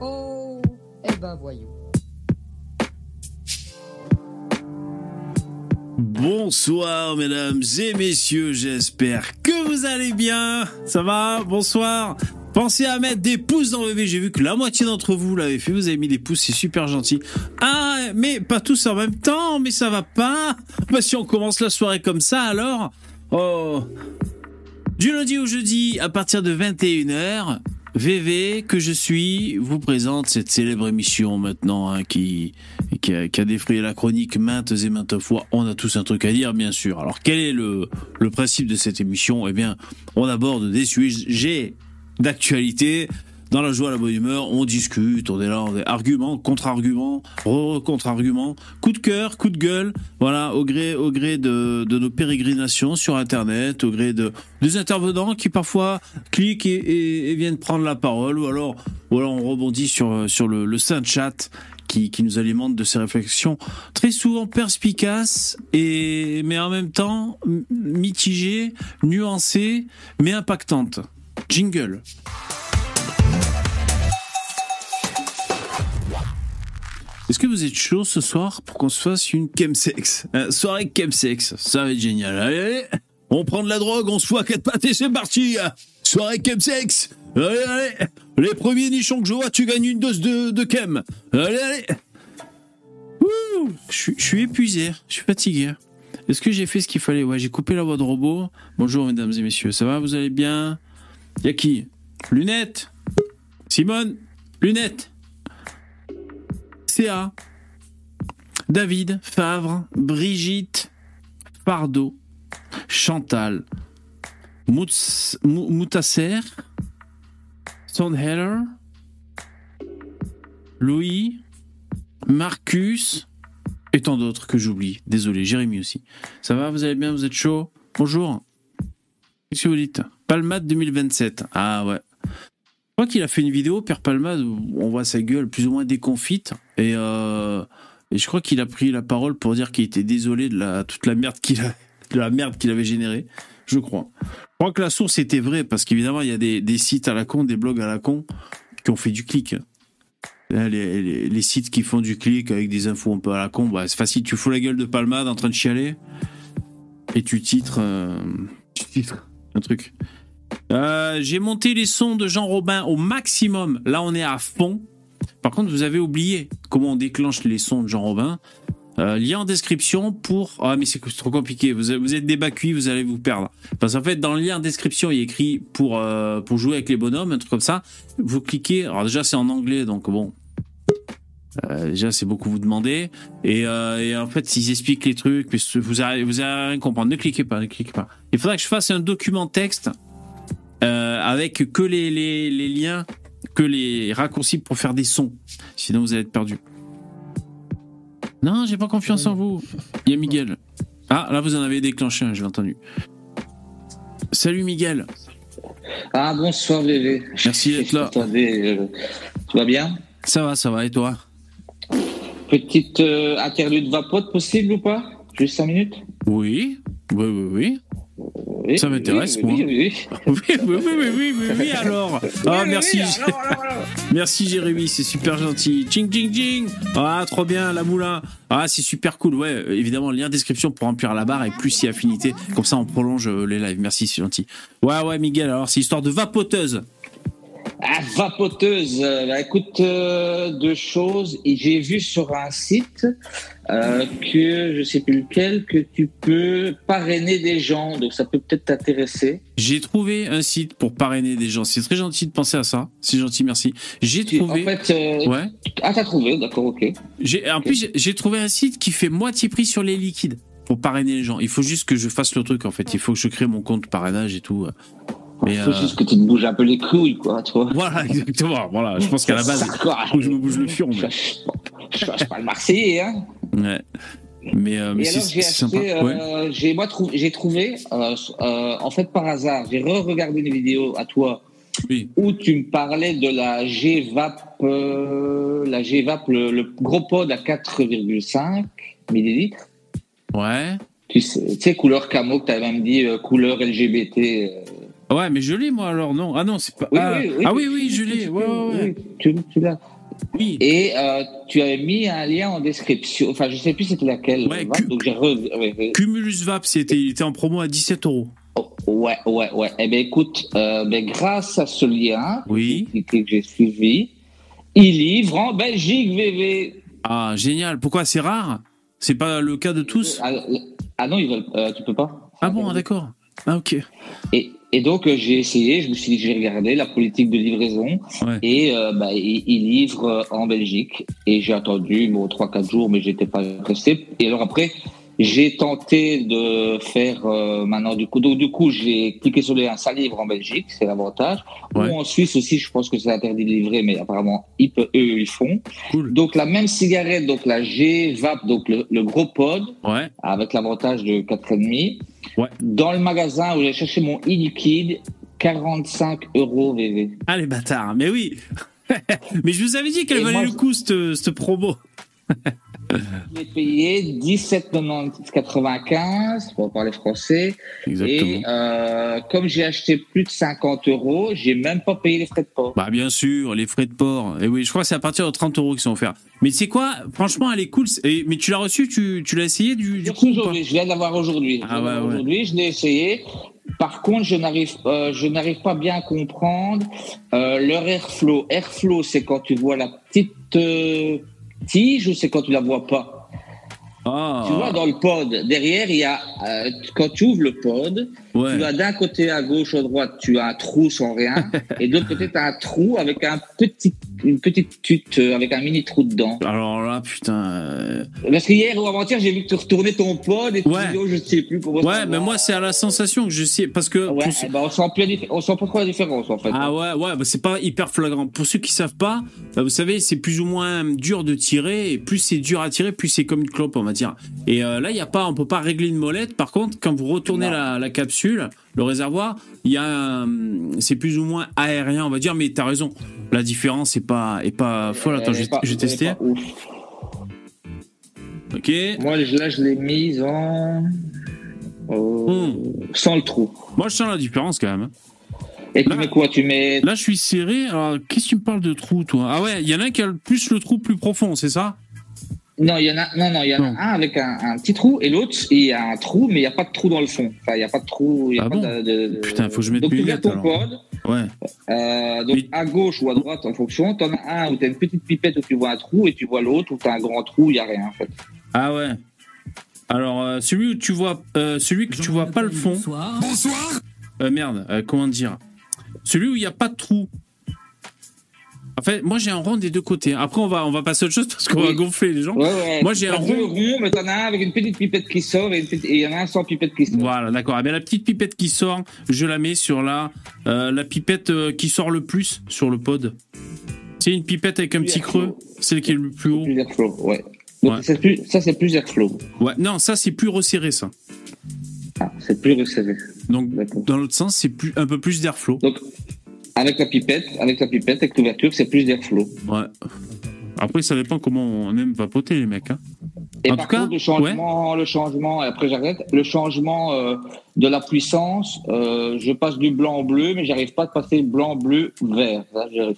Oh, eh ben voyons. Bonsoir mesdames et messieurs, j'espère que vous allez bien. Ça va? Bonsoir. Pensez à mettre des pouces dans le V. J'ai vu que la moitié d'entre vous l'avez fait. Vous avez mis des pouces, c'est super gentil. Ah, mais pas tous en même temps, mais ça va pas. Bah, si on commence la soirée comme ça, alors? Oh. Du lundi au jeudi, à partir de 21h, VV, que je suis, vous présente cette célèbre émission maintenant hein, qui, qui, a, qui défrayé la chronique maintes et maintes fois. On a tous un truc à dire, bien sûr. Alors, quel est le, le principe de cette émission? Eh bien, on aborde des sujets d'actualité. Dans la joie, la bonne humeur, on discute, on est là, on est argument, contre-argument, contre-argument, coup de cœur, coup de gueule, voilà, au gré, au gré de, nos pérégrinations sur Internet, au gré de des intervenants qui parfois cliquent et, viennent prendre la parole, ou alors, ou on rebondit sur sur le, le saint chat qui, qui nous alimente de ces réflexions très souvent perspicaces et mais en même temps mitigées, nuancées, mais impactantes. Jingle. Est-ce que vous êtes chaud ce soir pour qu'on se fasse une chemsex Euh, Soirée chemsex, ça va être génial. Allez, on prend de la drogue, on se fout à quatre pattes et c'est parti Soirée chemsex. Allez, allez Les premiers nichons que je vois, tu gagnes une dose de, de chem. Allez, allez. Je suis épuisé, je suis fatigué. Est-ce que j'ai fait ce qu'il fallait? Ouais, j'ai coupé la voix de robot. Bonjour mesdames et messieurs, ça va? Vous allez bien? Y'a qui? Lunettes Simone? Lunettes CA David Favre Brigitte Fardeau Chantal Mouts- Mou- Moutasser Sondheller Louis Marcus et tant d'autres que j'oublie. Désolé, Jérémy aussi. Ça va, vous allez bien, vous êtes chaud? Bonjour. Qu'est-ce que vous dites? Palmade 2027. Ah ouais. Je crois qu'il a fait une vidéo, Père Palmade, on voit sa gueule plus ou moins déconfite. Et, euh, et je crois qu'il a pris la parole pour dire qu'il était désolé de la, toute la merde qu'il a, de la merde qu'il avait générée. Je crois. Je crois que la source était vraie, parce qu'évidemment, il y a des, des sites à la con, des blogs à la con, qui ont fait du clic. Là, Les, les- les sites qui font du clic avec des infos un peu à la con, bah, c'est facile. Tu fous la gueule de Palmade en train de chialer et tu titres, euh, tu titres un truc. Euh, J'ai monté les sons de Jean Robin au maximum. Là, on est à fond. Par contre, vous avez oublié comment on déclenche les sons de Jean Robin. Euh, lien en description pour. Ah, mais c'est trop compliqué. Vous, êtes des bacuits, vous allez vous perdre. Parce qu'en fait, dans le lien en description, il a écrit pour, euh, pour jouer avec les bonhommes, un truc comme ça. Vous cliquez. Alors, déjà, c'est en anglais, donc bon. Euh, déjà, c'est beaucoup vous demander. Et, euh, en fait, ils expliquent les trucs, mais vous allez, vous allez rien comprendre. Ne cliquez pas, ne cliquez pas. Il faudra que je fasse un document texte avec que les, les liens, que les raccourcis pour faire des sons. Sinon, vous allez être perdu. Non, j'ai pas confiance en vous. Il y a Miguel. Ah, là, vous en avez déclenché un, j'ai entendu. Salut Miguel. Ah, bonsoir, bébé. Merci d'être là. Euh, tu vas bien? Ça va, ça va, et toi? Petite euh, interlude vapote possible ou pas? Juste 5 minutes? Oui, oui, oui, oui. Oui, Ça m'intéresse, oui, moi. Oui, oui, Oui, oui, oui, oui, alors. Ah, merci. oui, alors, alors, alors. Merci Jérémy, c'est super gentil. Ching, ching, ching. Ah, trop bien, la moulin. Ah, c'est super cool. Ouais, évidemment, lien description pour remplir la barre et plus si affinité. Comme ça, on prolonge les lives. Merci, c'est gentil. Ouais, ouais, Miguel, alors, c'est histoire de vapoteuse. Ah, vapoteuse. euh, bah, écoute, euh, deux choses. Et J'ai vu sur un site euh, que, je sais plus lequel, que tu peux parrainer des gens. Donc ça peut peut-être t'intéresser. J'ai trouvé un site pour parrainer des gens. C'est très gentil de penser à ça. C'est gentil, merci. J'ai trouvé. En fait, euh, Ouais. ah, t'as trouvé, d'accord, ok. J'ai, en plus, j'ai- j'ai trouvé un site qui fait moitié prix sur les liquides pour parrainer les gens. Il faut juste que je fasse le truc, en fait. Il faut que je crée mon compte parrainage et tout. Mais, Faut euh, juste que tu te bouges un peu les couilles, quoi, toi. voilà, exactement. Voilà, je pense qu'à la base, D'accord. faut que je me bouge le fion. Je, mais- je, suis pas le Marseillais, hein. Ouais. Mais, euh, mais j'ai Ouais. euh, j'ai moi trou- j'ai trouvé, euh, en fait par hasard, j'ai re-regardé une vidéo à toi Oui. où tu me parlais de la G-Vap, la G-Vap, le, le gros pod à 4,5 millilitres. Ouais. Tu sais, tu sais, couleur camo, que tu avais même dit euh, couleur LGBT. euh, Ouais, mais je l'ai, moi, alors, non. Ah non, c'est pas. Oui, ah, oui, oui, ah oui, oui, oui, je l'ai. Ouais, ouais, tu, tu l'as. Oui. Et euh, tu avais mis un lien en description. Enfin, je sais plus c'était laquelle. Ouais, va, cu- donc re-. Cumulus Vap, c'était, il était en promo à 17 euros. Oh, ouais, ouais, ouais. Eh ben écoute, euh, ben, grâce à ce lien Oui. que, que j'ai suivi, il livre en Belgique, VV. Ah, génial. Pourquoi c'est rare? C'est pas le cas de tous? Ah, ah non, ils veulent, euh, tu peux pas. Ah bon, d'accord. Ah, ok. Et, et donc euh, j'ai essayé, je me suis dit, j'ai regardé la politique de livraison Ouais. et euh, bah, il, il livre euh, en Belgique et j'ai attendu bon trois quatre jours mais j'étais pas pressé. Et alors après j'ai tenté de faire euh, maintenant du coup donc du coup j'ai cliqué sur le lien ça livre en Belgique c'est l'avantage Ouais. ou en Suisse aussi je pense que c'est interdit de livrer mais apparemment ils pe- eux ils font Cool. donc la même cigarette donc la G Vape donc le, le gros pod Ouais. avec l'avantage de 4,5. Ouais. Dans le magasin où j'ai cherché mon e-liquide, 45 euros VV. Ah, les bâtards. Mais oui. mais je vous avais dit qu'elle valait moi, le coup, cette, cette promo. J'ai payé 17,95 pour parler français. Exactement. Et euh, comme j'ai acheté plus de 50 euros, j'ai même pas payé les frais de port. Bah bien sûr, les frais de port. Et oui, je crois que c'est à partir de 30 euros qui sont offerts. Mais sais quoi Franchement, elle est cool. Et- mais tu l'as reçu Tu, tu l'as essayé du, du coup aujourd'hui, je viens de l'avoir aujourd'hui. Ah ouais, ouais. Aujourd'hui, je l'ai essayé. Par contre, je n'arrive, euh, je n'arrive pas bien à comprendre euh, leur airflow. Airflow, c'est quand tu vois la petite euh, tige ou c'est quand tu la vois pas. Ah, Tu vois, dans le pod, derrière, il y a, euh, quand tu ouvres le pod, ouais. tu as d'un côté à gauche, à droite, tu as un trou sans rien, et de l'autre côté, tu as un trou avec un petit, une petite tute, euh, avec un mini trou dedans. Alors là, putain. euh, Parce qu'hier ou avant-hier, j'ai vu que tu retournais ton pod et tu Ouais. dis, oh, je sais plus Ouais, mais moi, c'est à la sensation que je sais. Parce que. Ouais, pour ceux- eh ben, on sent plus dif- on sent pas trop la différence, en fait. Ah ouais, ouais, bah c'est pas hyper flagrant. Pour ceux qui savent pas, bah vous savez, c'est plus ou moins dur de tirer, et plus c'est dur à tirer, plus c'est comme une clope, on va dire. Et euh, là, il y a pas, on peut pas régler une molette. Par contre, quand vous retournez la capsule, le réservoir, il y a, un- c'est plus ou moins aérien, on va dire. Mais t'as raison, la différence est pas, est pas folle. Attends, je vais, pas- je vais elle est tester. Ok. Moi, je- là, je l'ai mise en. euh, Hmm. Sans le trou. Moi, je sens la différence quand même. hein. Et tu Là- mets quoi? Tu mets. Là, je suis serré. Alors, qu'est-ce que tu me parles de trou, toi? Ah ouais, il y en a un qui a le plus le trou plus profond, c'est ça? Non, il y en a, non, non, il y en a Non. un avec un, un petit trou et l'autre, il y a un trou, mais il n'y a pas de trou dans le fond. Enfin, il n'y a pas de trou. il Y a Ah pas bon de, de- de- Putain, faut que je mette Donc, tu mets ton pod, Ouais. euh, donc Mais- à gauche ou à droite en fonction. Tu en as un où tu as une petite pipette où tu vois un trou et tu vois l'autre où tu as un grand trou où il n'y a rien, en fait. Ah ouais. Alors, euh, celui où tu vois, euh, celui que tu vois pas le fond. Bonsoir. Euh, merde, euh, comment dire? Celui où il n'y a pas de trou. En fait, moi j'ai un rond des deux côtés. Après, on va, on va passer à autre chose parce qu'on Oui. va gonfler les gens. Ouais, ouais. Moi, j'ai un rond. ronds, mais tu en as un avec une petite pipette qui sort et petite- il y en a un sans pipette qui sort. Voilà, d'accord. Eh bien, la petite pipette qui sort, je la mets sur la, euh, la pipette euh, qui sort le plus sur le pod. C'est une pipette avec un Plus petit creux, celle qui est le plus haut. Plus airflow, ouais. Donc, Ouais. c'est plus, ça, c'est plus airflow. Ouais, non, ça c'est plus resserré ça. Ah, c'est plus resserré. Donc dans l'autre sens, c'est plus un peu plus d'airflow. Donc, avec la pipette, avec la pipette, avec l'ouverture, c'est plus d'airflow. Ouais. Après, ça dépend comment on aime vapoter les mecs. Hein. Et En par tout cas, le changement, le changement, et après j'arrête, le changement euh, de la puissance, euh, je passe du blanc au bleu, mais j'arrive pas à passer blanc, bleu, vert.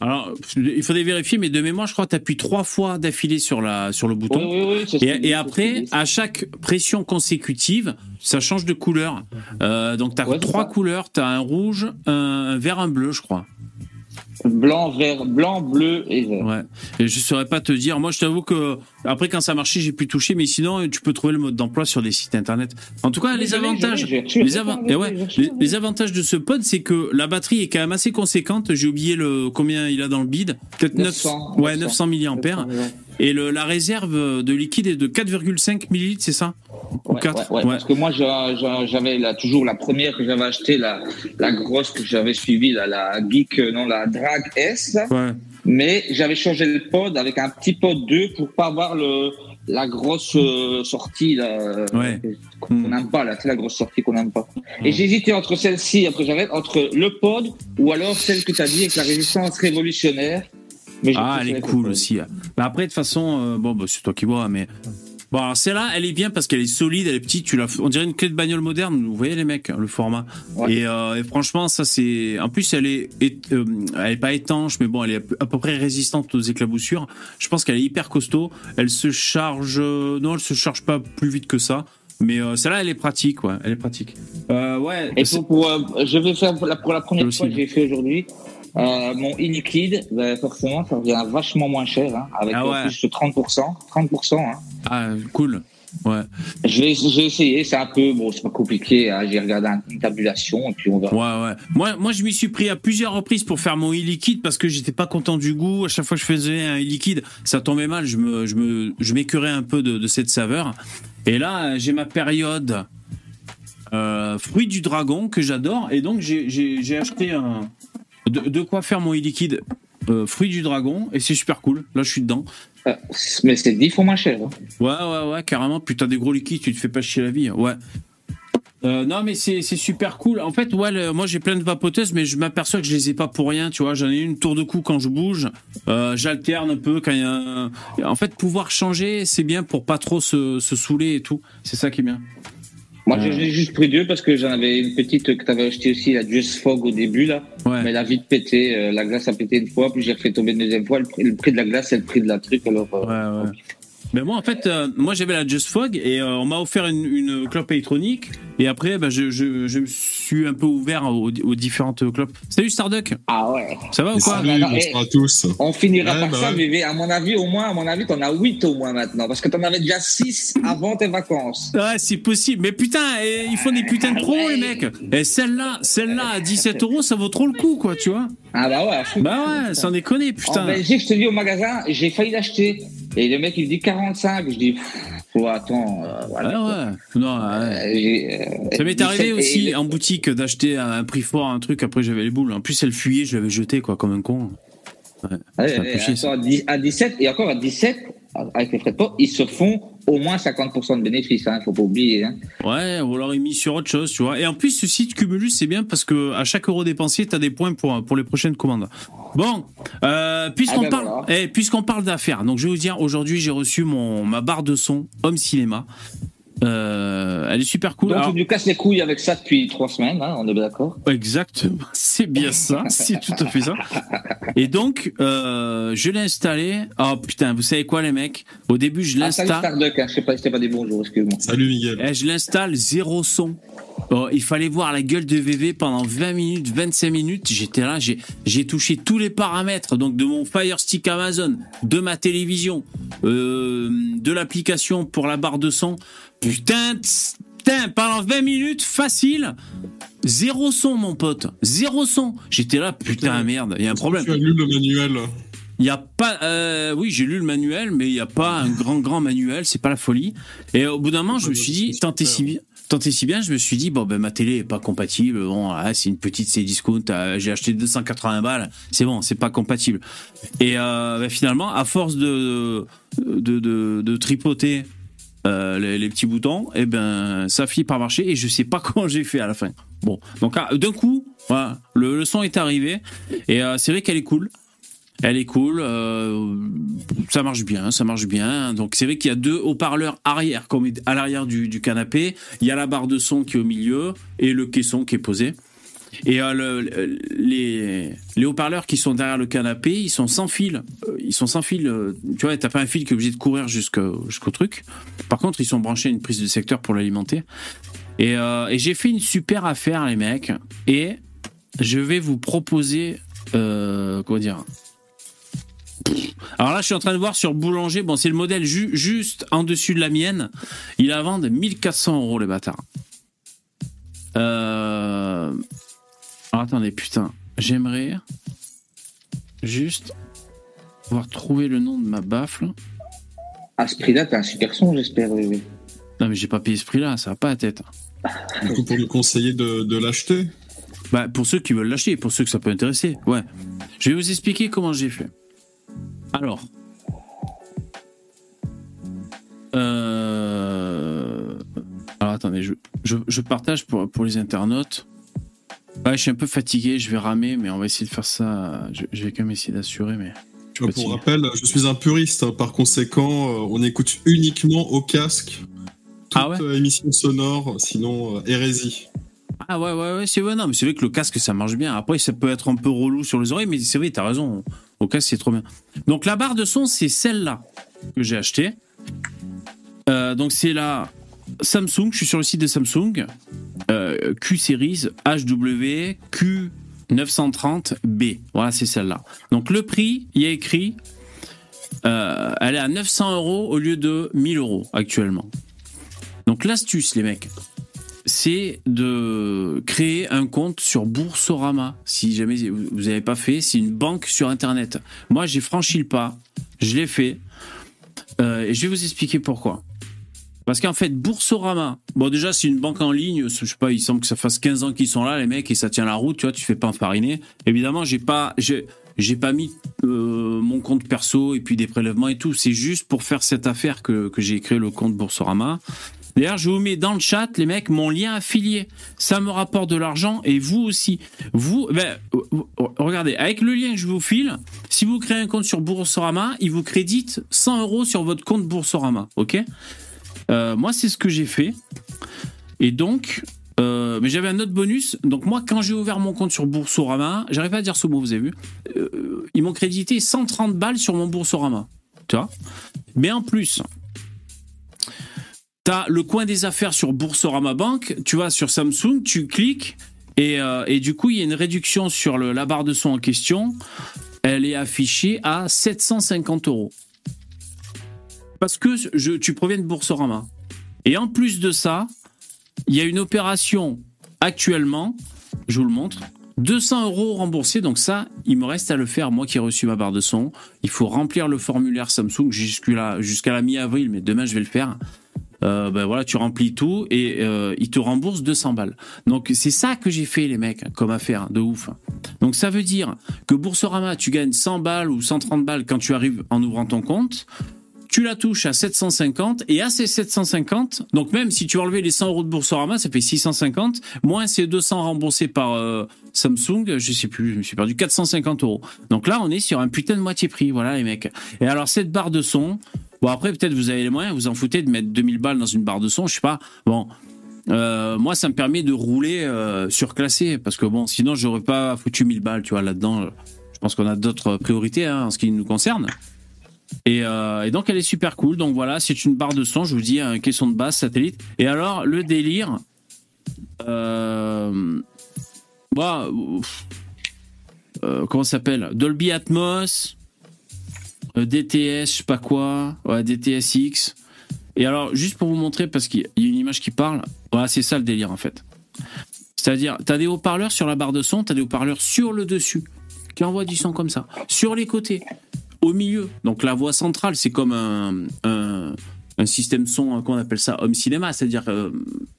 Alors, il faudrait vérifier, mais de mémoire, je crois que tu appuies trois fois d'affilée sur, la, sur le bouton. Oui, oui, oui. Et, et après, à chaque pression consécutive, ça change de couleur. Euh, donc, tu as Ouais, trois couleurs. Tu as un rouge, un vert, un bleu, je crois. Blanc, vert, blanc, bleu et vert. Ouais. Et je saurais pas te dire. Moi, je t'avoue que après, quand ça a marché, j'ai pu toucher. Mais sinon, tu peux trouver le mode d'emploi sur des sites internet. En tout cas, les je avantages. Les, eh ouais, les, avantages de ce pod, c'est que la batterie est quand même assez conséquente. J'ai oublié le combien il a dans le bid. Peut-être 900, 900, ouais, 900 mAh. Et le, la réserve de liquide est de 4,5 millilitres, c'est ça Ou Ouais, 4 ouais, ouais, Parce que moi, j'a- j'a- j'avais là, toujours la première que j'avais achetée, la, la grosse que j'avais suivie, là, la Geek, euh, non, la Drag S. Ouais. Mais j'avais changé le pod avec un petit pod 2 pour pas avoir le, la grosse euh, sortie là, euh, Ouais. qu'on Hmm. n'aime pas. là, C'est la grosse sortie qu'on n'aime pas. Et j'hésitais entre celle-ci, après j'arrête, entre le pod ou alors celle que tu as dit avec la résistance révolutionnaire. Mais Ah, elle est cool aussi. Bah après, de toute façon, euh, bon, bah, c'est toi qui vois, mais Bon, alors celle-là, elle est bien parce qu'elle est solide, elle est petite. Tu la, on dirait une clé de bagnole moderne. Vous voyez les mecs, le format. Ouais. Et, euh, et franchement, ça c'est. En plus, elle est, est- euh, elle est pas étanche, mais bon, elle est à peu- près résistante aux éclaboussures. Je pense qu'elle est hyper costaud. Elle se charge. Non, elle se charge pas plus vite que ça. Mais euh, celle-là, elle est pratique, ouais. Elle est pratique. Euh, ouais. Et pour, pour, euh, je vais faire pour la, pour la première fois que j'ai fait aujourd'hui, euh, mon e-liquide, ben, forcément, ça revient vachement moins cher, hein, avec Ah ouais. plus de 30%. 30%, hein. Ah, cool. Ouais. Je vais, j'ai essayé, c'est un peu, bon, c'est pas compliqué, hein, j'ai regardé un- une tabulation, et puis on verra. Ouais, ouais. Moi, moi, je m'y suis pris à plusieurs reprises pour faire mon e-liquide parce que j'étais pas content du goût. À chaque fois que je faisais un e-liquide, ça tombait mal. Je me, je me, je m'écœurais un peu de, de cette saveur. Et là, j'ai ma période euh, fruit du dragon que j'adore. Et donc, j'ai, j'ai, j'ai acheté un, de, de quoi faire mon e-liquide euh, fruit du dragon. Et c'est super cool. Là, je suis dedans. Euh, mais c'est 10 fois moins cher. hein. Ouais, ouais, ouais, carrément. Putain, des gros liquides, tu te fais pas chier la vie. Ouais. Euh, non, mais c'est super cool. En fait, ouais, le- moi j'ai plein de vapoteuses, mais je m'aperçois que je les ai pas pour rien. Tu vois, j'en ai une tour de cou quand je bouge. Euh, J'alterne un peu quand il y a. un- En fait, pouvoir changer, c'est bien pour pas trop se, se saouler et tout. C'est ça qui est bien. Moi, Ouais. j'ai juste pris deux parce que j'en avais une petite que t'avais acheté aussi, la Just Fog au début, là. Ouais. Mais elle a vite pété. euh, la glace a pété une fois, puis j'ai refait tomber une deuxième fois. Le prix, le prix de la glace, c'est le prix de la truc, alors. euh, Ouais, ouais. Mais moi, en fait, euh, moi j'avais la Just Fog et euh, on m'a offert une, une clope électronique. Et après, bah, je, je, je me suis un peu ouvert aux, aux différentes clopes. Salut Starduck, Ah ouais. ça va ou quoi? Salut, bonsoir à tous. On finira Ouais, par bah ça, ouais. bébé. À mon avis, au moins, à mon avis, t'en as 8 au moins maintenant. Parce que t'en avais déjà 6 avant tes vacances. Ouais, c'est possible. Mais putain, eh, ils font des putains de promos, Ouais. les mecs. Et celle-là, celle-là à 17 euros, ça vaut trop le coup, quoi, tu vois. Ah bah ouais. Bah ouais, sans déconner, En putain. Belgique, je te dis au magasin, j'ai failli l'acheter. Et le mec, il me dit 45. Je dis, oh, attends, euh, voilà. Ouais, ouais. Non, ouais. Euh, euh, Ça m'est 17 arrivé et- aussi en boutique d'acheter à un prix fort un truc, après j'avais les boules. En plus, elle fuyait, je l'avais jeté, quoi, comme un con. Ouais, chier, à 10 à 17, et encore à 17, avec les frais de port, ils se font au moins 50% de bénéfices, hein, faut pas oublier. Hein. Ouais, ou alors ils mis sur autre chose, tu vois. Et en plus, ce site Cumulus, c'est bien parce que à chaque euro dépensé, t'as des points pour, pour les prochaines commandes. Bon, euh, puisqu'on Ah ben parle, voilà. eh, puisqu'on parle d'affaires, donc je vais vous dire, aujourd'hui, j'ai reçu mon ma barre de son Home Cinéma. Euh, elle est super cool. Donc Alors- tu nous casses les couilles avec ça depuis 3 semaines, hein, on est bien d'accord? Exactement, c'est bien ça, c'est tout à fait ça. Et donc, euh, je l'ai installé. Oh putain, vous savez quoi les mecs? Au début, je Ah, salut l'installe. Starduck, hein, je sais pas, c'était pas des bonjours, excuse-moi. Salut Miguel. Eh, je l'installe zéro son. Oh, il fallait voir la gueule de VV pendant 20 minutes, 25 minutes. J'étais là, j'ai, j'ai touché tous les paramètres donc de mon Fire Stick Amazon, de ma télévision, euh, de l'application pour la barre de son. Putain, putain, pendant 20 minutes, facile. Zéro son, mon pote. Zéro son. J'étais là, putain, Putain. merde, il y a un problème. Tu as lu le manuel. Il y a pas, euh, oui, j'ai lu le manuel, mais il n'y a pas un grand, grand manuel, c'est pas la folie. Et au bout d'un moment, je me suis dit, tant et si bien, tant et si bien, je me suis dit, bon, ben, ma télé est pas compatible, bon, ah, c'est une petite C-Discount, euh, j'ai acheté 280 balles, c'est bon, c'est pas compatible. Et euh, ben, finalement, à force de, de, de, de tripoter euh, les, petits boutons, et ben, ça finit par marcher, et je sais pas comment j'ai fait à la fin. Bon, donc, ah, d'un coup, voilà, le, son est arrivé, et euh, c'est vrai qu'elle est cool. Elle est cool, euh, ça marche bien, ça marche bien. Donc c'est vrai qu'il y a deux haut-parleurs arrière, comme à l'arrière du canapé. Il y a la barre de son qui est au milieu et le caisson qui est posé. Et euh, le- le- les, haut-parleurs qui sont derrière le canapé, ils sont sans fil. Euh, Ils sont sans fil. euh, Tu vois, t'as pas un fil qui est obligé de courir jusqu'au truc. Par contre, ils sont branchés à une prise de secteur pour l'alimenter. Et, j'ai fait une super affaire, les mecs. Et je vais vous proposer, euh, comment dire, alors là, je suis en train de voir sur Boulanger. Bon, c'est le modèle ju- juste en dessus de la mienne. Il la vendent 1400 euros, les bâtards. Euh... Alors attendez, putain. J'aimerais juste pouvoir trouver le nom de ma baffle. À ce prix-là, t'as un super son, j'espère. oui, oui. Non, mais j'ai pas payé ce prix-là, ça va pas la tête. Du coup, pour nous conseiller de, de l'acheter. Bah, pour ceux qui veulent l'acheter, pour ceux que ça peut intéresser, ouais. Je vais vous expliquer comment j'ai fait. Alors. Euh... Alors attendez, je, je, je partage pour, pour les internautes. Ouais, je suis un peu fatigué, je vais ramer, mais on va essayer de faire ça. Je, je vais quand même essayer d'assurer, mais. Tu vois, pour rappel, je suis un puriste. hein. Par conséquent, euh, on écoute uniquement au casque toute Ah ouais euh, émission sonore, sinon euh, hérésie. Ah ouais, ouais, ouais, c'est vrai, non, mais c'est vrai que le casque, ça marche bien. Après, ça peut être un peu relou sur les oreilles, mais c'est vrai, t'as raison. Au casque, c'est trop bien. Donc, la barre de son, c'est celle-là que j'ai achetée. Euh, donc, c'est la Samsung. Je suis sur le site de Samsung. Euh, Q Series HW Q930B. Voilà, c'est celle-là. Donc, le prix, il y a écrit, euh, elle est à 900 euros au lieu de 1000 euros actuellement. Donc, l'astuce, les mecs, c'est de créer un compte sur Boursorama. Si jamais vous n'avez pas fait, c'est une banque sur Internet. Moi, j'ai franchi le pas, je l'ai fait, Euh, je vais vous expliquer pourquoi. Parce qu'en fait, Boursorama, bon déjà c'est une banque en ligne, je sais pas, il semble que ça fasse 15 ans qu'ils sont là les mecs et ça tient la route, tu vois, tu fais pas enfariner. Évidemment, j'ai pas j'ai pas mis euh, mon compte perso et puis des prélèvements et tout, c'est juste pour faire cette affaire que, j'ai créé le compte Boursorama. D'ailleurs, je vous mets dans le chat, les mecs, mon lien affilié. Ça me rapporte de l'argent et vous aussi. Vous, ben, regardez, avec le lien que je vous file, si vous créez un compte sur Boursorama, il vous crédite 100 euros sur votre compte Boursorama. Ok? Euh, Moi, c'est ce que j'ai fait. Et donc, euh, mais j'avais un autre bonus. Donc, moi, quand j'ai ouvert mon compte sur Boursorama, j'arrive pas à dire ce mot, vous avez vu, euh, ils m'ont crédité 130 balles sur mon Boursorama. Tu vois? Mais en plus, T'as le coin des affaires sur Boursorama Bank, tu vas sur Samsung, tu cliques et, du coup il y a une réduction sur la barre de son en question. Elle est affichée à 750 euros. Parce que je, tu proviens de Boursorama. Et en plus de ça, il y a une opération actuellement, je vous le montre, 200 euros remboursés. Donc ça, il me reste à le faire, moi qui ai reçu ma barre de son. Il faut remplir le formulaire Samsung jusqu'à la mi-avril, mais demain je vais le faire. Euh, ben voilà, tu remplis tout et euh, ils te remboursent 200 balles. Donc c'est ça que j'ai fait les mecs comme affaire de ouf. Donc ça veut dire que Boursorama, tu gagnes 100 balles ou 130 balles quand tu arrives en ouvrant ton compte. Tu la touches à 750 et à ces 750, donc même si tu enlevais les 100 euros de Boursorama, ça fait 650, moins ces 200 remboursés par euh, Samsung, je sais plus, je me suis perdu 450 euros. Donc là, on est sur un putain de moitié prix, voilà les mecs. Et alors cette barre de son, Bon, après, peut-être vous avez les moyens, vous en foutez de mettre 2000 balles dans une barre de son, je sais pas. Bon. Euh, moi, ça me permet de rouler euh, surclassé, parce que bon, sinon, j'aurais pas foutu 1000 balles, tu vois, là-dedans. Je pense qu'on a d'autres priorités hein, en ce qui nous concerne. Et, euh, et donc, elle est super cool. Donc voilà, c'est une barre de son, je vous dis, un caisson de basse satellite. Et alors, le délire. Euh, bah. Euh, comment ça s'appelle? Dolby Atmos. Euh, DTS, je sais pas quoi, ouais, DTSX. Et alors, juste pour vous montrer, parce qu'il y a une image qui parle, voilà, c'est ça le délire en fait. C'est-à-dire, tu as des haut-parleurs sur la barre de son, tu as des haut-parleurs sur le dessus, qui envoient du son comme ça, sur les côtés, au milieu. Donc la voix centrale, c'est comme un, système son, qu'on appelle ça home cinéma, c'est-à-dire que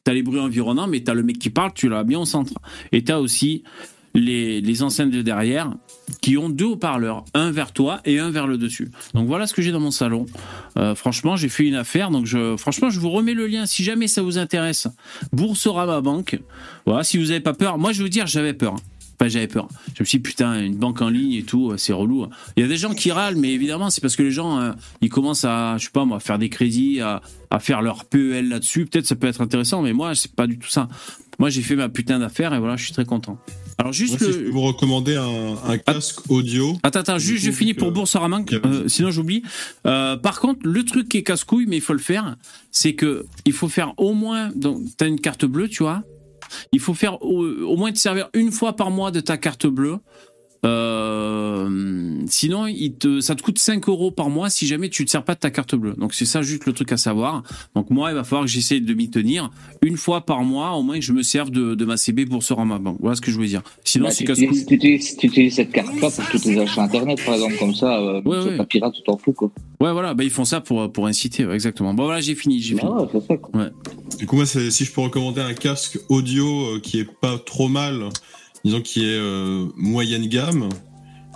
tu as les bruits environnants, mais tu as le mec qui parle, tu l'as bien au centre. Et tu as aussi les, les enceintes de derrière qui ont deux haut-parleurs, un vers toi et un vers le dessus. Donc voilà ce que j'ai dans mon salon. Euh, franchement, j'ai fait une affaire, donc je, franchement, je vous remets le lien si jamais ça vous intéresse. Boursorama Banque. Voilà, si vous n'avez pas peur. Moi, je vous dire, j'avais peur. Enfin, j'avais peur. Je me suis dit, putain, une banque en ligne et tout, c'est relou. Il y a des gens qui râlent, mais évidemment, c'est parce que les gens, euh, ils commencent à, je sais pas moi, faire des crédits, à, à faire leur PEL là-dessus. Peut-être ça peut être intéressant, mais moi, c'est pas du tout ça. Moi, j'ai fait ma putain d'affaire et voilà, je suis très content. Alors, juste Moi, le. si je peux vous recommander un, un casque audio. Attends, attends, juste je finis pour Boursorama, euh, sinon j'oublie. Euh, par contre, le truc qui est casse-couille, mais il faut le faire, c'est que il faut faire au moins. Donc, t'as une carte bleue, tu vois. Il faut faire au, moins te servir une fois par mois de ta carte bleue. Euh, sinon, il te, ça te coûte 5 euros par mois si jamais tu ne te sers pas de ta carte bleue. Donc c'est ça juste le truc à savoir. Donc moi, il va falloir que j'essaie de m'y tenir une fois par mois, au moins que je me serve de, de ma CB Boursorama Bank. Voilà ce que je voulais dire. Sinon, Bah, c'est tu, casse-couille. utilises, tu, utilises, cette carte-là pour tous tes achats internet, par exemple, comme ça, euh, Ouais, ouais. ta pirate, tu t'en fous, quoi. Ouais, voilà, bah, ils font ça pour, pour inciter, ouais, exactement. Bon, voilà, j'ai fini, j'ai fini. Ah ça. Du coup, moi, si je peux recommander un casque audio euh, qui est pas trop mal, disons qui est euh, moyenne gamme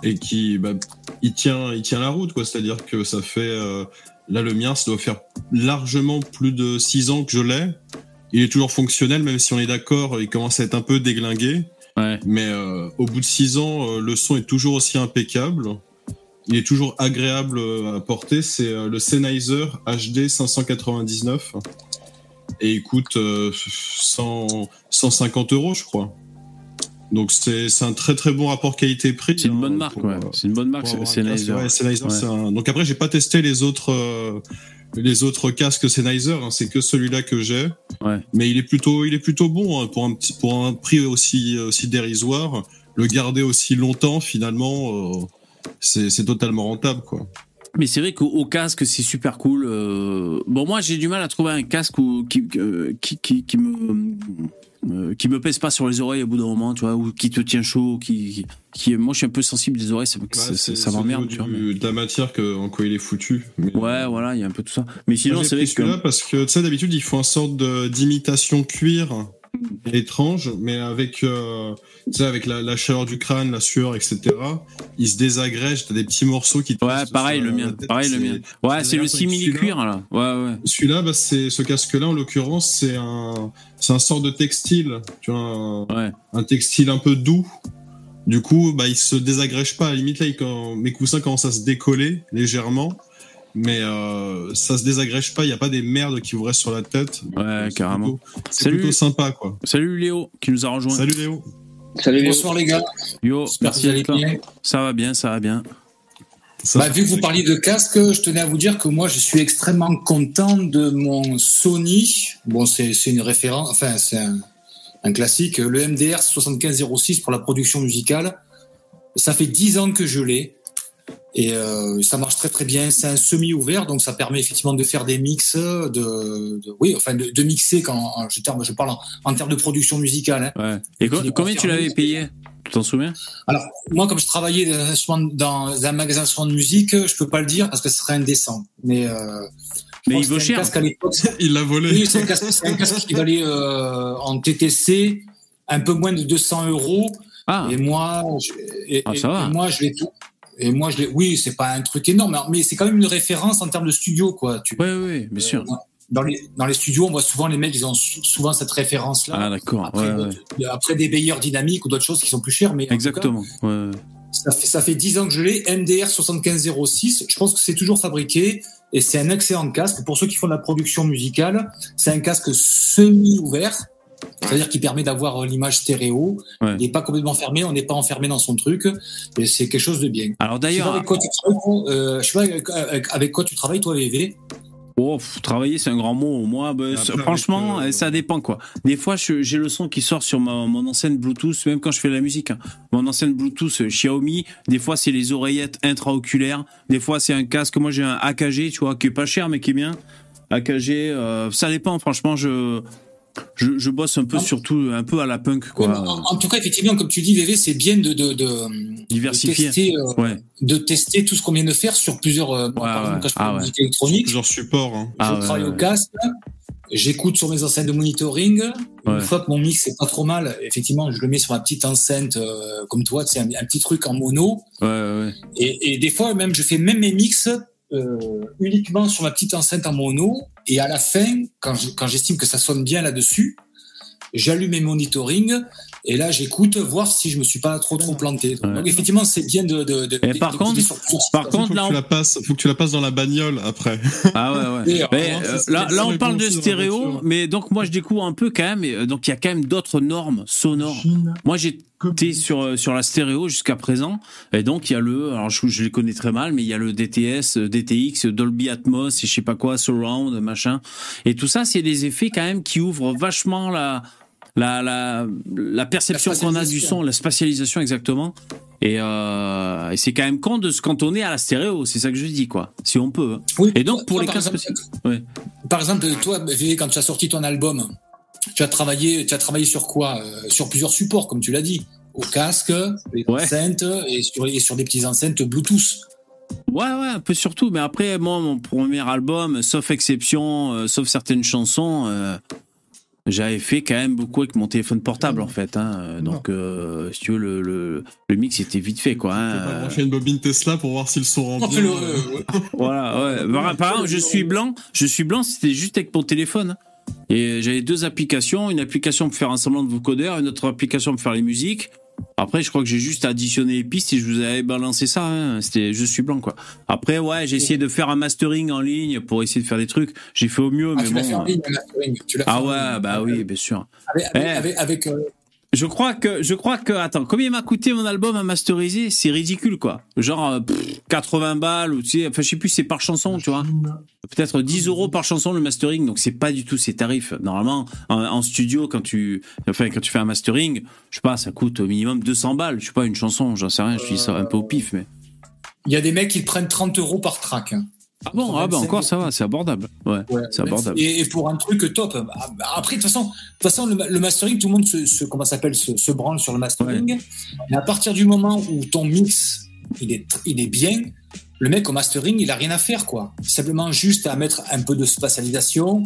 et qui, bah, il tient, il tient la route, quoi. C'est-à-dire que ça fait, euh, là, le mien, ça doit faire largement plus de 6 ans que je l'ai. Il est toujours fonctionnel, même si on est d'accord, il commence à être un peu déglingué. Ouais. Mais euh, au bout de 6 ans, le son est toujours aussi impeccable. il est toujours agréable à porter. C'est le Sennheiser HD 599 et il coûte euh, 100, 150 euros, je crois. Donc c'est un très très bon rapport qualité-prix. C'est une hein, bonne marque, pour, ouais. euh, C'est une bonne marque, Sennheiser. Ouais, Sennheiser, Ouais. un- Donc après, j'ai pas testé les autres euh, les autres casques Sennheiser. hein, c'est que celui-là que j'ai. Ouais. Mais il est plutôt il est plutôt bon hein, pour un petit pour un prix aussi aussi dérisoire. Le garder aussi longtemps, finalement, euh, c'est totalement rentable, quoi. Mais c'est vrai qu'au au casque, c'est super cool. euh. Bon, moi, j'ai du mal à trouver un casque où- qui, qui, qui, qui me. Euh, qui me pèse pas sur les oreilles au bout d'un moment, tu vois, ou qui te tient chaud, qui, qui, moi je suis un peu sensible des oreilles, ça, Bah, ça- c'est- ça c'est m'emmerde, tu vois. mais- De la matière que, en quoi il est foutu. Mais- Ouais, voilà, il y a un peu tout ça. Mais sinon, c'est vrai que. parce que tu sais d'habitude ils font une sorte d'imitation cuir étrange, mais avec euh, avec la, la chaleur du crâne, la sueur, etc. Il se désagrège, t'as des petits morceaux qui. te Ouais, pareil le mien, tête, pareil le mien. Ouais, c'est le désagréable. simili cuir là. Ouais, ouais. Celui-là, bah, c'est ce casque-là en l'occurrence, c'est un, c'est un sort de textile, tu vois, un, Ouais. un textile un peu doux. Du coup, bah, il se désagrège pas. À la limite, là, il- quand mes coussins commencent à se décoller légèrement, mais euh, ça se désagrège pas. Il y a pas des merdes qui vous restent sur la tête. Ouais, c'est carrément. plutôt- C'est plutôt sympa, quoi. Salut Léo qui nous a rejoint. Salut Léo. Salut Léo. Bonsoir les gars, Yo, merci d'être là. bien. Ça va bien, ça va bien. Ça Bah, vu que vous parliez de casque, je tenais à vous dire que moi je suis extrêmement content de mon Sony. Bon, c'est c'est une référence, enfin c'est un, un classique, le MDR 7506 pour la production musicale. Ça fait 10 ans que je l'ai et euh, ça marche très très bien. C'est un semi ouvert, donc ça permet effectivement de faire des mix, de, de- oui, enfin de, de mixer quand en- je, terme- je parle en, en termes de production musicale. hein. Ouais. Et co- combien tu l'avais payé? Tu t'en souviens? Alors, moi, comme je travaillais dans un, instrument- dans un magasin de musique, je peux pas le dire parce que ce serait indécent. Mais, euh, Mais il vaut cher. casque à l'époque. Il l'a volé. Oui, c'est un casque, c'est un casque qui valait euh, en TTC un peu moins de 200 euros. Ah, Et moi, je, et, Ah, et- ça va. et moi, je l'ai tout. Et moi, je l'ai. Oui, c'est pas un truc énorme, mais c'est quand même une référence en termes de studio, quoi. Tu, ouais, ouais, bien sûr. euh, dans les, dans les studios, on voit souvent les mecs, ils ont sou- souvent cette référence-là. Ah, d'accord. après, Ouais, ouais. d'autres- après des bailleurs dynamiques ou d'autres choses qui sont plus chères, mais cas, Exactement. Ouais. ça fait, ça fait 10 ans que je l'ai, MDR 7506. Je pense que c'est toujours fabriqué et c'est un excellent casque. Pour ceux qui font de la production musicale, c'est un casque semi-ouvert, c'est-à-dire qui permet d'avoir euh, l'image stéréo. Ouais. Il n'est pas complètement fermé, on n'est pas enfermé dans son truc. Et c'est quelque chose de bien. Alors Je sais pas d'ailleurs, avec quoi tu travailles, toi, euh, je sais pas avec, quoi tu travailles, toi, VV. oh, travailler c'est un grand mot. Moi, bah, Après, ça- avec, franchement, euh, ça dépend quoi. Des fois, j'ai le son qui sort sur ma- mon enceinte Bluetooth, même quand je fais de la musique. hein. Mon enceinte Bluetooth euh, Xiaomi, des fois c'est les oreillettes intraoculaires, des fois c'est un casque. Moi, j'ai un AKG, tu vois, qui est pas cher mais qui est bien. AKG, euh, ça dépend. Franchement, je je, je bosse un peu Non. surtout un peu à la punk quoi. en, en tout cas, effectivement, comme tu dis, VV, c'est bien de, de, de, de Diversifier. tester, euh, Ouais. de tester tout ce qu'on vient de faire sur plusieurs. euh, moi, par ouais. exemple, quand je fais Ah de la ouais. musique électronique, Plusieurs supports. hein. Ah je travaille ouais. au casque, j'écoute sur mes enceintes de monitoring. Ouais. Une fois que mon mix est pas trop mal, effectivement, je le mets sur ma petite enceinte euh, comme toi, c'est un, un petit truc en mono. Ouais, ouais, ouais. Et, et des fois, même, je fais même mes mix euh, uniquement sur ma petite enceinte en mono. Et à la fin, quand je- quand j'estime que ça sonne bien là-dessus, j'allume mes monitoring. Et là, j'écoute, voir si je me suis pas trop trop planté. Ouais. Donc effectivement, c'est bien de. de, de Et par contre- sur par contre, faut, là, que on- tu la passes, faut que tu la passes dans la bagnole après. Ah ouais, ouais. Et, Mais, euh, là, là, on parle de stéréo, mais donc moi je découvre un peu quand même. et, euh, Donc il y a quand même d'autres normes sonores. Moi j'étais sur euh, sur la stéréo jusqu'à présent, et donc il y a le, alors je, je les connais très mal, mais il y a le DTS, euh, DTX, Dolby Atmos, et je sais pas quoi, Surround, machin, et tout ça c'est des effets quand même qui ouvrent vachement la la la, la perception qu'on a du son, la spatialisation exactement. Et, euh, et c'est quand même con de se cantonner à la stéréo, c'est ça que je dis quoi, si on peut. hein. Oui, Et donc, pour toi, les par exemple, Ouais. Par exemple, toi, quand tu as sorti ton album, tu as travaillé, tu as travaillé sur quoi Euh, Sur plusieurs supports, comme tu l'as dit, au casque, les Ouais. enceintes et sur, et sur des petites enceintes Bluetooth. Ouais, ouais, un peu surtout. Mais après, moi, mon premier album, sauf exception, euh, sauf certaines chansons, j'avais fait quand même beaucoup avec mon téléphone portable, en fait. hein. Euh, Donc, euh, si tu veux, le, le, le mix était vite fait, quoi. hein. Faut pas Euh, brancher une bobine Tesla pour voir si le son rend On fait bien. le- euh, Voilà, ouais. Par, par exemple, je suis blanc. Je suis blanc, c'était juste avec mon téléphone. Et j'avais deux applications. Une application pour faire un semblant de vocodeur, une autre application pour faire les musiques. Après, je crois que j'ai juste additionné les pistes et je vous avais balancé ça. hein. C'était je suis blanc quoi. Après, ouais, j'ai essayé de faire un mastering en ligne pour essayer de faire des trucs. J'ai fait au mieux, Ah, mais tu l'as fait en bon. ligne, le mastering, tu l'as fait Ah en ouais, ligne. bah oui, bien sûr. Avec, avec, Eh. avec- avec, euh, Je crois que, je crois que, attends, combien m'a coûté mon album à masteriser? C'est ridicule, quoi. Genre, euh, pff, 80 balles, ou tu sais, enfin, je sais plus, c'est par chanson, tu vois. Peut-être 10 euros par chanson le mastering, donc c'est pas du tout ces tarifs. Normalement, en, studio, quand tu, enfin, quand tu fais un mastering, je sais pas, ça coûte au minimum 200 balles. Je sais pas, une chanson, j'en sais rien, je ça un peu au pif, mais. Il y a des mecs qui prennent 30 euros par track. hein. Ah bon, ah bah 25 encore ça va, c'est abordable. Ouais, Ouais, c'est abordable. Et, et pour un truc top. bah, bah, Après, de toute façon, de toute façon le, le mastering, tout le monde se, se- comment s'appelle, se, se branle sur le mastering. Mais à partir du moment où ton mix, il est, il est bien, le mec au mastering, il a rien à faire, quoi. Simplement juste à mettre un peu de spatialisation,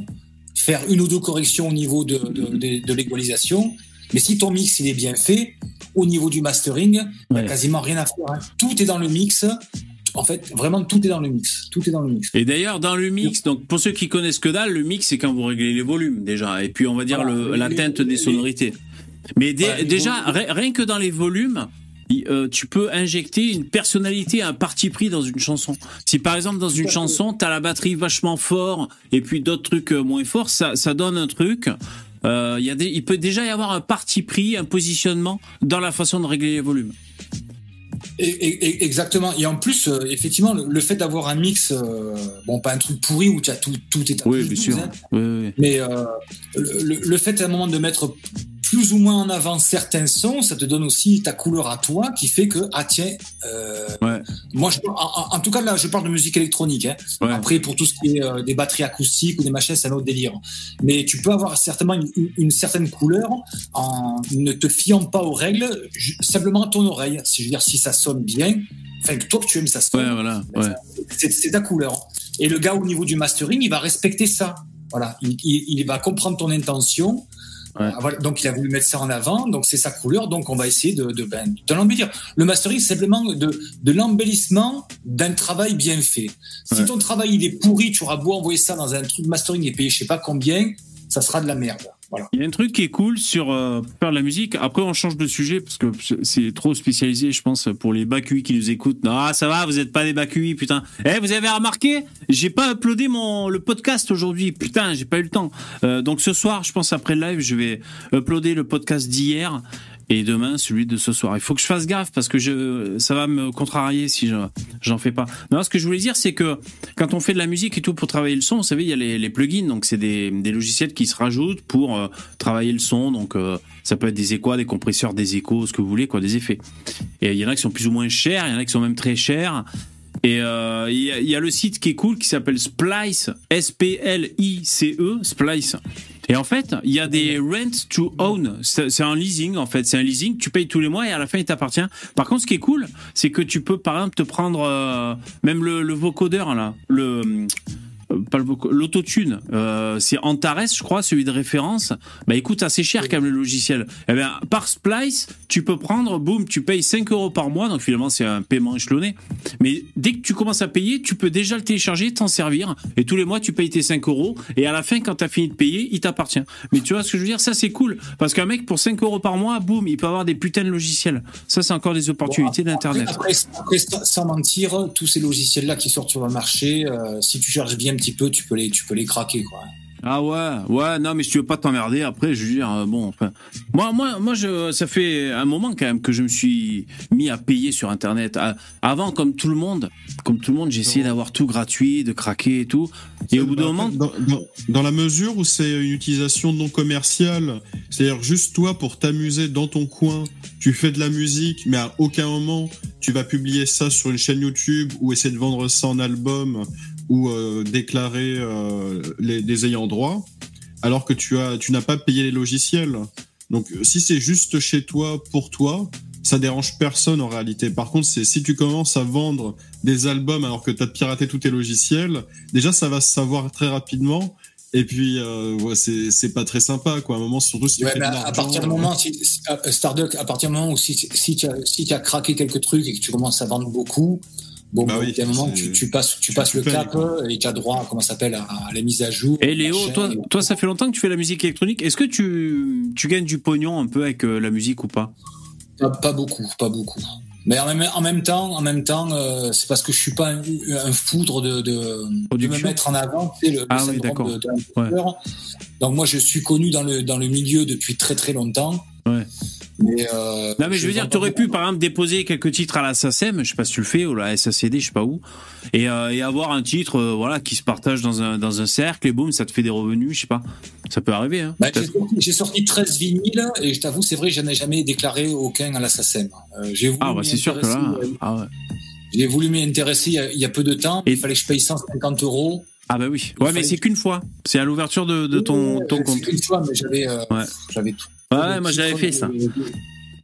faire une ou deux corrections au niveau de, de, de- de l'égalisation. Mais si ton mix, il est bien fait, au niveau du mastering, il n'y Ouais. a quasiment rien à faire. hein. Tout est dans le mix. En fait, vraiment, tout est dans le mix. Tout est dans le mix. Et d'ailleurs, dans le mix, donc pour ceux qui connaissent que dalle, le mix c'est quand vous réglez les volumes déjà, et puis on va dire Voilà. le, la Les- teinte les- des sonorités. Mais dé- Voilà, les déjà, volumes. rien que dans les volumes, euh, tu peux injecter une personnalité, un parti pris dans une chanson. Si par exemple dans une chanson, t'as la batterie vachement fort et puis d'autres trucs euh, moins forts, ça, ça donne un truc. Euh, il y a des, il peut déjà y avoir un parti pris, un positionnement dans la façon de régler les volumes. Et- et- et- exactement. Et en plus, euh, effectivement, le, le fait d'avoir un mix, euh, bon, pas un truc pourri où tu as tout, tout est à Oui, bien 12, sûr. hein, Oui, oui, mais euh, le- le fait à un moment de mettre plus ou moins en avant certains sons, ça te donne aussi ta couleur à toi qui fait que, ah tiens, euh, Ouais. moi, je, en, tout cas, là, je parle de musique électronique. Hein. Ouais. Après, pour tout ce qui est euh, des batteries acoustiques ou des machins, c'est un autre délire. Mais tu peux avoir certainement une, une- une certaine couleur en ne te fiant pas aux règles, simplement à ton oreille. Si je veux dire, si ça sonne bien, enfin que toi que tu aimes ça sonne, Ouais, voilà. Ouais. c'est c'est ta couleur. Et le gars au niveau du mastering, il va respecter ça. Voilà, il, il- il va comprendre ton intention. Ouais. Voilà, donc il a voulu mettre ça en avant, donc c'est sa couleur, donc on va essayer de, de, ben, de l'embellir. Le mastering, c'est simplement de, de l'embellissement d'un travail bien fait. Si Ouais. ton travail il est pourri, tu auras beau envoyer ça dans un truc mastering et payer je sais pas combien, ça sera de la merde. Il y a un truc qui est cool sur euh, faire de la musique. Après, on change de sujet parce que c'est trop spécialisé, je pense, pour les BACUI qui nous écoutent. Non, ça va, vous êtes pas des BACUI, putain. Eh, vous avez remarqué J'ai pas uploadé mon le podcast aujourd'hui. Putain, j'ai pas eu le temps. Euh, donc ce soir, je pense après le live, je vais uploader le podcast d'hier et demain celui de ce soir. Il faut que je fasse gaffe parce que je ça va me contrarier si je j'en fais pas. Non, ce que je voulais dire, c'est que quand on fait de la musique et tout pour travailler le son, vous savez, il y a les, plugins, donc c'est des, des logiciels qui se rajoutent pour euh, travailler le son. Donc euh, ça peut être des échos, des compresseurs, des échos, ce que vous voulez, quoi, des effets. Et il y en a qui sont plus ou moins chers, il y en a qui sont même très chers. Et euh, il y, y a le site qui est cool qui s'appelle Splice, S-P-L-I-C-E, Splice. Et en fait, il y a des rent to own. C'est un leasing, en fait. C'est un leasing. Tu payes tous les mois et à la fin, il t'appartient. Par contre, ce qui est cool, c'est que tu peux, par exemple, te prendre euh, même le, le vocodeur, là. Le. Euh, Pas le l'autotune, euh, c'est Antares, je crois, celui de référence. Bah écoute, assez cher quand même le logiciel. Eh bien, par Splice, tu peux prendre, boum, tu payes 5 euros par mois, donc finalement c'est un paiement échelonné. Mais dès que tu commences à payer, tu peux déjà le télécharger, t'en servir, et tous les mois tu payes tes 5 euros, et à la fin, quand t'as fini de payer, il t'appartient. Mais tu vois ce que je veux dire? Ça c'est cool, parce qu'un mec pour 5 euros par mois, boum, il peut avoir des putains de logiciels. Ça c'est encore des opportunités Bon, après- d'Internet. Après, après, sans mentir, tous ces logiciels-là qui sortent sur le marché, euh, si tu cherches bien petit peu, tu peux les, tu peux les craquer. Quoi. Ah ouais, ouais, non, mais si tu veux pas t'emmerder, après, je veux dire, euh, bon, enfin, moi, moi, moi, je, ça fait un moment quand même que je me suis mis à payer sur Internet. À- Avant, comme tout le monde, comme tout le monde, j'essayais d'avoir tout gratuit, de craquer et tout. Et au bout d'un moment, dans, dans- dans la mesure où c'est une utilisation non commerciale, c'est-à-dire juste toi pour t'amuser dans ton coin, tu fais de la musique, mais à aucun moment tu vas publier ça sur une chaîne YouTube ou essayer de vendre ça en album ou euh, déclarer euh, les, les ayants droit, alors que tu as, tu n'as pas payé les logiciels. Donc si c'est juste chez toi pour toi, ça dérange personne en réalité. Par contre, c'est si tu commences à vendre des albums alors que tu as piraté tous tes logiciels, déjà ça va se savoir très rapidement. Et puis, euh, ouais, c'est pas très sympa, quoi. À un moment, surtout si tu Ouais, à, partir du euh, moment, si, si- Starduck, à partir du moment où si, si tu as, si tu as craqué quelques trucs et que tu commences à vendre beaucoup, bon, Bah oui, il y a un moment tu, tu passes, tu passes le cap quoi. euh, et tu as droit à, comment ça s'appelle, à, à la mise à jour. et Léo, toi, et- toi, ça fait longtemps que tu fais la musique électronique. Est-ce que tu, tu gagnes du pognon un peu avec euh, la musique ou pas? Pas, pas beaucoup, pas beaucoup. Mais en même, en même temps, en même temps, euh, c'est parce que je suis pas un, un foudre de, de, de me mettre en avant. Tu sais, le, le Ah oui, de-. Donc moi, je suis connu dans le dans le milieu depuis très très longtemps. Ouais. Mais euh, Non mais je veux dire, tu aurais pu par exemple déposer quelques titres à la SACEM, je sais pas si tu le fais, ou la SACD, je sais pas où, et, euh, et avoir un titre euh, voilà qui se partage dans un, dans un cercle et boum, ça te fait des revenus, je sais pas. Ça peut arriver. Hein, Bah, j'ai sorti, sorti 13 vinyles et je t'avoue, c'est vrai, je n'ai jamais déclaré aucun à la SACEM. J'ai ah bah c'est sûr que là. Ah, ouais. J'ai voulu m'y intéresser il y, a, il y a peu de temps. Et- Il fallait que je paye 150 euros. ah bah oui. Ouais mais c'est qu'une fois. C'est à l'ouverture de, de ton, ton c'est compte. qu'une fois, mais j'avais, Ouais. j'avais tout. Ouais, moi j'avais fait ça.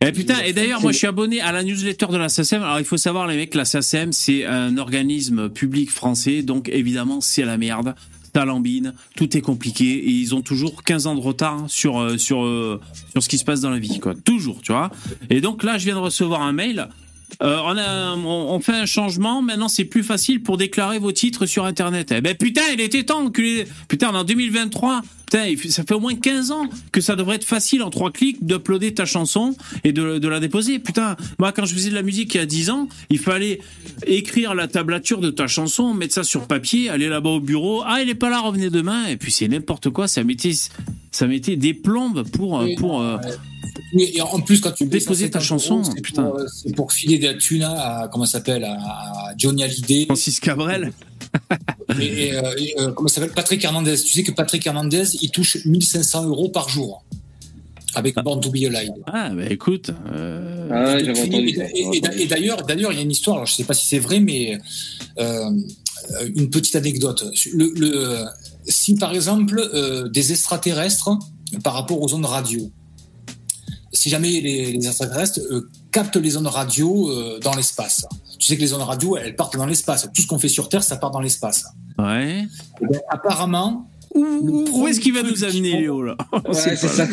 Et putain, et d'ailleurs, moi je suis abonné à la newsletter de la SACEM. Alors il faut savoir, les mecs, la SACEM, c'est un organisme public français, donc évidemment, c'est la merde. Ça lambine, tout est compliqué, et ils ont toujours 15 ans de retard sur, euh, sur, euh, sur ce qui se passe dans la vie, quoi. Toujours, tu vois. Et donc là, je viens de recevoir un mail. Euh, on fait un changement. Maintenant, c'est plus facile pour déclarer vos titres sur Internet. Eh ben putain, il était temps, enculé. Putain, on est en 2023. Putain, ça fait au moins 15 ans que ça devrait être facile en trois clics d'uploader ta chanson et de, de la déposer. Putain, moi, quand je faisais de la musique il y a 10 ans, il fallait écrire la tablature de ta chanson, mettre ça sur papier, aller là-bas au bureau. Ah, il est pas là, revenez demain. Et puis c'est n'importe quoi. Ça mettait, ça mettait des plombes pour, euh, Oui, pour. euh, Oui, et en plus, quand tu Déposer ta 150 chanson, c'est pour, euh, C'est pour filer des thunes à, comment ça s'appelle, à, Johnny Hallyday. Francis Cabrel. Et, et, et, comment ça s'appelle? Patrick Hernandez. Tu sais que Patrick Hernandez, il touche 1500 euros par jour avec Born to Be Alive. Ah, bah écoute. euh, Ah ouais, Et- entendu d'ailleurs, d'ailleurs, il y a une histoire. Alors, je sais pas si c'est vrai, mais euh, une petite anecdote. Le, le- si par exemple euh, des extraterrestres par rapport aux ondes radio, si jamais les, les extraterrestres euh, captent les ondes radio euh, dans l'espace, tu sais que les ondes radio, elles partent dans l'espace. Tout ce qu'on fait sur Terre, ça part dans l'espace. Ouais. Eh bien, apparemment, Où, où est-ce qu'il va nous amener, Léo, là Ouais, c'est ça.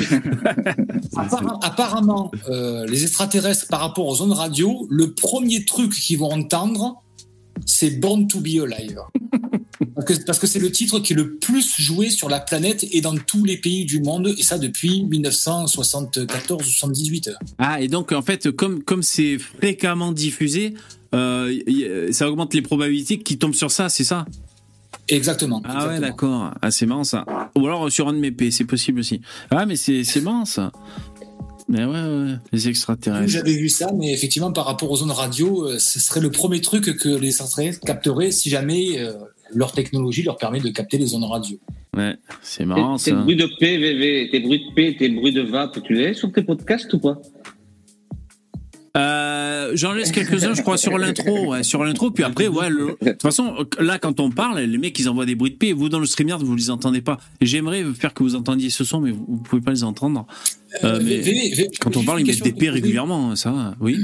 apparemment, euh, les extraterrestres par rapport aux ondes radio, le premier truc qu'ils vont entendre, c'est Born to Be Alive. Parce que parce que c'est le titre qui est le plus joué sur la planète et dans tous les pays du monde, et ça depuis 1974-78. Ah, et donc, en fait, comme comme c'est fréquemment diffusé, euh, ça augmente les probabilités qu'il tombe sur ça, c'est ça? Exactement. Ah ouais, d'accord. Ah, c'est marrant, ça. Ou alors sur un de mes P, c'est possible aussi. Ah, mais c'est c'est marrant, ça. Mais ouais, ouais, les extraterrestres. J'avais vu ça, mais effectivement, par rapport aux ondes radio, euh, ce serait le premier truc que les extraterrestres capteraient si jamais euh, leur technologie leur permet de capter les ondes radio. Ouais, c'est Tes marrant, tes ça. bruits de P, VV, tes bruits de P, tes bruits de vape, tu les as sur tes podcasts ou pas Euh, J'en laisse quelques-uns, je crois, sur l'intro. Ouais, sur l'intro, puis après, ouais. le- De toute façon, là, quand on parle, les mecs, ils envoient des bruits de paix. Vous, dans le StreamYard, vous les entendez pas. J'aimerais faire que vous entendiez ce son, mais vous, vous pouvez pas les entendre. Euh, mais VV, quand on parle, ils mettent des paix régulièrement, ça. va. Oui.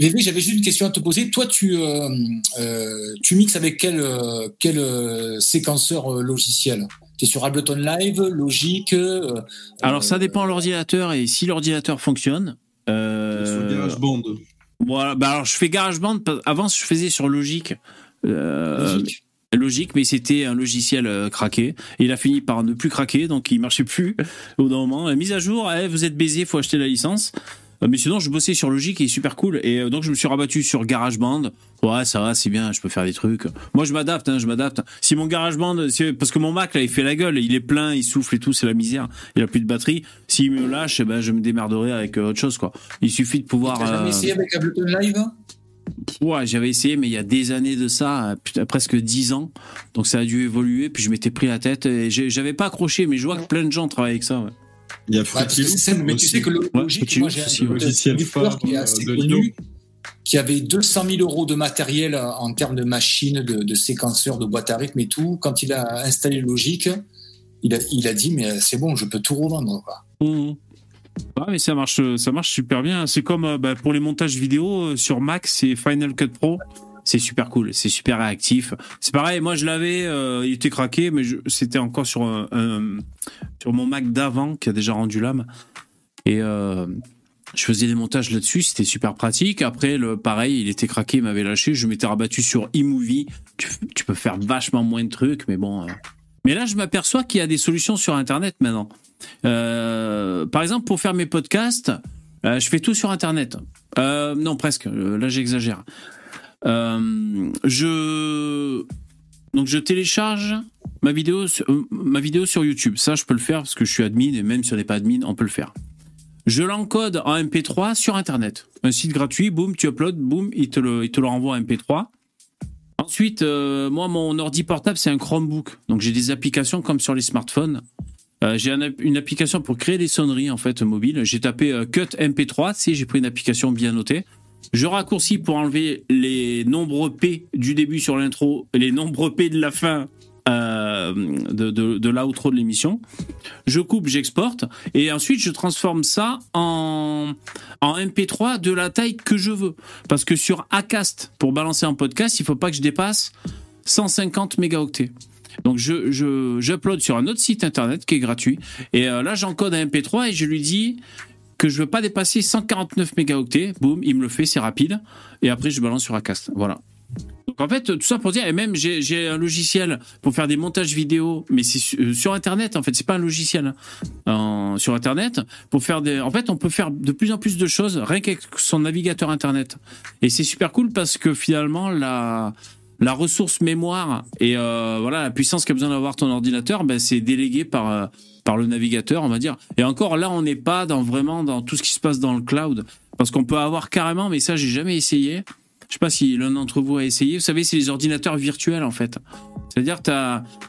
VV, j'avais juste une question à te poser. Toi, tu, euh, euh, tu mixes avec quel, euh, quel euh, séquenceur euh, logiciel? Tu es sur Ableton Live, Logic euh, Alors, ça euh, dépend de l'ordinateur et si l'ordinateur fonctionne. Euh, Sur GarageBand. Voilà, bah alors je fais GarageBand. pa- Avant, je faisais sur Logic. Euh, Logic. Logique, mais c'était un logiciel euh, craqué. Et il a fini par ne plus craquer, donc il marchait plus au bout d'un moment. Euh, mise à jour, eh, vous êtes baisé, faut acheter la licence. Euh, mais sinon, je bossais sur Logic et super cool. Et euh, donc, je me suis rabattu sur GarageBand. Ouais, ça va, c'est bien, je peux faire des trucs. Moi, je m'adapte, hein, je m'adapte. Si mon GarageBand, parce que mon Mac, là, il fait la gueule, il est plein, il souffle et tout, c'est la misère. Il a plus de batterie. S'il me lâche, eh ben, je me démerderai avec euh, autre chose, quoi. Il suffit de pouvoir. T'as jamais euh, essayé avec Ableton Live Ouais, j'avais essayé, mais il y a des années de ça, euh, presque 10 ans. Donc ça a dû évoluer, puis je m'étais pris la tête et j'avais pas accroché, mais je vois que plein de gens travaillent avec ça. Ouais. Il y a simple, mais tu sais que le Ouais, moi j'ai un. Logiciel phare, qui est assez de connu, qui avait 200 000 euros de matériel en termes de machines, de, de séquenceurs, de boîte à rythme et tout. Quand il a installé Logic, il a, il a dit mais euh, c'est bon, je peux tout revendre. Quoi. Ouais, mais ça marche, ça marche super bien. C'est comme euh, bah, pour les montages vidéo euh, sur Mac, c'est Final Cut Pro. C'est super cool, c'est super réactif. C'est pareil, moi je l'avais, euh, il était craqué, mais c'était encore sur mon Mac d'avant qui a déjà rendu l'âme. Et euh, je faisais des montages là-dessus, c'était super pratique. Après, le pareil, il était craqué, il m'avait lâché. Je m'étais rabattu sur eMovie. Tu, peux faire vachement moins de trucs, mais bon. euh. Mais là, je m'aperçois qu'il y a des solutions sur Internet maintenant. Par exemple, pour faire mes podcasts, je fais tout sur Internet. Non, presque. Là, j'exagère. Euh, je donc je télécharge ma vidéo, euh, ma vidéo sur YouTube. Ça, je peux le faire parce que je suis admin et même si on n'est pas admin, on peut le faire. Je l'encode en MP3 sur Internet. Un site gratuit, boum, tu uploads, boum, il te le, te le renvoie en MP3. Ensuite, euh, moi, mon ordi portable, c'est un Chromebook. Donc, j'ai des applications comme sur les smartphones. J'ai un- une application pour créer des sonneries, en fait, mobiles. J'ai tapé Cut MP3, tu sais, j'ai pris une application bien notée. Je raccourcis pour enlever les nombreux P du début sur l'intro et les nombreux P de la fin euh, de, l'outro de l'émission. Je coupe, j'exporte et ensuite je transforme ça en, en MP3 de la taille que je veux. Parce que sur Acast, pour balancer un podcast, il faut pas que je dépasse 150 mégaoctets. Donc je, je j'upload sur un autre site internet qui est gratuit et euh, là j'encode un MP3 et je lui dis que je veux pas dépasser 149 mégaoctets. Boum, il me le fait, c'est rapide. Et après je balance sur Acast. Voilà. Donc en fait, tout ça pour dire, et même j'ai un logiciel pour faire des montages vidéo, mais c'est euh, sur Internet, en fait, c'est pas un logiciel hein, sur Internet. Pour faire des, en fait, on peut faire de plus en plus de choses rien qu'avec son navigateur Internet. Et c'est super cool parce que finalement, la, la ressource mémoire et euh, voilà la puissance qu'a besoin d'avoir ton ordinateur, ben, c'est délégué par euh, par le navigateur, on va dire. Et encore là, on n'est pas dans vraiment dans tout ce qui se passe dans le cloud, parce qu'on peut avoir carrément, mais ça, j'ai jamais essayé. Je sais pas si l'un d'entre vous a essayé. Vous savez, c'est les ordinateurs virtuels en fait. C'est-à-dire,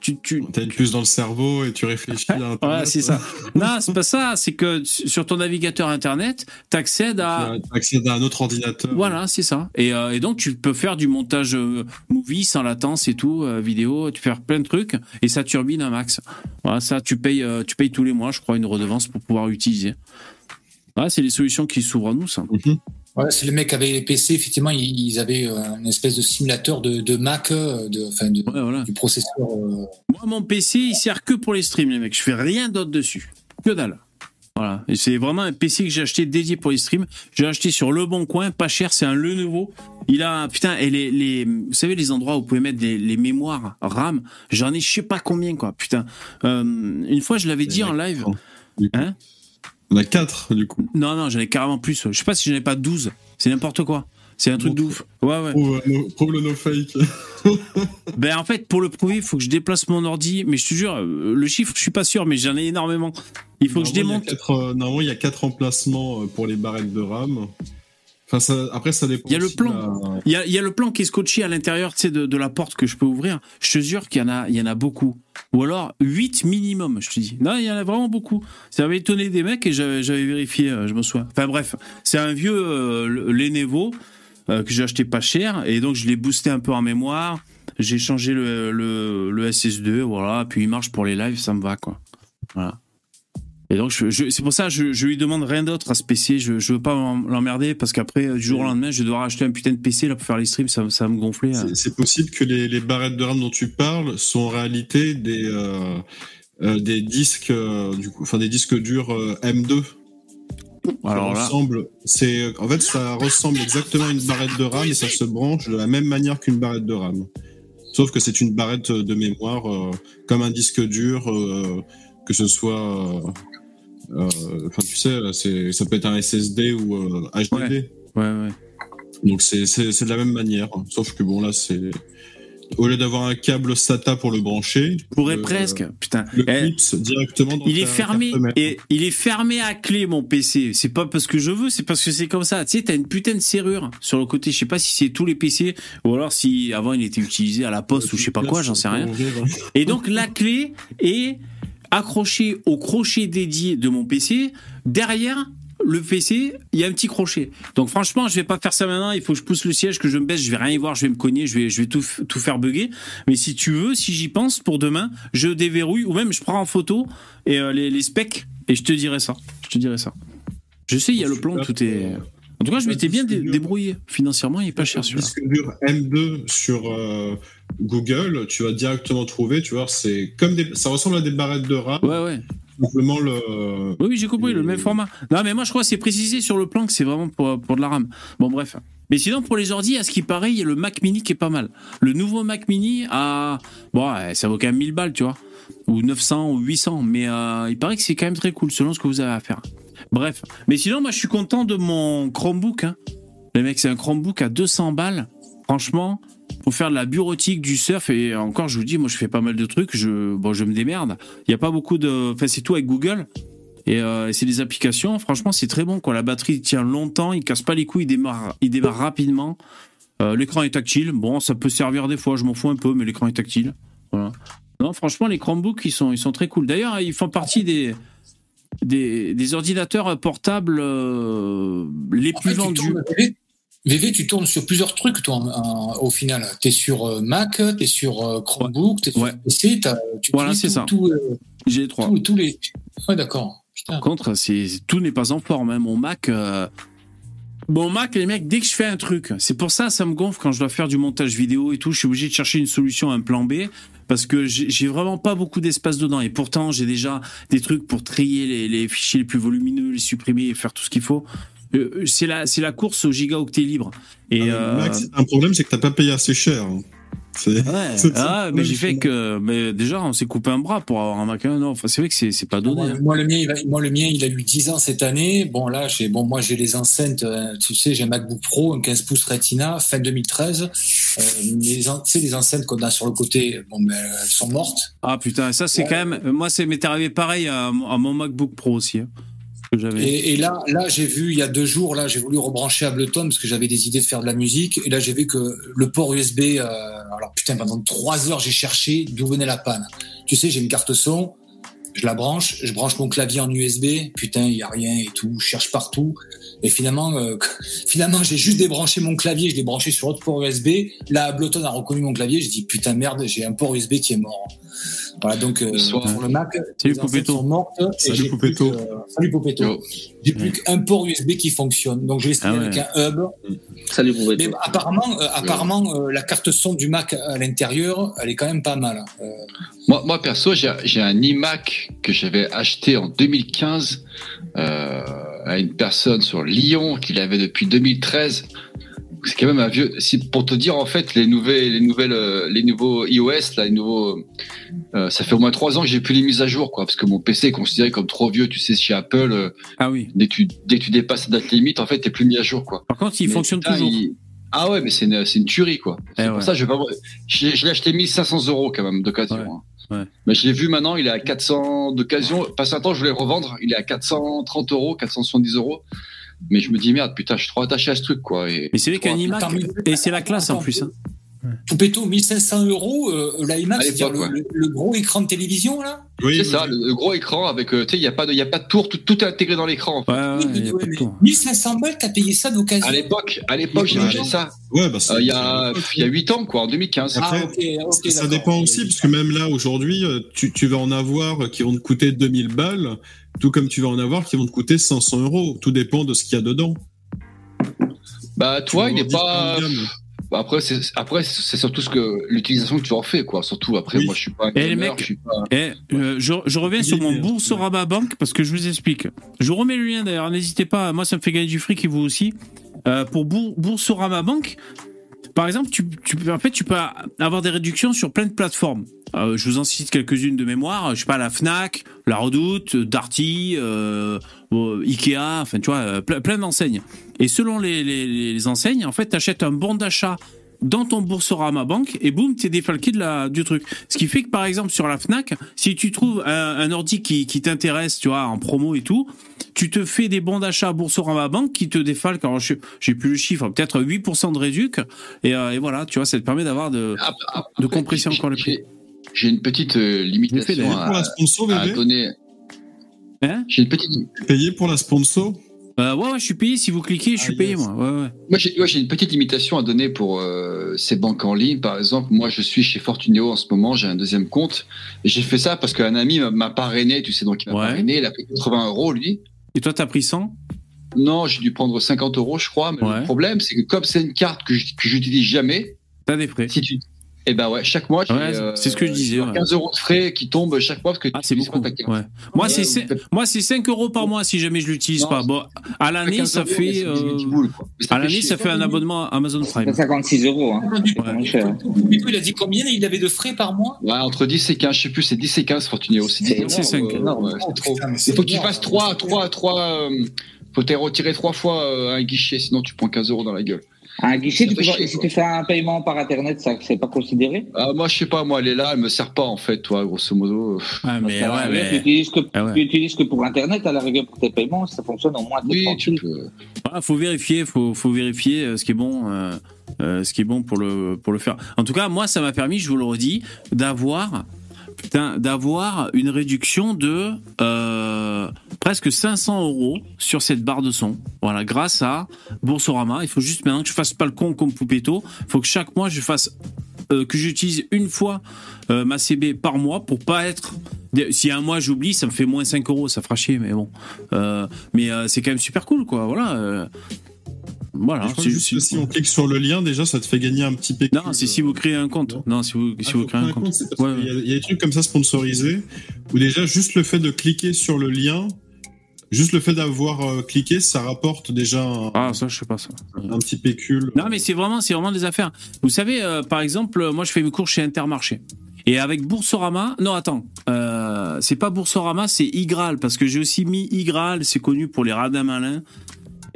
tu, tu, T'as une puce dans le cerveau et tu réfléchis à Internet. Ouais, c'est ça. non, c'est pas ça. C'est que sur ton navigateur internet, t'accèdes à, Tu accèdes à un autre ordinateur. voilà, c'est ça. Et, euh, et donc tu peux faire du montage euh, movie sans latence et tout, euh, vidéo, tu peux faire plein de trucs et ça turbine un max. Voilà, ça tu payes, tu payes tous les mois, je crois, une redevance pour pouvoir utiliser. Voilà, c'est les solutions qui s'ouvrent à nous, ça. Mhm. Ouais, c'est le mec qui avait les PC, effectivement, ils avaient euh, une espèce de simulateur de, de Mac, euh, de, enfin, de- Ouais, voilà. du processeur. euh, Moi, mon PC, il sert que pour les streams, les mecs. Je fais rien d'autre dessus. Que dalle. Voilà. Et c'est vraiment un PC que j'ai acheté dédié pour les streams. J'ai acheté sur Le Bon Coin, pas cher, c'est un Lenovo. Il a, putain, et les, les, vous savez, les endroits où vous pouvez mettre les, les mémoires RAM, j'en ai je sais pas combien, quoi, putain. Euh, une fois, je l'avais dit en live. Hein? On a 4 du coup. Non, non, j'en ai carrément plus. Je sais pas si j'en ai pas 12. C'est n'importe quoi. C'est un truc de ouf. Ouais, ouais. Prouve, euh, no- prouve le no fake. Ben, en fait, pour le prouver, il faut que je déplace mon ordi. Mais je te jure, euh, le chiffre, je suis pas sûr, mais j'en ai énormément. Il faut que je démonte. il quatre, euh, normalement, il y a 4 emplacements euh, pour les barrettes de RAM. Enfin, ça, après, ça dépend. Il y a le plan. la- Il y a, il y a le plan qui est scotché à l'intérieur tu sais, de, de la porte que je peux ouvrir. Je te jure qu'il y en a, il y en a beaucoup. Ou alors 8 minimum, je te dis. Non, il y en a vraiment beaucoup. Ça avait étonné des mecs et j'avais vérifié, euh, je me souviens. Enfin bref, c'est un vieux euh, le- Lenovo euh, que j'ai acheté pas cher et donc je l'ai boosté un peu en mémoire. J'ai changé le, le, le SS2, voilà. Puis il marche pour les lives, ça me va quoi. Voilà. Et donc, je, je- c'est pour ça que je, je lui demande rien d'autre à ce PC. Je, je veux pas l'emmerder parce qu'après, du jour au lendemain, je vais devoir acheter un putain de PC là, pour faire les streams. Ça, ça va me gonfler. C'est- C'est possible que les, les barrettes de RAM dont tu parles sont en réalité des, euh, euh, des disques, euh, du coup, enfin des disques durs euh, M2. Alors Ça là, ressemble, c'est, en fait, ça ressemble exactement à une barrette de RAM et ça se branche de la même manière qu'une barrette de RAM. Sauf que c'est une barrette de mémoire euh, comme un disque dur, euh, que ce soit, euh, euh, enfin tu sais, ça peut être un SSD ou euh, HDD. ouais, ouais. Donc c'est, de la même manière. Sauf que bon là c'est, au lieu d'avoir un câble SATA pour le brancher, Je pourrais euh, presque. Putain. le Eh, directement dans il est fermé et il est fermé à clé mon PC. C'est pas parce que je veux, c'est parce que c'est comme ça. Tu sais, t'as une putain de serrure sur le côté. Je sais pas si c'est tous les PC ou alors si avant il était utilisé à la poste ou je sais pas quoi, j'en sais rien. Et donc la clé est accrochée au crochet dédié de mon PC. Derrière le PC, il y a un petit crochet. Donc franchement, je vais pas faire ça maintenant. Il faut que je pousse le siège, que je me baisse. Je vais rien y voir. Je vais me cogner. Je vais, je vais tout, faire bugger. Mais si tu veux, si j'y pense pour demain, je déverrouille ou même je prends en photo et euh, les, les specs et je te dirai ça. Je te dirai ça. Je sais, il y a le plan, tout est. En tout cas, je m'étais bien dé- débrouillé financièrement. Il est pas cher celui-là. disque dur M2 sur euh, Google, tu vas directement trouver, tu vois, c'est comme des, ça ressemble à des barrettes de RAM, Ouais, ouais. simplement le, Oui, oui, j'ai compris, le même format. Non, mais moi, je crois que c'est précisé sur le plan que c'est vraiment pour, pour de la RAM. Bon, bref. Mais sinon, pour les ordi, à ce qui paraît, il y a le Mac Mini qui est pas mal. Le nouveau Mac Mini, à... bon, ça vaut quand même 1000 balles, tu vois. Ou 900 ou 800. Mais euh, il paraît que c'est quand même très cool, selon ce que vous avez à faire. Bref. Mais sinon, moi, je suis content de mon Chromebook. Hein. Les mecs, c'est un Chromebook à 200 balles. Franchement, pour faire de la bureautique, du surf, et encore, je vous dis, moi, je fais pas mal de trucs. Je, bon, je me démerde. Il n'y a pas beaucoup de. Enfin, c'est tout avec Google. Et euh, c'est des applications. Franchement, c'est très bon. Quoi. La batterie tient longtemps. Il casse pas les couilles. Il démarre, il démarre rapidement. Euh, l'écran est tactile. Bon, ça peut servir des fois. Je m'en fous un peu, mais l'écran est tactile. Non, franchement, les Chromebooks, ils sont, ils sont très cool. D'ailleurs, ils font partie des, des, des ordinateurs portables euh, les En plus fait, vendus. VV, tu tournes sur plusieurs trucs, toi, en- en- au final. Tu es sur euh, Mac, tu es sur euh, Chromebook, tu es sur. PC, tu Voilà, c'est tout- ça. tout, euh, J'ai trois. tous les. Ouais, d'accord. Par contre, tout n'est pas en forme. hein. Mon Mac, euh, mon Mac, les mecs, dès que je fais un truc, c'est pour ça, ça me gonfle quand je dois faire du montage vidéo et tout. Je suis obligé de chercher une solution, un plan B, parce que j'ai vraiment pas beaucoup d'espace dedans. Et pourtant, j'ai déjà des trucs pour trier les, les fichiers les plus volumineux, les supprimer et faire tout ce qu'il faut. Euh, C'est la, course au gigaoctet libre. Et euh, Max, un problème, c'est que t'as pas payé assez cher. Ouais, ah, mais j'ai fait que, mais déjà, on s'est coupé un bras pour avoir un Mac. hein. Non, enfin, c'est vrai que c'est c'est pas donné. Moi, hein. moi, le mien, il va- moi, le mien, il a eu 10 ans cette année. Bon, là, j'ai, bon, moi, j'ai les enceintes, euh, tu sais, j'ai un MacBook Pro, un 15 pouces Retina, fin 2013. Euh, les, en- tu sais, les enceintes qu'on a sur le côté, bon, ben, elles sont mortes. Ah putain, ça c'est Ouais. quand même. Moi, c'est m'est arrivé pareil à, à mon MacBook Pro aussi. hein. Et, là, là, j'ai vu, il y a deux jours, là, j'ai voulu rebrancher Ableton parce que j'avais des idées de faire de la musique. Et là, j'ai vu que le port USB, euh, alors putain, pendant trois heures, j'ai cherché d'où venait la panne. Tu sais, j'ai une carte son, je la branche, je branche mon clavier en USB, putain, il y a rien et tout, je cherche partout. Et finalement, euh, finalement, j'ai juste débranché mon clavier, je l'ai branché sur l'autre port USB. Là, Ableton a reconnu mon clavier, j'ai dit putain merde, j'ai un port USB qui est mort. Voilà, donc euh, sur le Mac, Salut, les Poupetto. sont mortes. et Salut, j'ai plus Poupetto. que- Salut Poupetto. J'ai plus qu'un port USB qui fonctionne. Donc je l'ai installé Ah ouais. avec un hub. Salut pour Mais apparemment, euh, apparemment euh, la carte son du Mac à l'intérieur, elle est quand même pas mal. Euh, Moi, moi perso, j'ai j'ai un iMac que j'avais acheté en 2015 euh, à une personne sur Lyon qui l'avait depuis 2013. C'est quand même un vieux. Pour te dire en fait les nouvelles, les nouvelles, euh, les nouveaux iOS là, les nouveaux, euh, ça fait au moins trois ans que j'ai plus les mises à jour quoi, parce que mon PC est considéré comme trop vieux. Tu sais, chez Apple, euh, Ah oui. dès que tu dès que tu dépasses la date limite, en fait, t'es plus mis à jour quoi. Par contre, il Mais fonctionne putain, toujours. il- Ah ouais, mais c'est une, c'est une tuerie, quoi. C'est Eh pour ouais. ça, je vais pas. Je, je l'ai acheté 1500 euros quand même d'occasion. Ouais, hein. Ouais. Mais je l'ai vu maintenant, il est à 400 d'occasion. Passé un temps, je voulais le revendre. Il est à 430 euros, 470 euros. Mais je me dis merde, putain, je suis trop attaché à ce truc, quoi. Et Mais c'est vrai qu'un iMac, et c'est la classe en plus. hein. Poupetto, 1500 euros, euh, À c'est-à-dire le, le- le gros écran de télévision là Oui, c'est oui, ça, le, le gros écran avec, euh, tu sais, il y a pas de, il y a pas de tour, tout, tout est intégré dans l'écran. En fait. Ouais, ouais, Oui, il y a mais- pas ouais, de mais tour. 1500 balles, t'as payé ça d'occasion À l'époque, à l'époque, j'ai acheté ça. Ouais, bah, Euh, Il y a, il y a 8 ans, quoi, en 2015. Après, Ah, ça dépend aussi, parce que même là, aujourd'hui, euh, tu, tu vas en avoir qui vont te coûter 2000 balles, tout comme tu vas en avoir qui vont te coûter 500 euros. Tout dépend de ce qu'il y a dedans. Bah, toi, il n'est pas. Après, c'est après c'est surtout ce que l'utilisation que tu en fais, quoi. Surtout après, Oui. moi, je suis pas un Et les gamer, mecs- je suis pas. Eh, euh, je, je reviens sur mon Gamer, Boursorama Bank parce que je vous explique. Je vous remets le lien d'ailleurs, n'hésitez pas. Moi, ça me fait gagner du fric et vous aussi. Euh, pour Bour- Boursorama Bank, par exemple, tu, en fait, tu peux avoir des réductions sur plein de plateformes. Euh, je vous en cite quelques-unes de mémoire. Je sais pas, la Fnac, la Redoute, Darty, euh, euh, Ikea, enfin, tu vois, euh, plein, plein d'enseignes. Et selon les, les, les enseignes, en fait, tu achètes un bon d'achat dans ton Boursorama Bank et boum, t'es défalqué de la, du truc. Ce qui fait que par exemple sur la Fnac, si tu trouves un, un ordi qui, qui t'intéresse, tu vois, en promo et tout, tu te fais des bons d'achat à Boursorama Bank qui te défalquent, alors je- j'ai plus le chiffre, peut-être 8% de réduc, et, euh, et voilà, tu vois, ça te permet d'avoir de... Ap- ap- de après, compression encore le prix. j'ai- une petite euh, limitation à, Pour la sponsor, à bébé? donner. Hein? J'ai une petite. Payé pour la sponsor? Euh, ouais, ouais, je suis payé, si vous cliquez, je suis Ah, payé, yes. moi. Ouais, ouais. Moi, j'ai ouais, une petite limitation à donner pour euh, ces banques en ligne. Par exemple, moi, je suis chez Fortuneo en ce moment. J'ai un deuxième compte. Et j'ai fait ça parce qu'un ami m'a- parrainé. Tu sais, donc il m'a Ouais. parrainé. Il a pris 80 euros, lui. Et toi, t'as pris 100 Non, j'ai dû prendre 50 euros, je crois. Mais Ouais. le problème, c'est que comme c'est une carte que j'utilise jamais, T'as des frais. si tu Et ben ouais, chaque mois, Ouais, euh, c'est ce que je disais, j'ai ouais. 15 euros de frais qui tombent chaque mois parce que Ah, tu c'est beaucoup. Ouais. Moi, Ouais, c'est vous cin- faites- moi, c'est 5 euros par mois si jamais je l'utilise pas. Bon, à l'année, 15 ça fait, c'est 18 euh, boules, à l'année, ça fait un abonnement Amazon Prime. 56 euros. Hein. Du coup, il a dit combien il avait de frais par mois? Ouais, entre 10 et 15, je sais plus, c'est 10 et 15, Fortunio. C'est C'est 10 c'est cinq. euh, Il faut que tu énorme. fasses 3, 3, 3, euh, faut te retirer 3 fois euh, un guichet, sinon tu prends 15 euros dans la gueule. Un guichet, tu peux, chier, si tu fais un paiement par internet, ça c'est pas considéré? Ah, moi, je sais pas, moi, elle est là, elle me sert pas, en fait, toi, grosso modo. Ouais, mais, ouais, Tu mais, utilises que, Ah ouais. tu utilises que pour internet à la rigueur pour tes paiements, ça fonctionne au moins. Oui, tu tranquille. peux. voilà, faut vérifier, faut, faut vérifier euh, ce qui est bon, euh, euh, ce qui est bon pour le, pour le faire. En tout cas, moi, ça m'a permis, je vous le redis, d'avoir, d'avoir une réduction de euh, presque 500 euros sur cette barre de son. Voilà, grâce à Boursorama. Il faut juste maintenant que je fasse pas le con comme Poupetto. Il faut que chaque mois je fasse euh, que j'utilise une fois euh, ma CB par mois pour pas être. Si un mois j'oublie, ça me fait moins 5 euros, ça fera chier, mais bon. Mais c'est quand même super cool, quoi. Voilà. Euh, voilà. Je crois juste que si on clique sur le lien, déjà, ça te fait gagner un petit pécule. Non, c'est si vous créez un compte. Non, si vous, Ah, si vous faut créez un compte. Ouais, y a- Il y, a des trucs comme ça sponsorisés où déjà juste le fait de cliquer sur le lien, juste le fait d'avoir euh, cliqué, ça rapporte déjà un, Ah, ça, je sais pas ça. un petit pécule. Non, mais c'est vraiment, c'est vraiment des affaires. Vous savez, euh, par exemple, euh, moi, je fais mes cours chez Intermarché. Et avec Boursorama, non, attends, euh, c'est pas Boursorama, c'est Igral, parce que j'ai aussi mis Igral, c'est connu pour les radins malins,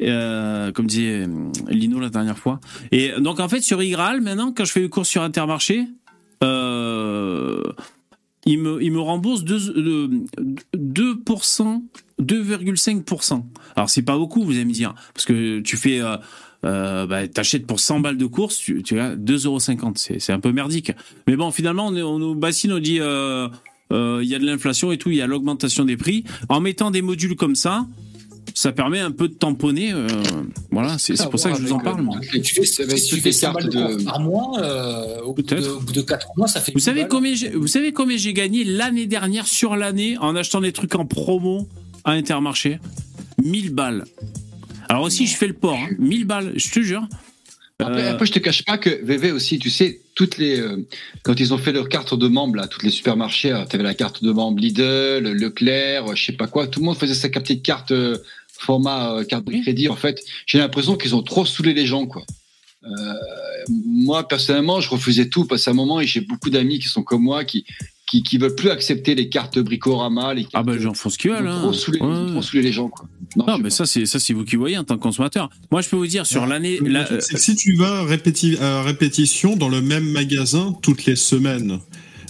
euh, comme disait euh, Lino la dernière fois. Et donc, en fait, sur Igral, maintenant, quand je fais mes cours sur Intermarché, euh, il me, il me rembourse 2%, de- 2% 2,5%. Alors, c'est pas beaucoup, vous allez me dire, parce que tu fais. euh, euh, bah, t'achètes pour 100 balles de course, tu, tu as 2,50€. C'est, c'est un peu merdique. Mais bon, finalement, on, on nous bassine, on dit euh, il y a de l'inflation et tout, il y a l'augmentation des prix. En mettant des modules comme ça, ça permet un peu de tamponner. euh, voilà, c'est, c'est pour ça que je vous en parle, moi. Tu fais, si tu toutes fais les 100 cartes balles de- par mois, euh, au, bout de, Peut-être. au bout de 4 mois, ça fait Vous 1000 savez combien j'ai, vous savez combien j'ai gagné l'année dernière sur l'année en achetant des trucs en promo à Intermarché? 1000 balles. Alors aussi, je fais le port. hein. 1000 balles, je te jure. Après, Euh, après, je te cache pas que VV aussi, tu sais, toutes les euh, quand ils ont fait leur carte de membre là, toutes les supermarchés, tu avais la carte de membre Lidl, Leclerc, euh, je sais pas quoi, tout le monde faisait sa petite carte euh, format euh, carte de crédit. En fait, j'ai l'impression qu'ils ont trop saoulé les gens, quoi. Euh, moi personnellement, je refusais tout parce qu'à un moment, et j'ai beaucoup d'amis qui sont comme moi, qui qui qui veulent plus accepter les cartes Bricorama, les cartes. ah ben j'en font ce qu'ils ils veulent. ont hein. trop ont Ouais. trop saoulé les gens, quoi. Non, mais pas. ça, c'est ça, c'est vous qui voyez en tant que consommateur. Moi, je peux vous dire sur l'année. La- que si tu vas répéti- à répétition dans le même magasin toutes les semaines,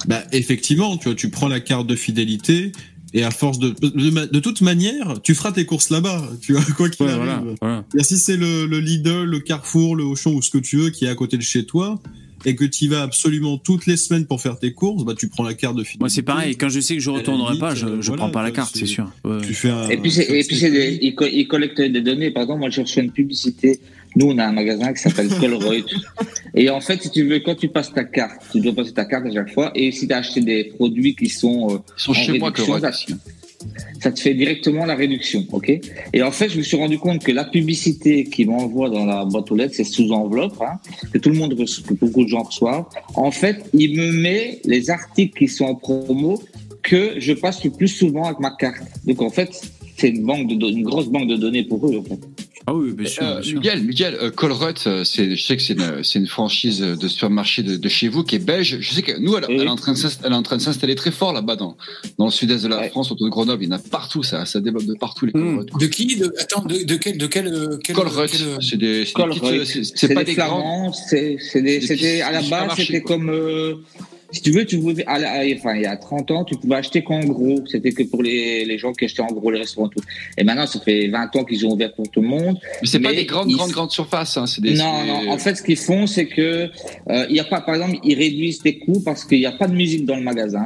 bah effectivement, tu vois, tu prends la carte de fidélité et à force de de, toute manière, tu feras tes courses là-bas, tu vois quoi qu'il ouais, arrive. voilà, voilà. Et si c'est le, le Lidl, le Carrefour, le Auchan ou ce que tu veux qui est à côté de chez toi et que tu y vas absolument toutes les semaines pour faire tes courses, bah tu prends la carte de fidélité. Moi, c'est pareil. Quand je sais que je retournerai limite, pas, je, euh, je voilà, prends pas la carte, c'est sûr. Ouais. Tu fais un, Et puis, c'est, et puis des, ils, co- ils collectent des données. Par exemple, moi, j'ai reçu une publicité. Nous, on a un magasin qui s'appelle Colruyt. et en fait, si tu veux, quand tu passes ta carte, tu dois passer ta carte à chaque fois. Et si tu as acheté des produits qui sont euh, Ils sont en chez moi que ça, te fait directement la réduction, ok? Et en fait, je me suis rendu compte que la publicité qui m'envoie dans la boîte aux lettres, c'est sous enveloppe, hein, que tout le monde, que beaucoup de gens reçoivent. En fait, il me met les articles qui sont en promo que je passe le plus souvent avec ma carte. Donc en fait, c'est une banque une grosse banque de données pour eux. Ah oui, bien sûr. Euh, bien sûr. Miguel, Miguel, euh, Colruyt, euh, c'est, je sais que c'est une, c'est une franchise de supermarché de, de chez vous qui est belge. Je sais que nous, elle, est en train de s'inst- elle est en train de s'installer très fort là-bas dans, dans le sud-est de la Ouais. France, autour de Grenoble. Il y en a partout, ça, ça développe de partout les Mm. Quoi. De qui de, Attends, de, de quel, de quel, quel, Colruyt, quel, c'est des, c'est des petites, c'est, c'est C'est pas des des grands. c'est des- à la base, c'était quoi. comme euh, si tu veux, tu pouvais, à la- enfin, il y a 30 ans, tu pouvais acheter qu'en gros. C'était que pour les, les gens qui achetaient en gros les restaurants. Tout. Et maintenant, ça fait 20 ans qu'ils ont ouvert pour tout le monde. Mais c'est pas des grandes, ils- grandes, grandes surfaces. Hein, c'est des, non, non. En fait, ce qu'ils font, c'est que euh, il y a pas, par exemple, ils réduisent les coûts parce qu'il n'y a pas de musique dans le magasin.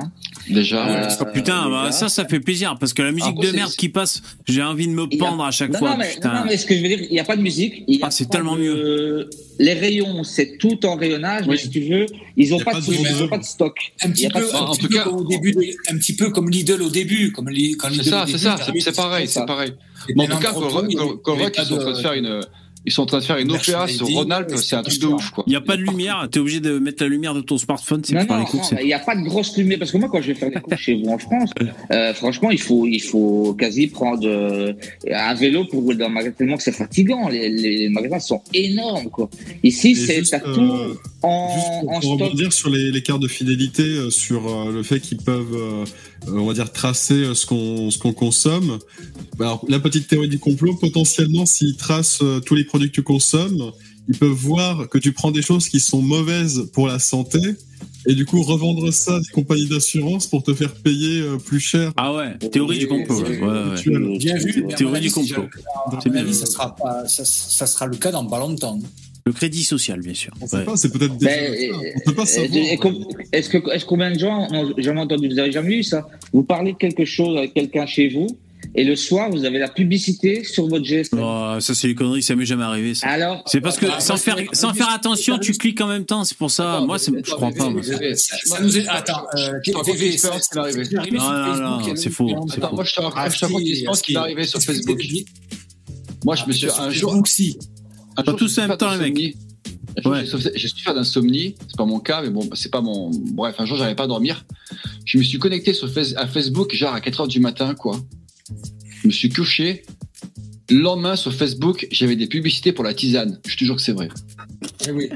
Déjà. Euh, ouais. Ah, putain, bah, ça, ça fait plaisir parce que la musique de merde qui passe, j'ai envie de me a- pendre à chaque Non, fois. non, mais, putain. non, mais ce que je veux dire, il n'y a pas de musique. il y a Ah, c'est tellement de- Les rayons, c'est tout en rayonnage, mais si tu veux, ils n'ont pas, pas de, pas de stock. un petit peu, en petit tout peu cas- au début, un petit peu comme Lidl au début, comme C'est ça, c'est ça, c'est, pareil, c'est pareil. Mais en tout cas, pas ils sont en train de- faire une, Ils sont en train de faire une opéra sur Rhône-Alpes, c'est un truc de ouf. Il n'y a pas de lumière, t'es obligé de mettre la lumière de ton smartphone, Non, non, les courses. non, il n'y a pas de grosse lumière. Parce que moi, quand je vais faire des courses chez vous en France, euh, franchement, il faut, il faut quasi prendre euh, un vélo pour rouler dans le magasin, tellement que c'est fatigant. Les, les magasins sont énormes, quoi. Ici, c'est juste, euh, tout Juste en, pour, en pour stock. rebondir sur les, les cartes de fidélité, euh, sur euh, le fait qu'ils peuvent, on va dire, tracer euh, ce qu'on ce qu'on consomme. Alors, la petite théorie du complot, potentiellement, s'ils tracent euh, tous les produits que tu consommes, ils peuvent voir que tu prends des choses qui sont mauvaises pour la santé et du coup revendre ça à des compagnies d'assurance pour te faire payer euh, plus cher. Ah ouais, théorie du complot. ouais, ouais, Bien vu. Théorie du complot. j'ai- bien. avis, ça sera pas, ça, ça sera le cas dans pas longtemps. Le crédit social, bien sûr. On sait Ouais. pas, c'est peut-être Est-ce que, est-ce combien de gens ont jamais entendu, vous avez jamais eu ça? Vous parlez de quelque chose avec quelqu'un chez vous, et le soir, vous avez la publicité sur votre GSM. Oh, ça, c'est les conneries, ça m'est jamais arrivé, ça. Alors, C'est parce que Ah, sans faire, c'est- sans faire attention, tu cliques en même temps, c'est pour ça. Attends, Moi, mais- je crois attends, pas. moi. Ça, nous est. Attends, euh, une c'est arrivé Non, non, Facebook, non, c'est faux, Attends, moi, je te raconte Ah, raconte une qui m'est arrivée sur Facebook. Moi, je me suis, sur un jour, Pas tous en même temps, les mecs. Ouais. j'ai souffert- d'insomnie, c'est pas mon cas, mais bon, c'est pas mon. Bref, un jour, j'arrivais pas à dormir. Je me suis connecté sur Face- à Facebook, genre à 4 heures du matin, quoi. Je me suis couché. Le lendemain, sur Facebook, j'avais des publicités pour la tisane. Je te jure que c'est vrai. Eh oui.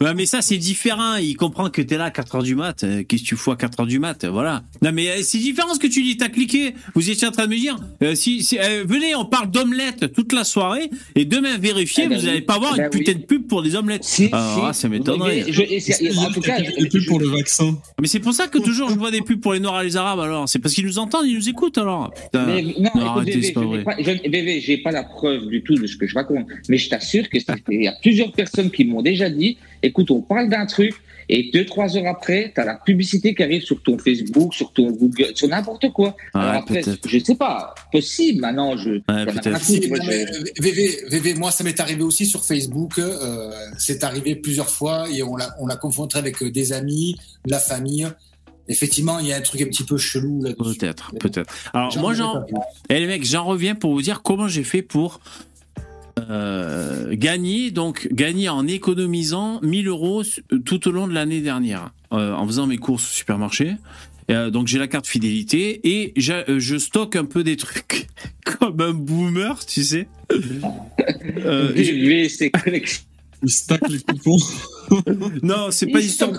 Mais ça, c'est différent. Il comprend que t'es là à 4h du mat. Euh, Qu'est-ce que tu fous à 4h du mat Voilà. Non, mais euh, c'est différent ce que tu dis. T'as cliqué. Vous étiez en train de me dire, euh, si, si, euh, venez, on parle d'omelette toute la soirée. Et demain, vérifiez, Eh ben vous oui. n'allez pas voir Eh une ben putain oui. de pub pour des omelettes. si, Alors, si. ah, ça m'étonnerait. En tout cas, des pubs pour le vaccin. Mais c'est pour ça que toujours je vois des pubs pour les Noirs et les Arabes alors. C'est parce qu'ils nous entendent, ils nous écoutent alors. Putain. Mais, non, non, écoute, arrêtez, c'est pas vrai. n'ai pas, je- Bébé, j'ai pas la preuve du tout de ce que je raconte, mais je t'assure que il y a plusieurs personnes qui m'ont déjà dit, écoute, on parle d'un truc, et deux, trois heures après, tu as la publicité qui arrive sur ton Facebook, sur ton Google, sur n'importe quoi. Ouais, Alors après, je sais pas, possible, maintenant, je, Ouais, Si, moi, je- euh, VV, VV, moi, ça m'est arrivé aussi sur Facebook. euh, c'est arrivé plusieurs fois et on l'a, on l'a confronté avec euh, des amis, de la famille. Effectivement, il y a un truc un petit peu chelou. Peut-être, peut-être. Alors moi j'en, eh les mecs, j'en reviens pour vous dire comment j'ai fait pour euh, gagner donc gagner en économisant 1000 euros su- tout au long de l'année dernière euh, en faisant mes courses au supermarché. Euh, donc j'ai la carte fidélité et euh, je stocke un peu des trucs comme un boomer, tu sais. Euh, je- les coupons. non, c'est pas histoire.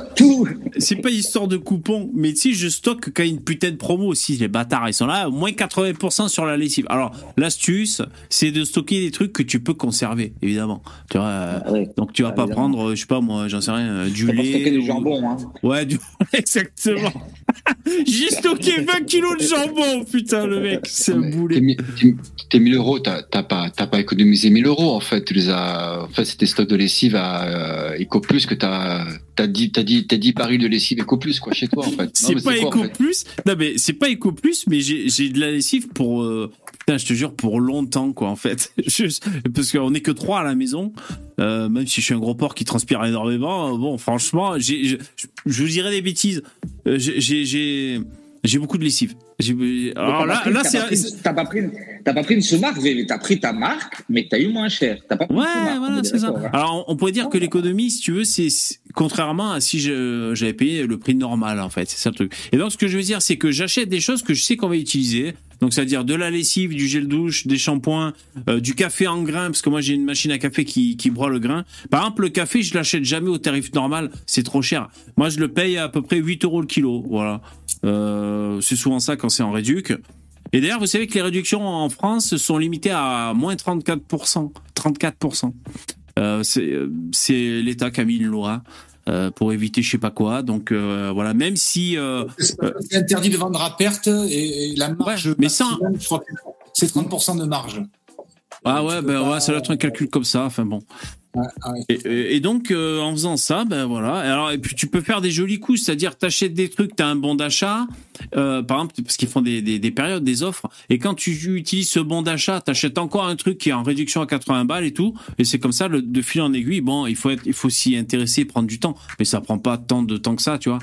C'est pas histoire de coupons, mais tu sais, je stocke quand il y a une putain de promo aussi. Les bâtards, ils sont là, au moins 80% sur la lessive. Alors, l'astuce, c'est de stocker des trucs que tu peux conserver, évidemment. Tu vois, euh, Ah ouais. donc tu vas Ah, pas évidemment. prendre, euh, je sais pas moi, j'en sais rien, euh, du pas lait. stocker du ou- jambon, hein. Ouais, du... exactement. J'ai stocké 20 kilos de jambon, putain, le mec, c'est un boulet. Tes, mi- tes- tes 1000 euros, t'as pas, t'as pas économisé 1000 euros en fait. Tu les as, en fait, c'était stock de lessive à euh, EcoPlus que t'as, t'as dit, t'as dit, t'as dit baril de lessive EcoPlus quoi chez toi en fait. C'est pas fait Plus. Non, mais c'est pas Eco Plus, mais j'ai j'ai de la lessive pour. euh, putain, je te jure, pour longtemps, quoi, en fait. Juste- parce qu'on est que trois à la maison. Euh, même si je suis un gros porc qui transpire énormément, euh, bon, franchement, je vous dirais des bêtises. Euh, j'ai- J'ai beaucoup de lessive. Alors là, là c'est. T'as pas pris, pas pris une sous-marque. T'as pris ta marque, mais t'as eu moins cher. Pas pris Ouais, voilà, est c'est ça. hein. Alors, on on pourrait dire que l'économie, si tu veux, c'est contrairement à si j'avais payé le prix normal, en fait. C'est ça le truc. Et donc, ce que je veux dire, c'est que j'achète des choses que je sais qu'on va utiliser. Donc, c'est-à-dire de la lessive, du gel douche, des shampoings, euh, du café en grain, parce que moi, j'ai une machine à café qui, qui broie le grain. Par exemple, le café, je l'achète jamais au tarif normal. C'est trop cher. Moi, je le paye à peu près 8 euros le kilo. Voilà. Euh, c'est souvent ça quand c'est en réduc. Et d'ailleurs, vous savez que les réductions en France sont limitées à moins 34%. 34%. Euh, c'est l'État qui a mis une loi pour éviter je sais pas quoi. Donc euh, voilà, même si euh, C'est interdit de vendre à perte et, et la marge. Ouais, mais sans- maximum, je crois que C'est 30% de marge. ah ouais, ben pas- ouais, ça doit être un calcul comme ça. Enfin bon. Et, donc euh, en faisant ça, ben voilà. Alors et puis tu peux faire des jolis coups, c'est-à-dire t'achètes des trucs, t'as un bon d'achat, euh, par exemple parce qu'ils font des, des, des périodes, des offres, et quand tu utilises ce bon d'achat, t'achètes encore un truc qui est en réduction à 80 balles et tout, et c'est comme ça le, de fil en aiguille. Bon, il faut faut s'y intéresser, prendre du temps, mais ça prend pas tant de temps que ça, tu vois.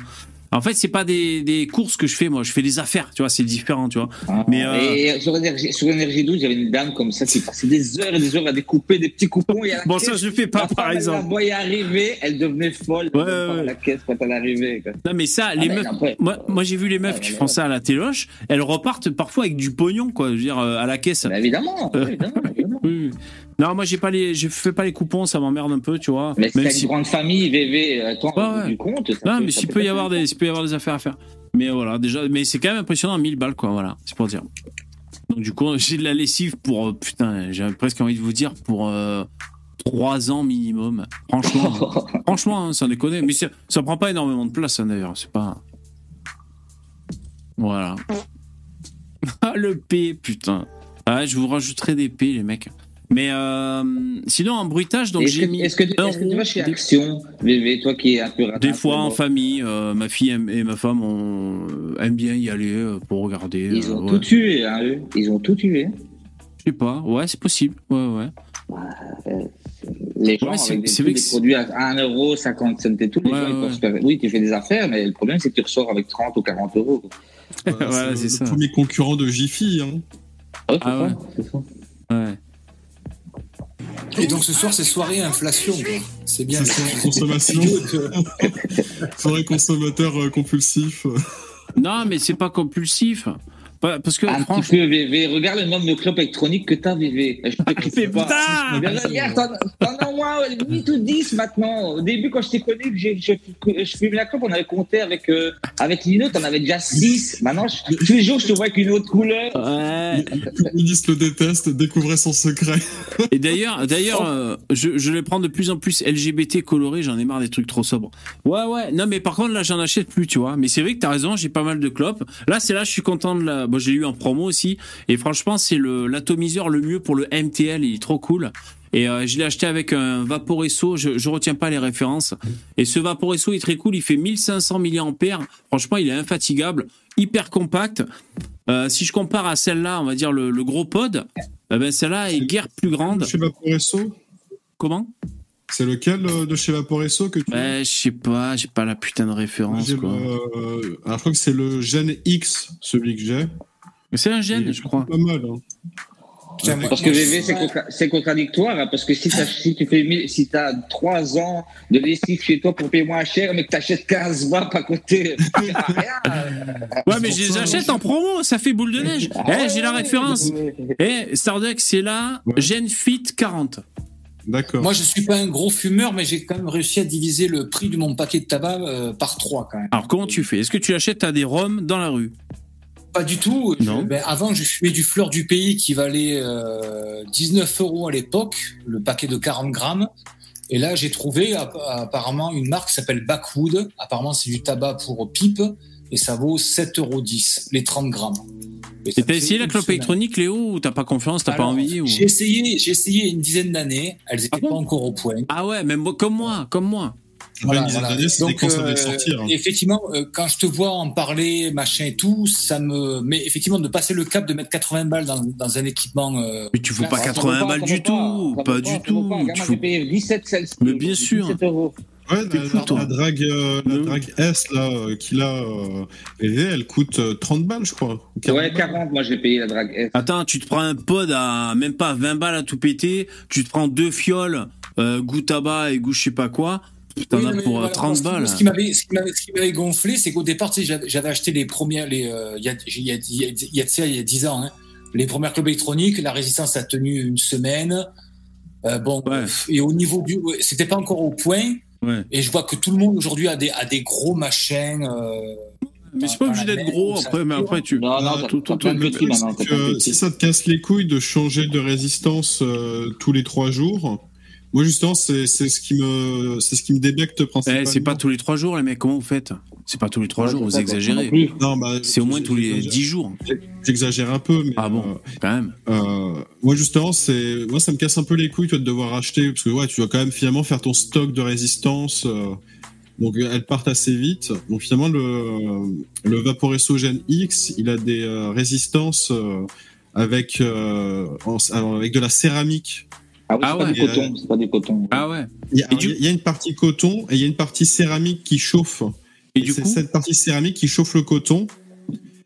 En fait, c'est pas des, des courses que je fais, moi. Je fais des affaires, tu vois. C'est différent, tu vois. Ah. Mais, euh, Et sur énergie, sur énergie 12, il y avait une dame comme ça qui passait des heures et des heures à découper des petits coupons. Et à la Bon, caisse, ça, je fais pas, la par exemple. Elle la voyait arriver, elle devenait folle Ouais, ouais. la caisse quand elle arrivait. quoi. Non, mais ça, les mais meufs. après- Moi, moi j'ai vu les meufs Ouais, qui font ça à la téloche. Elles repartent parfois avec du pognon, quoi. Je veux dire, euh, à la caisse. Mais évidemment, Euh. évidemment, évidemment. Oui. Non, moi, j'ai pas les, je fais pas les coupons, ça m'emmerde un peu, tu vois. Mais t'as si- une grande famille, VV, attends, Ouais, ouais. du compte. ça Non, peut- mais ça s'il peut y avoir des, peut y avoir des affaires à faire. Mais voilà, déjà, mais c'est quand même impressionnant, 1000 balles, quoi, voilà, c'est pour dire. Donc, du coup, j'ai de la lessive pour, euh, putain, j'ai presque envie de vous dire, pour euh, 3 ans minimum. Franchement, franchement, hein, sans déconner. Mais ça, ça prend pas énormément de place, hein, d'ailleurs, c'est pas. Voilà. Ah, le P, putain. Ah, je vous rajouterai des P, les mecs. Mais euh, sinon, en bruitage, donc Est-ce j'ai que, mis. est-ce que, un est-ce que tu vas chez des- Action, VV, toi qui es un peu des fois en famille, euh, ma fille aime- et ma femme on, euh, aiment bien y aller euh, pour regarder. Ils euh, ont ouais. tout tué, hein, eux. Ils ont tout tué. Je sais pas, ouais, c'est possible. Ouais, ouais. Les gens Ouais, c'est- avec des, c'est tous vrai des produits à 1,50€ et tout, les Ouais, gens ils ouais. faire- Oui, tu fais des affaires, mais le problème c'est que tu ressors avec 30 ou 40 euros. Voilà, Voilà, c'est c'est le, ça. le premier concurrent de Jiffy. Hein. Ah, c'est Ah ça, ouais. c'est ça. ouais. Et donc ce soir, c'est soirée inflation. C'est bien. C'est consommation. Soirée consommateur euh, compulsif. Non, mais c'est pas compulsif. Pas- Parce que Un petit franchement. peu VV. Regarde le nombre de clopes électroniques que t'as VV. Je te Mais critique pas. regarde, t'en as au moins 8 ou 10 maintenant. Au début, quand je t'ai connu, j'ai- je, je fumais la clope, on avait compté avec, euh, avec Lino, t'en avais déjà 6. Maintenant, je- tous les jours, je te vois avec une autre couleur. Ouais. Ulysse le déteste, découvrez son secret. Et d'ailleurs, d'ailleurs, euh, je, je les prends de plus en plus LGBT colorés. J'en ai marre des trucs trop sobres. Ouais, ouais. Non, mais par contre, là, j'en achète plus, tu vois. Mais c'est vrai que t'as raison. J'ai pas mal de clopes. Là, c'est là, je suis content de la. Bon, j'ai eu en promo aussi. Et franchement, c'est le l'atomiseur le mieux pour le MTL. Il est trop cool. Et euh, je l'ai acheté avec un Vaporesso. Je, je retiens pas les références. Et ce Vaporesso est très cool. Il fait 1500 mAh. Franchement, il est infatigable, hyper compact. Euh, si je compare à celle-là, on va dire le, le gros pod, eh ben celle-là est guère plus grande. Chez Vaporesso? Comment? C'est lequel euh, de chez Vaporesso que tu Ouais, je sais pas, j'ai pas la putain de référence. Quoi. le- euh, alors, je crois que c'est le Gen X, celui que j'ai. Mais c'est un gène, je crois. Pas mal. Hein. Parce que VV, c'est contra- c'est contradictoire, hein, parce que si, tu fais, si t'as 3 ans de lessive chez toi pour payer moins cher, mais que t'achètes 15 watts à côté. Ouais, mais je les achète en promo, ça fait boule de neige. Ah Eh, ouais, j'ai la référence. ouais. Eh, Starduck, c'est là, Ouais. Gen Fit 40. D'accord. Moi, je suis pas un gros fumeur, mais j'ai quand même réussi à diviser le prix de mon paquet de tabac euh, par trois quand même. Alors, comment tu fais? Est-ce que tu achètes à des roms dans la rue? Pas du tout. Je- Non. ben, avant, je fumais du fleur du pays qui valait euh, 19 euros à l'époque, le paquet de 40 grammes. Et là, j'ai trouvé app- apparemment une marque qui s'appelle Backwood. Apparemment, c'est du tabac pour pipe et ça vaut 7,10 euros les 30 grammes. Et t'as essayé la clope électronique, Léo, ou t'as pas confiance, t'as pas envie ou... J'ai essayé, j'ai essayé une dizaine d'années. Elles étaient Ah bon pas encore au point. Ah ouais, même moi, comme moi, comme moi. Une dizaine d'années, c'était Donc, quand ça euh, sortir. hein. Effectivement, euh, quand je te vois en parler, machin et tout, ça me. Mais effectivement, de passer le cap de mettre 80 balles dans, dans un équipement. euh, Mais tu fous Là, pas ça 80 Ça vaut balles du tout, pas du tout. Tu fous- j'ai payé 17 celle-ci. Mais bien sûr. 17 euros. Ouais, la, fou, toi. la drague, euh, la Oui. drague S là, euh, qu'il a, euh, elle coûte euh, 30 balles, je crois. ou 40 Ouais, balles. 40, moi j'ai payé la drague S. Attends, tu te prends un pod à même pas 20 balles à tout péter, tu te prends deux fioles, euh, goût tabac et goût je sais pas quoi, t'en Oui, as pour euh, voilà, 30 ce qui- balles. Ce qui m'avait, ce qui m'avait, gonflé, c'est qu'au départ, tu sais, j'avais, acheté les premières, les, euh, il y a, il y a, il y a, y a de ça, il y a 10 ans, hein, les premières clubs électroniques, la résistance a tenu une semaine. Euh, bon, Ouais. et au niveau du, c'était pas encore au point. Ouais. Et je vois que tout le monde aujourd'hui a des, a des gros machins. Euh, Mais c'est pas obligé d'être gros après, mais après tu. Non, non, tout- petits. si ça te casse les couilles de changer de résistance euh, tous les trois jours, moi justement c'est c'est ce qui me c'est ce qui me débecte Eh, principalement. c'est pas tous les 3 jours les mecs, comment vous faites? C'est pas tous les 3 Ouais, jours, vous exagérez. Non bah, C'est au moins tous les 10 jours. J'exagère un peu, mais Ah bon, quand même. euh, euh, moi justement c'est moi ça me casse un peu les couilles toi de devoir acheter parce que ouais tu dois quand même finalement faire ton stock de résistance. euh, donc elles partent assez vite. Donc finalement le le Vaporesso Gen X il a des euh, résistances euh, avec euh, en- alors, avec de la céramique. Ah oui, Ah c'est pas ouais. du coton, c'est pas du coton. Ah ouais. Il y, a, Et du- il y a une partie coton et il y a une partie céramique qui chauffe. Et du c'est coup, cette partie céramique qui chauffe le coton.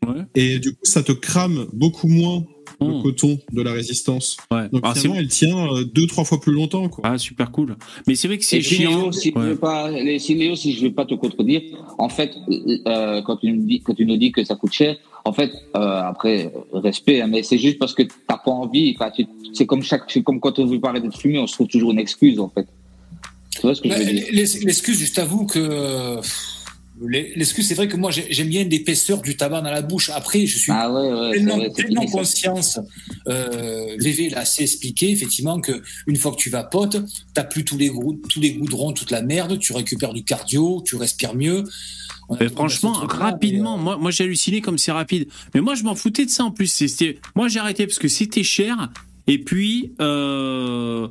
Ouais. Et du coup, ça te crame beaucoup moins le Hmm. coton de la résistance. ouais. Donc Ah, c'est finalement, elle tient euh, deux, trois fois plus longtemps. Quoi. ah, super cool. Mais c'est vrai que c'est Et si chiant. Léo, si, je Ouais. veux pas, les- si Léo, si je vais pas te contredire, en fait, euh, quand tu nous dis, quand tu nous dis que ça coûte cher, en fait, euh, après, respect, hein, mais c'est juste parce que t'as pas envie. tu- C'est comme chaque, c'est comme quand on veut parler de fumer, on se trouve toujours une excuse, en fait. Tu vois ce que je Bah, veux dire? L'excuse, je t'avoue que. L'excuse, c'est vrai que moi, j'ai- j'aime bien l'épaisseur du tabac dans la bouche. Après, je suis Ah ouais, ouais, vrai, ça. conscience. Euh, VV l'a assez expliqué, effectivement, que une fois que tu vapotes, t'as plus tous les, tous les goudrons, toute la merde, tu récupères du cardio, tu respires mieux. Mais franchement, rapidement, mais, euh, moi, moi j'ai halluciné comme c'est rapide. Mais moi, je m'en foutais de ça en plus. C'était, moi, j'ai arrêté parce que c'était cher. Et puis, euh,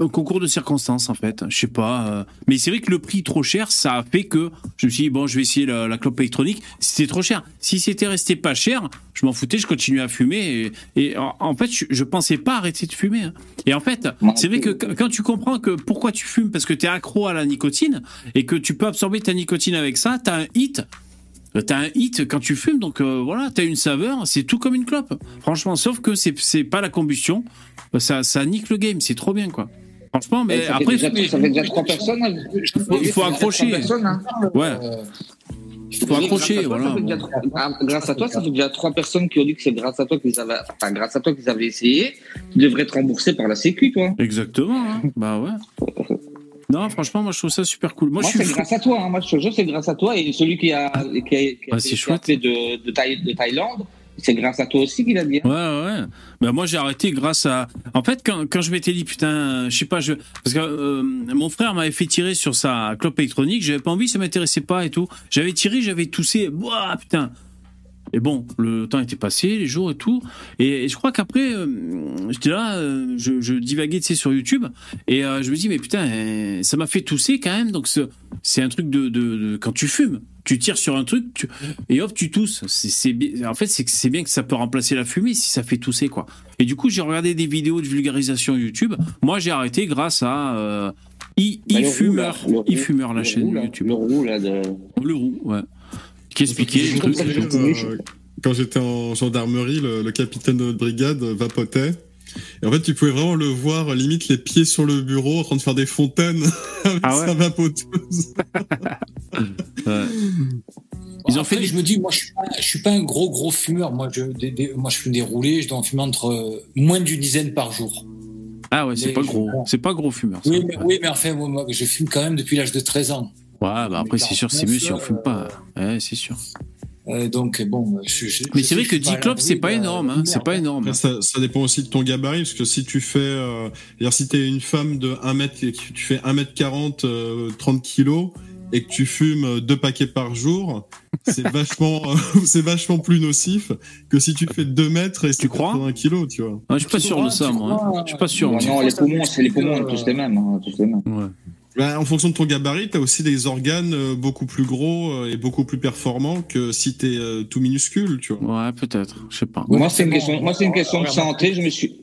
au concours de circonstances, en fait. Je sais pas. euh, Mais c'est vrai que le prix trop cher, ça a fait que je me suis dit, bon, je vais essayer la, la clope électronique. C'était trop cher. Si c'était resté pas cher, je m'en foutais, je continuais à fumer. Et, et en, en fait, je, je pensais pas arrêter de fumer. hein. Et en fait, c'est vrai que quand tu comprends que pourquoi tu fumes, parce que tu es accro à la nicotine et que tu peux absorber ta nicotine avec ça, tu as un hit. Euh, T'as un hit quand tu fumes, donc euh, voilà, t'as une saveur, c'est tout comme une clope. Franchement, sauf que c'est c'est pas la combustion, ça, ça nique le game, c'est trop bien quoi. Franchement, mais ça, après, fait déjà, ça fait déjà trois personnes. hein. il faut accrocher. hein. ouais, euh, il faut accrocher, Grâce à toi, voilà. ça fait déjà bon. trois- ah, Grâce à toi, ça fait déjà trois personnes qui ont dit que c'est grâce à toi qu'ils avaient, enfin, grâce à toi qu'ils avaient essayé. Tu devrais être remboursé par la Sécu, toi. Exactement, hein. bah ouais. Non, franchement, moi je trouve ça super cool. Moi, Moi, je c'est suis grâce à toi. Hein. Moi, je te jure, c'est grâce à toi. Et celui qui a, qui a, qui a Ah, fait de, de, Thaï- de Thaïlande, c'est grâce à toi aussi qu'il a dit. Ouais, ouais. Ben moi, j'ai arrêté grâce à. En fait, quand, quand je m'étais dit, putain, je sais pas, je. Parce que euh, mon frère m'avait fait tirer sur sa clope électronique, j'avais pas envie, ça m'intéressait pas et tout. J'avais tiré, j'avais toussé, Ouah, putain. Et bon, le temps était passé, les jours et tout. Et, je crois qu'après, euh, j'étais là, euh, je, je divaguais, tu sur YouTube. Et je me dis, mais putain, ça m'a fait tousser quand même. Donc, ce- c'est un truc de, de- Quand tu fumes, tu tires sur un truc tu- et hop, tu tousses. C'est, en fait, c'est bien que ça peut remplacer la fumée si ça fait tousser, quoi. Et du coup, j'ai regardé des vidéos de vulgarisation YouTube. Moi, j'ai arrêté grâce à euh, Bah, roux, iFumeur, la le chaîne roux, là, YouTube. Le roux, là, de... Le roux, ouais. Qui expliquait les trucs. euh, Quand j'étais en gendarmerie, le, le capitaine de notre brigade vapotait. Et en fait, tu pouvais vraiment le voir, limite les pieds sur le bureau, en train de faire des fontaines avec Ah ouais sa vapoteuse. Ouais. Ils ont fait des- Je me dis, moi, je suis pas, je suis pas un gros gros fumeur. Moi, je, des- des- moi, je fume des roulés. Je dois en fumer entre euh, moins d'une dizaine par jour. Ah ouais, c'est pas gros. C'est pas gros fumeur. ça. Oui, mais, oui, mais enfin, moi, moi, je fume quand même depuis l'âge de 13 ans. Ouais, bah après, c'est sûr, c'est mieux si on fume pas. Euh, Ouais, c'est sûr. Euh, donc bon, je, je- Mais c'est vrai que je suis 10 clopes, à c'est l'abri pas énorme, hein. C'est pas énorme. Ça, ça dépend aussi de ton gabarit, parce que si tu fais, euh, c'est-à-dire si t'es une femme de 1 mètre, tu fais 1 mètre 40, euh, 30 kilos, et que tu fumes euh, deux paquets par jour, c'est vachement, euh, c'est vachement plus nocif que si tu fais 2 mètres et Tu crois 80 kilos, tu vois. Ouais, je suis pas Tu sûr de crois, ça, tu moi. hein. crois, Je suis pas sûr. Non, non, les poumons, c'est les poumons, Euh, tous les mêmes. hein, tous les mêmes. Ouais. Bah, en fonction de ton gabarit, t'as aussi des organes euh, beaucoup plus gros euh, et beaucoup plus performants que si t'es euh, tout minuscule, tu vois. Ouais, peut-être. Je sais pas. Moi, c'est une question, moi, c'est une question de santé. Je me suis,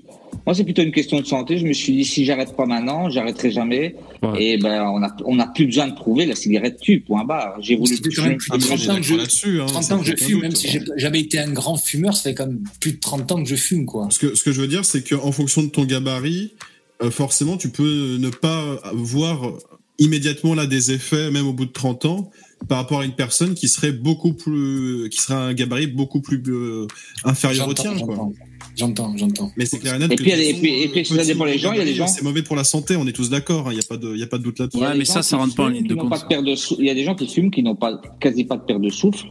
moi, c'est plutôt une question de santé. Je me suis dit, si j'arrête pas maintenant, j'arrêterai jamais. Ouais. Et ben, on a, on a plus besoin de prouver la cigarette tue. Point barre. J'ai voulu. Quand même plus de Après, 30 j'ai ans que je, hein, 30 ça ans que je fume, doute. même si j'ai jamais été un grand fumeur, ça fait quand même plus de 30 ans que je fume, quoi. Ce que, ce que je veux dire, c'est qu'en fonction de ton gabarit, forcément, tu peux ne pas voir immédiatement là des effets, même au bout de 30 ans, par rapport à une personne qui serait beaucoup plus, qui serait un gabarit beaucoup plus euh, inférieur au tien, quoi. j'entends, j'entends. Mais c'est clair et net Et puis, et puis- et puis, euh, ça dépend des gens, il y a des gens- C'est mauvais pour la santé, on est tous d'accord. Il n'y a pas de, il y a pas de doute là-dessus. Il y a Ouais, des mais gens ça, qui ça rentre pas en fument ligne qui de n'ont compte. pas de perte de sou- Il y a des gens qui fument qui n'ont pas quasi pas de perte de souffle.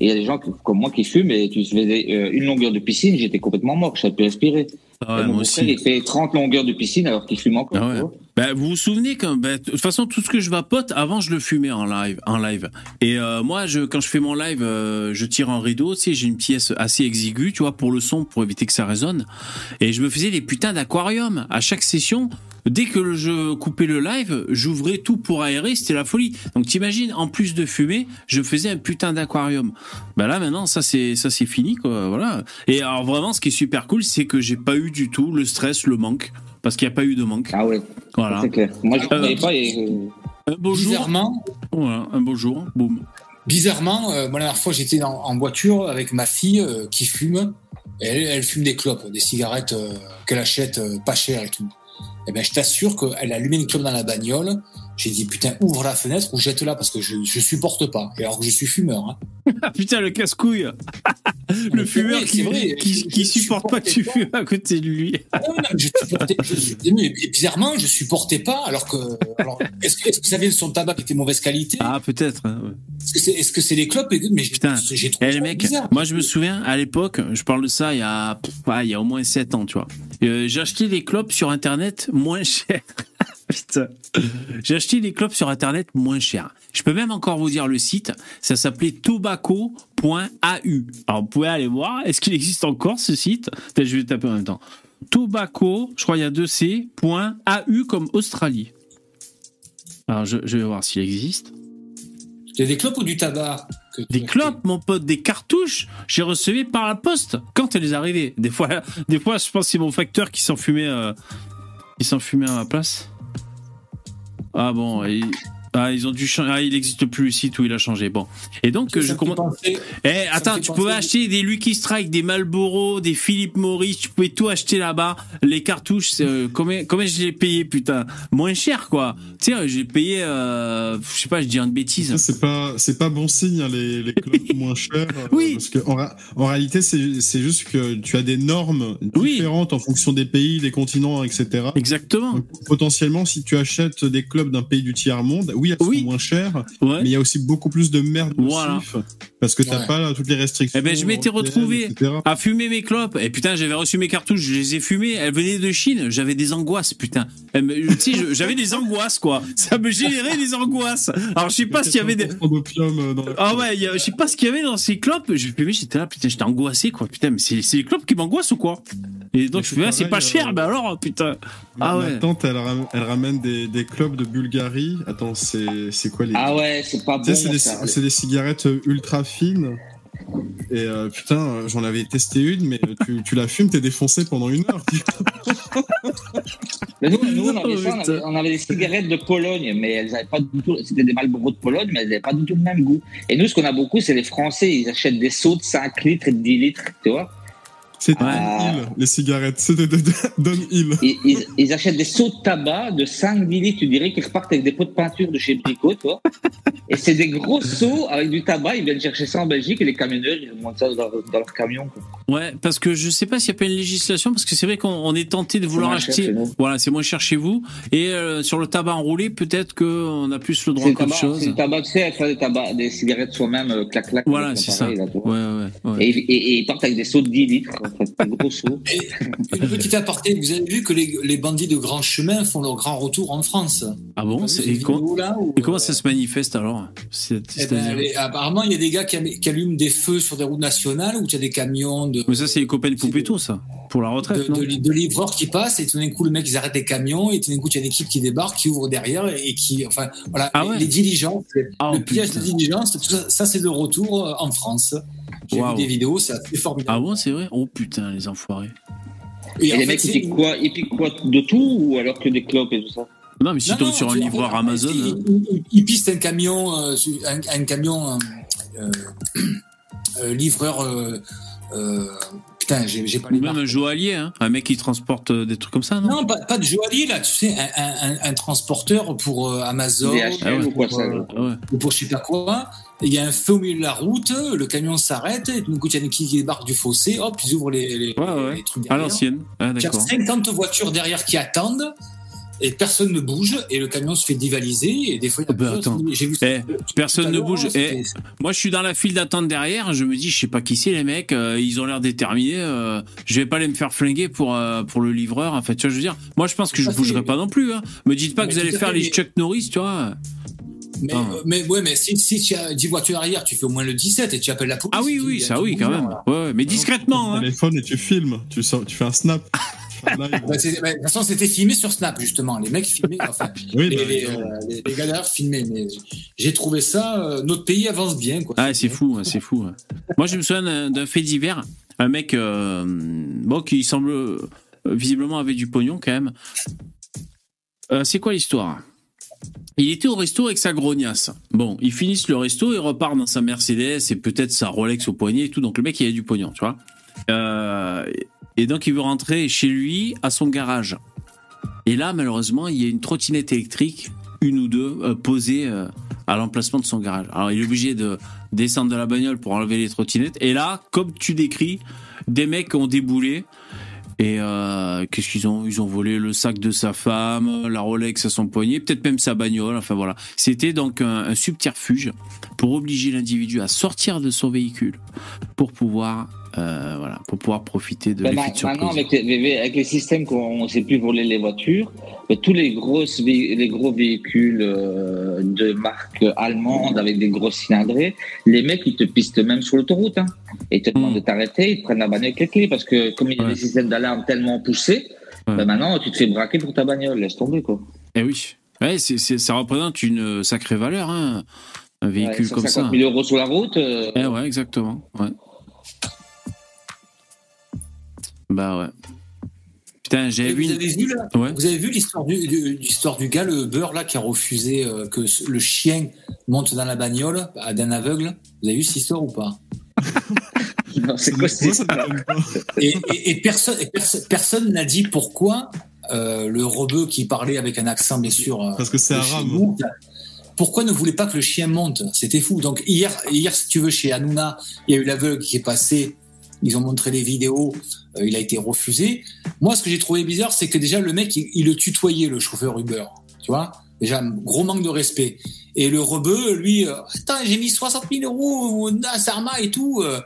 Et il y a des gens qui- comme moi qui fument et tu faisais euh, une longueur de piscine, j'étais complètement mort, je savais plus respirer. Ah ouais, mon moi frère, aussi. il fait 30 longueurs de piscine alors qu'il fume encore. Ah ouais. Bah, vous vous souvenez quand bah, de toute façon tout ce que je vapote avant je le fumais en live en live. Et euh, moi je quand je fais mon live euh, je tire en rideau tu sais j'ai une pièce assez exiguë tu vois pour le son pour éviter que ça résonne. Et je me faisais des putains d'aquarium à chaque session dès que je coupais le live j'ouvrais tout pour aérer c'était la folie. Donc t'imagines en plus de fumer je faisais un putain d'aquarium. Bah là maintenant ça c'est ça c'est fini quoi voilà. Et alors vraiment ce qui est super cool c'est que j'ai pas eu du tout le stress le manque parce qu'il n'y a pas eu de manque Ah ouais, voilà c'est clair. Moi, je ne Euh, pas et. un beau jour Bizarrement, voilà un beau jour boum bizarrement, euh, moi, la dernière fois, j'étais en, en voiture avec ma fille euh, qui fume. Et elle, elle fume des clopes, des cigarettes euh, qu'elle achète euh, pas cher et tout. Et ben, je t'assure qu'elle a allumé une clope dans la bagnole. J'ai dit, putain, ouvre la fenêtre ou jette-la parce que je, je supporte pas. Et alors que je suis fumeur. Hein. Ah putain, le casse-couille Le fumeur qui, vrai, qui, je- qui je supporte pas que tu fumes à côté de lui. Ah non, non, je supportais, je, bizarrement, je supportais pas. Alors que, alors, est-ce que, est-ce que ça vient de son tabac qui était mauvaise qualité? Ah, peut-être. hein, ouais. Est-ce que c'est, est-ce que c'est les clopes et- Mais Putain. j'ai trouvé Eh les mecs, bizarre. moi je me souviens à l'époque, je parle de ça il y a, pff, il y a au moins 7 ans, tu vois. Euh, j'ai acheté des clopes sur internet moins cher. Putain. J'ai acheté des clopes sur internet moins cher. Je peux même encore vous dire le site, ça s'appelait tobacco.au. Alors vous pouvez aller voir, est-ce qu'il existe encore ce site? Je vais taper en même temps. Tobacco, je crois il y a deux C, point AU comme Australie. Alors je, je vais voir s'il existe. C'est des clopes ou du tabac Des clopes, mon pote, des cartouches, j'ai reçu par la poste quand elles arrivaient. Des fois, des fois, je pense que c'est mon facteur qui s'en fumait, euh, qui s'en fumait à ma place. Ah bon, et- ah, ils ont dû changer. Ah, il n'existe plus le site où il a changé. Bon, et donc fait je commence. penser- Eh, attends, tu penser- pouvais acheter des Lucky Strike, des Marlboro, des Philip Morris, tu pouvais tout acheter là-bas. Les cartouches, euh, combien, combien je les payé, putain? Moins cher, quoi. Tu sais, j'ai payé, euh, je sais pas, je dis une bêtise. C'est pas, c'est pas bon signe, hein, les, les clopes moins chères. euh, Oui. Parce que en, réalité, c'est, c'est juste que tu as des normes Oui. différentes en fonction des pays, des continents, etc. Exactement. Donc, potentiellement, si tu achètes des clubs d'un pays du tiers-monde, oui, elles Oui. sont moins chères, Ouais. mais il y a aussi beaucoup plus de merde Voilà. nocif, parce que t'as Ouais. pas là, toutes les restrictions. Eh ben, je m'étais retrouvé etc. à fumer mes clopes. Et putain, j'avais reçu mes cartouches, je les ai fumées. Elles venaient de Chine. J'avais des angoisses, putain. Je- j'avais des angoisses, quoi. Ça me générait des angoisses. Alors, je sais pas s'il y avait des. 80% d'opium euh, dans Ah ouais, je sais pas ce qu'il y avait dans ces clopes. Je fumais, j'étais là, putain, j'étais angoissé, quoi. Putain, mais c'est les clopes qui m'angoissent ou quoi? Et donc, Mais je fais, ah, c'est pas cher, euh, mais alors, putain. Ma, Ah ma ouais. tante, elle, ram- elle ramène des, des clubs de Bulgarie. Attends, c'est c'est quoi les. Ah ouais, c'est pas bon. Tu sais, c'est des, c'est des cigarettes euh, ultra fines. Et euh, putain, euh, j'en avais testé une, mais tu, tu la fumes, t'es défoncé pendant une heure. Mais nous, nous, on, avait Oh, ça, on, avait, on avait des cigarettes de Pologne, mais elles avaient pas du tout. C'était des Marlboro de Pologne, mais elles n'avaient pas du tout le même goût. Et nous, ce qu'on a beaucoup, c'est les Français. Ils achètent des seaux de 5 litres et de 10 litres, tu vois. C'était Ouais. Downhill, les cigarettes. C'était de, de, Downhill. Ils, ils, ils achètent des seaux de tabac de 5-10 litres, tu dirais, qui repartent avec des pots de peinture de chez Brico, tu vois. Et c'est des gros seaux avec du tabac. Ils viennent chercher ça en Belgique et les camionneurs, ils remontent ça dans, dans leur camion. Quoi. Ouais, parce que je sais pas s'il y a pas une législation, parce que c'est vrai qu'on on est tenté de vouloir acheter. Voilà, c'est moins cher chez vous. Et euh, sur le tabac enroulé, peut-être qu'on a plus le droit C'est qu'autre tabac, chose. c'est le tabac, tu sais, faire des, tabacs, des cigarettes soi-même, euh, clac-clac. Voilà, c'est ça. là. Ouais, ouais, ouais. Et, et- et ils partent avec des seaux de 10 litres, des une petite aparté, vous avez vu que les, les bandits de grand chemin font leur grand retour en France. Ah bon et, comment, et comment euh, ça se manifeste alors eh ben, les- apparemment, il y a des gars qui, allument des feux sur des routes nationales où tu as des camions de, Mais ça, c'est les copains de Poupéto, ça. Pour la de, retraite, non de, de livreurs qui passent et tout d'un coup, le mec, ils arrêtent les camions et tout d'un coup, il y a une équipe qui débarque, qui ouvre derrière et qui, enfin, voilà, Ah les, ouais. les diligences, le, Ah, le oh, pillage putain. de diligences, tout ça, ça, c'est de retour euh, en France. J'ai Waouh. vu des vidéos, c'est assez formidable. Ah bon, c'est vrai Oh putain, les enfoirés. Et, les fait, mecs, ils piquent quoi Ils piquent quoi De tout ou alors que des clopes et tout ça Non, mais si Non, tu tombes sur un livreur Amazon. Il, hein. il- il- il piste un camion, euh, un, un camion euh, euh, livreur. euh, euh, putain, j'ai j'ai pas Ou les même marques. un joaillier, hein. un mec qui transporte des trucs comme ça, non, Non, pas, pas de joaillier là, tu sais, un, un- un- un transporteur pour euh, Amazon DHL Ah ouais. ou quoi pour, ça euh, Ah ouais. ou pour je sais pas quoi. Il y a un feu au milieu de la route, le camion s'arrête, et il y a une qui débarque du fossé, hop, ils ouvrent les, les, Ouais, ouais. les trucs À l'ancienne. Ah, Tu as d'accord. 50 voitures derrière qui attendent et personne ne bouge et le camion se fait dévaliser et des fois il y a Ah bah, j'ai vu ça Eh, personne ne bouge. Eh, Moi, je suis dans la file d'attente derrière. Je me dis, je sais pas qui c'est les mecs. euh, ils ont l'air déterminés. euh, je vais pas aller me faire flinguer pour euh, pour le livreur. En fait, tu vois, je veux dire? Moi, je pense que je bougerai pas non plus. Hein. Me dites pas Mais que vous allez faire les Chuck Norris, tu vois. Mais, Ah. mais ouais, mais si, si tu as 10 voitures arrière, tu fais au moins le 17 et tu appelles la police. Ah oui, oui, ça tu oui, quand même. Ouais, mais discrètement. Tu Hein. téléphone et tu filmes. Tu, fais un snap. Bah, bah, de toute façon, c'était filmé sur Snap, justement. Les mecs filmaient, enfin, Oui, les, bah, les, euh, les- les gars derrière filmaient. Mais j'ai trouvé ça, euh, notre pays avance bien, quoi. Ah, c'est fou, hein, c'est fou. hein. Moi, je me souviens d'un- fait divers. Un mec, euh, bon, qui semble euh, visiblement avait du pognon quand même. Euh, c'est quoi l'histoire? Il était au resto avec sa grognasse. Bon, ils finissent le resto, il repart dans sa Mercedes et peut-être sa Rolex au poignet et tout. Donc le mec, il a du pognon, tu vois. Euh, et donc il veut rentrer chez lui à son garage. Et là, malheureusement, il y a une trottinette électrique, une ou deux, euh, posée euh, à l'emplacement de son garage. Alors il est obligé de descendre de la bagnole pour enlever les trottinettes. Et là, comme tu décris, des mecs ont déboulé. Et euh, qu'est-ce qu'ils ont? Ils ont volé le sac de sa femme, la Rolex à son poignet, peut-être même sa bagnole. Enfin voilà. C'était donc un, un subterfuge pour obliger l'individu à sortir de son véhicule pour pouvoir, euh, voilà, pour pouvoir profiter de Ben, l'effet de maintenant, avec les, avec les systèmes qu'on ne sait plus voler les voitures, ben, tous les, grosses, les gros véhicules euh, de marque allemande avec des grosses cylindrées, les mecs, ils te pistent même sur l'autoroute. Hein. Et ils te demandent Mm. de t'arrêter, ils te prennent la bagnole avec les clés parce que comme il y a Ouais. des systèmes d'alarme tellement poussés, Ouais. ben, maintenant, tu te fais braquer pour ta bagnole. Laisse tomber, quoi. Eh oui. Ouais, c'est- ça représente une sacrée valeur, hein, un véhicule Ouais, comme ça. 150 000 euros sur la route. euh, Eh ouais, exactement. Ouais. Bah ouais. Putain, Et vu. vous avez vu là Ouais. Vous avez vu l'histoire du, du- l'histoire du gars, le beurre là, qui a refusé euh, que le chien monte dans la bagnole à d'un aveugle? Vous avez vu cette histoire ou pas? Non, c'est Ça quoi cette histoire? Et, et- et personne, et perso- personne n'a dit pourquoi euh, le rebeu qui parlait avec un accent bien sûr. euh, Parce que c'est arabe. Pourquoi ne voulait pas que le chien monte? C'était fou. Donc hier, hier, si tu veux, chez Hanouna, il y a eu l'aveugle qui est passé. Ils ont montré les vidéos. euh, il a été refusé. Moi, ce que j'ai trouvé bizarre, c'est que déjà le mec, il, le tutoyait, le chauffeur Uber. Tu vois Déjà, gros manque de respect. Et le rebeu, lui, euh, attends, j'ai mis 60 000 euros au Nasarma et tout. euh.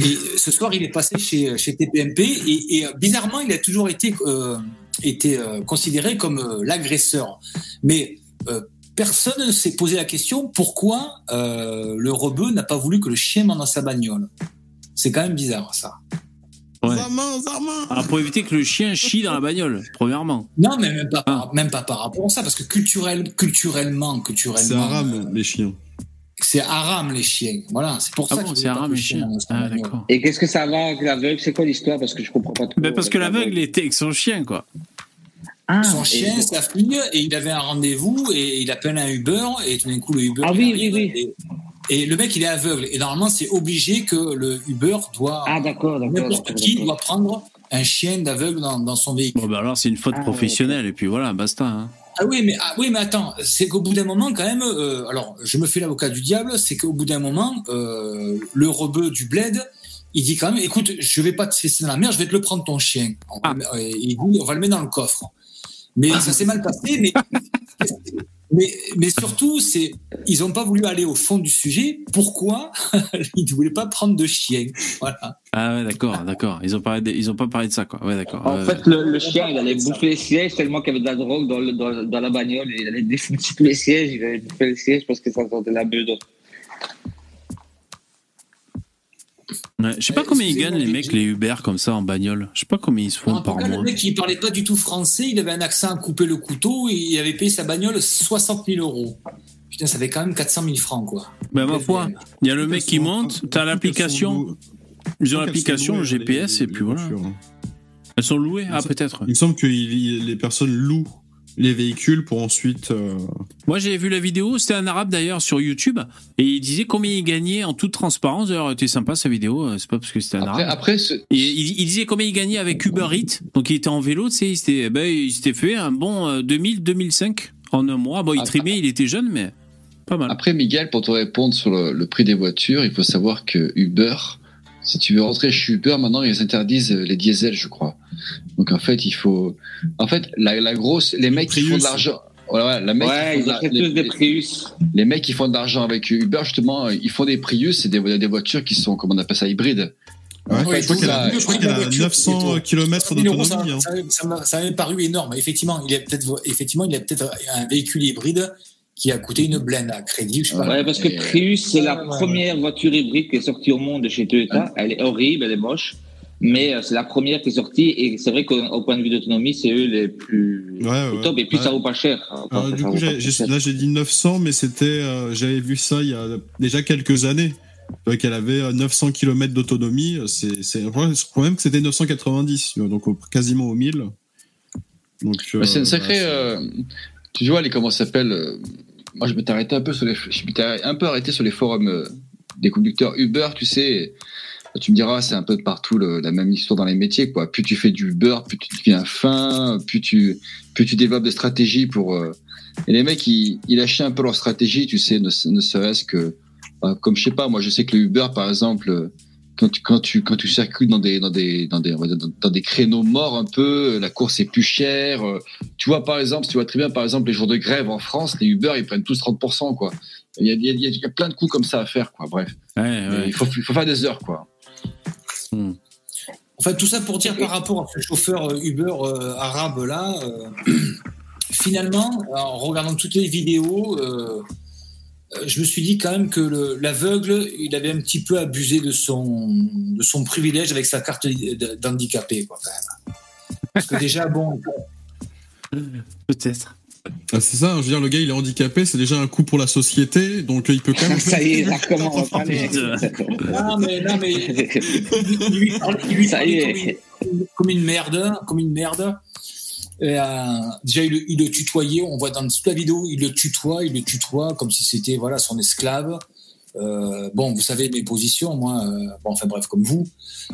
Et ce soir, il est passé chez, chez TPMP et, bizarrement, il a toujours été, été considéré comme l'agresseur. Mais personne ne s'est posé la question pourquoi le rebeu n'a pas voulu que le chien dans sa bagnole. C'est quand même bizarre, ça. Ouais. Zarma Ah, pour éviter que le chien chie dans la bagnole, premièrement. Non, mais même pas, Ah. par, même pas par rapport à ça, parce que culturel, culturellement, C'est culturellement, arabe, les chiens. c'est haram les chiens. Voilà, c'est pour Ah ça bon, qu'ils c'est que les le chien chiens. Ah. Et qu'est-ce que ça va avec l'aveugle? C'est quoi l'histoire? Parce que je comprends pas. Ben, parce que avec l'aveugle était avec son chien, quoi. Ah, Son chien, sa fille, et il avait un rendez-vous et il appelle un Uber et tout d'un coup le Uber. Ah oui, oui, Et, et le mec il est aveugle et normalement c'est obligé que le Uber doit Ah, d'accord, d'accord. n'importe qui doit prendre un chien d'aveugle dans, dans son véhicule. Bon, ben alors, c'est une faute Ah, professionnelle, et puis voilà, basta. hein. Ah oui, mais ah oui, mais attends, c'est qu'au bout d'un moment quand même. euh, alors, je me fais l'avocat du diable, c'est qu'au bout d'un moment, euh, le rebeu du bled. Il dit quand même, écoute, je vais pas te laisser dans la mer, je vais te le prendre ton chien. Ah. euh, il dit, on va le mettre dans le coffre. Mais ça s'est mal passé, mais, mais, mais surtout, c'est, ils ont pas voulu aller au fond du sujet. Pourquoi ils ne voulaient pas prendre de chien? Voilà. Ah ouais, d'accord, d'accord. Ils ont parlé, de- ils ont pas parlé de ça, quoi. Ouais, d'accord. En fait, le, le chien, il allait bouffer les sièges tellement qu'il y avait de la drogue dans, le- dans, dans la bagnole. Il allait défoncer tous les sièges, il allait bouffer les sièges parce que ça sentait la beuh. Ouais. Je sais pas Euh, combien ils gagnent les mecs, les Uber comme ça en bagnole. Je sais pas combien ils se font En par cas, le mois. mec, il parlait pas du tout français, il avait un accent à couper le couteau et il avait payé sa bagnole 60 000 euros. Putain, ça fait quand même 400 000 francs, quoi. Ben ma foi, il y a le mec qui monte, t'as l'application, ils ont l'application, le GPS, et puis voilà. Elles sont louées Ah, peut-être. Il me semble que les personnes louent les véhicules pour ensuite. euh, Moi, j'avais vu la vidéo, c'était un arabe d'ailleurs sur YouTube, et il disait combien il gagnait en toute transparence. D'ailleurs, c'était sympa sa vidéo, euh, c'est pas parce que c'était un Après, arabe. après ce- Et il, il disait combien il gagnait avec Uber Eats. Donc il était en vélo, tu sais, il s'était ben, il s'était fait un bon 2000-2005 en un mois. Bon, il trimait, il était jeune, mais pas mal. Après, Miguel, pour te répondre sur le, le prix des voitures, il faut savoir que Uber, si tu veux rentrer chez Uber, maintenant, ils interdisent les diesels, je crois. Donc, en fait, il faut. En fait, la, la grosse. Les mecs qui font de l'argent. Ouais, ouais, la mec qui Ouais, ils la- achètent les, tous des Prius. les mecs qui font de l'argent avec Uber, justement, ils font des Prius, c'est des, des voitures qui sont, comment on appelle ça, hybrides. Ouais, Ouais, je crois qu'il y a, je crois qu'il a la voiture, 900 c'est- km 1000 euros, ça, d'autonomie. hein. ça, ça m'a- ça m'avait paru énorme. Effectivement, il a peut-être, effectivement, il a peut-être un véhicule hybride qui a coûté une blende à crédit, je sais pas. Ouais, parce que Prius, c'est la Ouais, ouais, première voiture hybride qui est sortie au monde de chez Toyota. Elle est horrible, elle est moche. Mais euh, c'est la première qui est sortie. Et c'est vrai qu'au au point de vue d'autonomie, c'est eux les plus Ouais, les ouais. top. Et puis Ouais. ça vaut pas cher. Alors, du coup, pas j'ai- très j'ai- cher. là j'ai dit 900, mais c'était, euh, j'avais vu ça il y a déjà quelques années. Euh, Qu'elle avait euh, 900 km d'autonomie. C'est, c'est, je crois même que c'était 990, tu vois, donc au- quasiment au 1000. Donc, c'est euh, une sacrée. bah, euh, tu vois, les comment ça s'appelle euh, Moi, je m'étais arrêté un peu sur les, je m'étais un peu arrêté sur les forums euh, des conducteurs Uber, tu sais. bah, tu me diras, c'est un peu partout le- la même histoire dans les métiers, quoi. Plus tu fais du Uber, plus tu deviens fin, plus tu, plus tu développes des stratégies pour. euh, Et les mecs, ils, ils lâchaient un peu leur stratégie, tu sais, ne, ne serait-ce que, bah, comme je sais pas, moi, je sais que le Uber, par exemple. Quand tu quand tu quand tu circules dans des dans des dans des dans, des créneaux morts un peu la course est plus chère euh, tu vois par exemple tu vois très bien par exemple les jours de grève en France les Uber ils prennent tous 30% quoi. Il y a, il y a, il y a plein de coups comme ça à faire quoi bref. Ouais, Mais ouais. il faut il faut faire des heures quoi. Enfin, tout ça pour dire par rapport à ce chauffeur euh, Uber euh, arabe là, euh, finalement, en regardant toutes les vidéos, euh, je me suis dit quand même que le- l'aveugle, il avait un petit peu abusé de son, de son privilège avec sa carte d'handicapé, quoi, quand même. Parce que déjà, bon, Peut-être. Ah, c'est ça, je veux dire, le gars il est handicapé, c'est déjà un coût pour la société, donc euh, il peut quand même. Ça y est, ça commence. allez. non, mais, non, mais il lui parlait, il lui Ça y comme, est. une, comme une merde, comme une merde. Et, euh, déjà, il, le- il le tutoyait. On voit dans toute la vidéo, il le tutoie, il le tutoie comme si c'était voilà son esclave. Euh, bon, vous savez mes positions, moi. euh, bon, enfin bref, comme vous.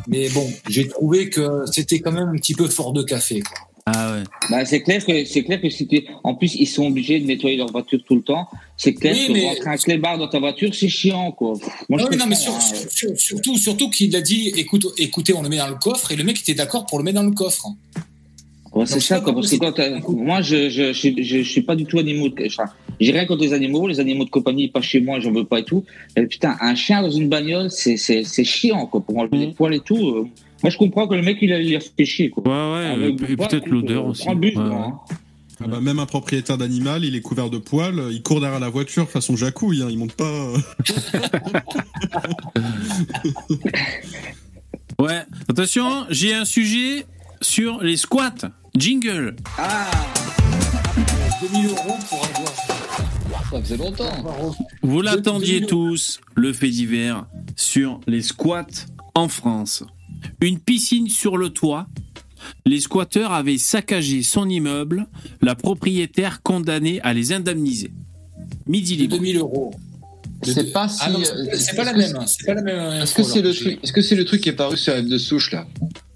Mais bon, j'ai trouvé que c'était quand même un petit peu fort de café. Quoi. Ah ouais. Bah, c'est clair que c'est clair que si t'es- en plus ils sont obligés de nettoyer leur voiture tout le temps. C'est clair Oui, que mais- rentrer un clébard dans ta voiture, c'est chiant quoi. Moi, je Ah non, mais sur- hein. sur- surtout, surtout qu'il a dit, écoute, écoutez, on le met dans le coffre, et le mec était d'accord pour le mettre dans le coffre. Ouais, c'est ça, quoi, parce que quand moi, je, je, je, je, je suis pas du tout animaux de, enfin, j'ai rien contre les animaux, les animaux de compagnie, pas chez moi, j'en veux pas et tout. Mais putain, un chien dans une bagnole, c'est, c'est, c'est chiant, quoi, pour enlever les poils et tout. euh. Moi, je comprends que le mec, il a, il a fait chier, quoi. Ouais, ouais. Avec et peut-être l'odeur aussi. Ouais, moi, hein. Ah bah, même un propriétaire d'animal, il est couvert de poils, il court derrière la voiture façon jacouille, hein, il monte pas. Ouais. Attention, j'ai un sujet sur les squats. Jingle. Ah, 2000 euros pour avoir. ça faisait longtemps Vous l'attendiez tous, le fait divers sur les squats en France. Une piscine sur le toit. Les squatteurs avaient saccagé son immeuble. La propriétaire condamnée à les indemniser. Midi libre. 2000 euros. C'est pas si- Ah non, c'est- pas la est-ce que même. hein, C'est pas la même. est-ce que c'est le truc est-ce que c'est le truc qui est paru sur F de souche là?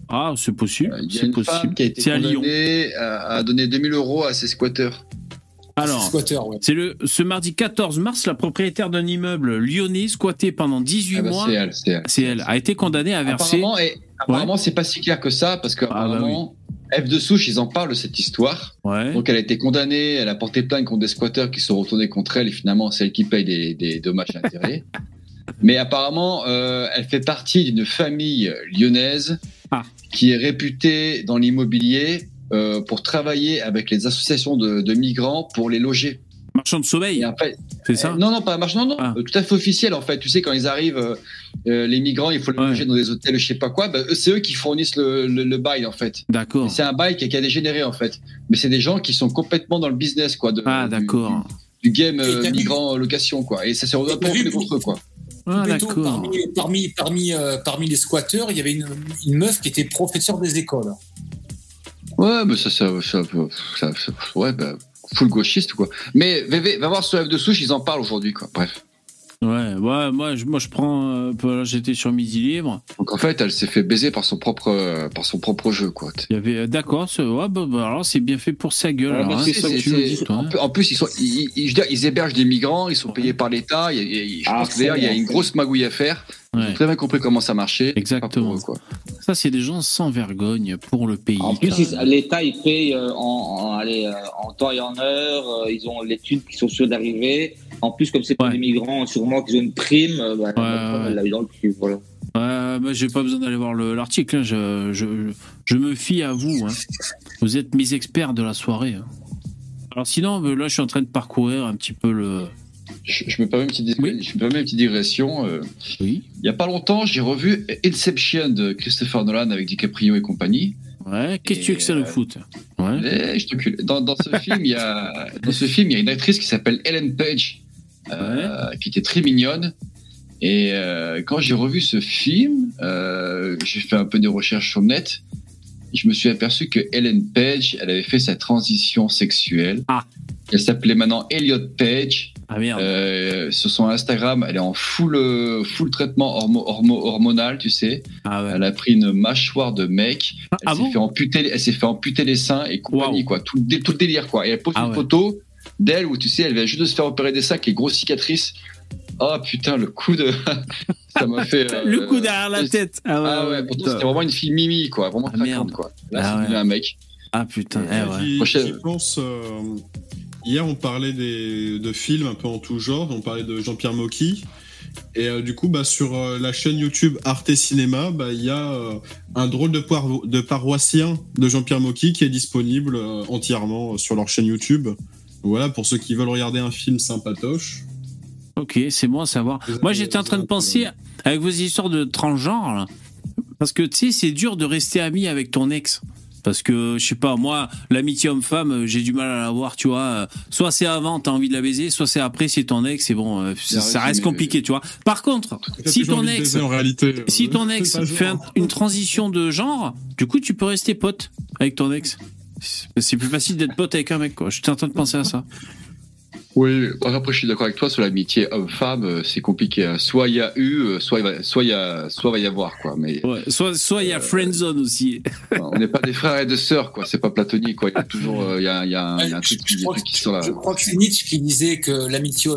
Ah, c'est possible. il y a C'est une possible. femme qui a été C'est à Lyon. condamnée à, à donner 2000 euros à ses squatteurs Alors, Squatter, ouais. c'est le ce mardi 14 mars, la propriétaire d'un immeuble lyonnais squatté pendant 18 Ah bah, mois. c'est elle c'est elle C'est elle, a été condamnée à verser. Apparemment, et, apparemment c'est pas si clair que ça, parce que Ah, bah apparemment, F de souche, ils en parlent de cette histoire. Ouais. Donc elle a été condamnée, elle a porté plainte contre des squatteurs qui se sont retournés contre elle, et finalement c'est elle qui paye des, des dommages et intérêts. Mais apparemment, euh, elle fait partie d'une famille lyonnaise Ah. qui est réputée dans l'immobilier euh, pour travailler avec les associations de, de migrants pour les loger. Marchand de sommeil, c'est ça euh, non, non, pas un marché, non, non, Ah. euh, tout à fait officiel en fait. Tu sais, quand ils arrivent, euh, les migrants, il faut les Ouais. loger dans des hôtels, je sais pas quoi, eux, c'est eux qui fournissent le, le, le bail en fait. D'accord. C'est un bail qui a, qui a dégénéré en fait. Mais c'est des gens qui sont complètement dans le business quoi. De, Ah, du- d'accord. Du, du game euh, migrant location quoi. Et ça vu retourné pour- contre eux quoi. Ah, parmi, parmi, parmi, euh, parmi les squatteurs, il y avait une, une meuf qui était professeure des écoles. Ouais, mais ça, ça, ça, ça- ça- ouais, bah, full gauchiste quoi. Mais VV, va voir sur F de souche, ils en parlent aujourd'hui quoi. Bref. Ouais, ouais, moi, je, moi, je prends. euh, voilà, J'étais sur Midi Libre. Donc en fait, elle s'est fait baiser par son propre, euh, par son propre jeu quoi. Il y avait, euh, d'accord, ce- ouais, bah, bah, alors c'est bien fait pour sa gueule. Ouais, alors, bah, hein, ça, que tu dis, toi. en, hein. plus- en plus, ils sont, ils, ils- je dire, ils hébergent des migrants, ils sont payés par l'État. Je Ah, pense que d'ailleurs, il y a une grosse magouille à faire. Ouais. très bien compris comment ça marchait. Exactement. Eux, quoi. Ça, c'est des gens sans vergogne pour le pays. En plus, l'État, il paye euh, en, en, allez, euh, en temps et en heure. euh, ils ont les thunes qui sont sûrs d'arriver. En plus, comme c'est pour Ouais. des migrants, sûrement qu'ils ont une prime. euh, bah, Ouais, ouais. elle l'a eu dans le cul. Voilà. Ouais, bah, j'ai pas besoin d'aller voir le- l'article. hein, Je, je, je me fie à vous. hein. Vous êtes mes experts de la soirée. hein. Alors sinon, euh, là, je suis en train de parcourir un petit peu le. Je, je me permets une petite, Oui. je me permets une petite digression. euh, Oui. il y a pas longtemps, j'ai revu Inception de Christopher Nolan avec DiCaprio et compagnie. Ouais. Qu'est-ce que tu veux que nous euh, foute Ouais. Et je te cule. Dans, dans ce film, il y a, dans ce film, il y a une actrice qui s'appelle Ellen Page, euh, qui était très mignonne. Et euh, quand j'ai revu ce film, euh, j'ai fait un peu des recherches sur le net. je me suis aperçu que Ellen Page, elle avait fait sa transition sexuelle. Ah. Elle s'appelait maintenant Elliot Page. Ah merde. Euh, sur son Instagram, elle est en full, full traitement hormo- hormo- hormonal, tu sais. ah ouais. Elle a pris une mâchoire de mec. Elle Ah s'est bon fait amputer, elle s'est fait amputer les seins et compagnie, quoi. Tout, le dé- tout le délire, quoi. Et elle pose Ah une ouais. photo d'elle où, tu sais, elle vient juste de se faire opérer des seins avec les grosses cicatrices. Oh putain, le coup de. Ça m'a fait. euh, le coup derrière la euh, tête. Ah ouais, Ah ouais, pourtant c'était vraiment une fille mimi, quoi. Vraiment Ah, craquante, merde. quoi. Là, Ah c'est ouais. devenu un mec. Ah putain. Eh ouais. J'y- Prochaine- j'y pense, euh, hier, on parlait des, de films un peu en tout genre. On parlait de Jean-Pierre Mocky. Et euh, du coup, bah, sur euh, la chaîne YouTube Arte Cinéma, bah, il y a euh, un drôle de, de paroissien de Jean-Pierre Mocky qui est disponible euh, entièrement euh, sur leur chaîne YouTube. Voilà, pour ceux qui veulent regarder un film sympatoche. Ok, c'est bon à savoir. Vous avez- Moi, j'étais en train de penser, avec vos histoires de transgenre, là, parce que tu sais, c'est dur de rester ami avec ton ex. Parce que, je sais pas, moi, l'amitié homme-femme, euh, j'ai du mal à la voir, tu vois. Euh, Soit c'est avant, t'as envie de la baiser, soit c'est après, c'est ton ex, et bon, euh, ça, ça reste compliqué, tu vois. Par contre, si ton ex, en réalité. euh, si ton ex fait un- une transition de genre, du coup, tu peux rester pote avec ton ex. C'est- plus facile d'être pote avec un mec, quoi. J'étais en train de penser à ça. Oui, après je suis d'accord avec toi sur l'amitié homme-femme, euh, c'est compliqué. hein. Soit il y a eu, euh, soit il va, soit il y a, soit va y avoir quoi. Mais Ouais. Soit, soit il y a friendzone aussi. on n'est pas des frères et des sœurs quoi. C'est pas platonique quoi. Il y a toujours, euh, il y a, il y a un, il y a un je, truc, qui sont là. je crois que c'est Nietzsche qui disait que l'amitié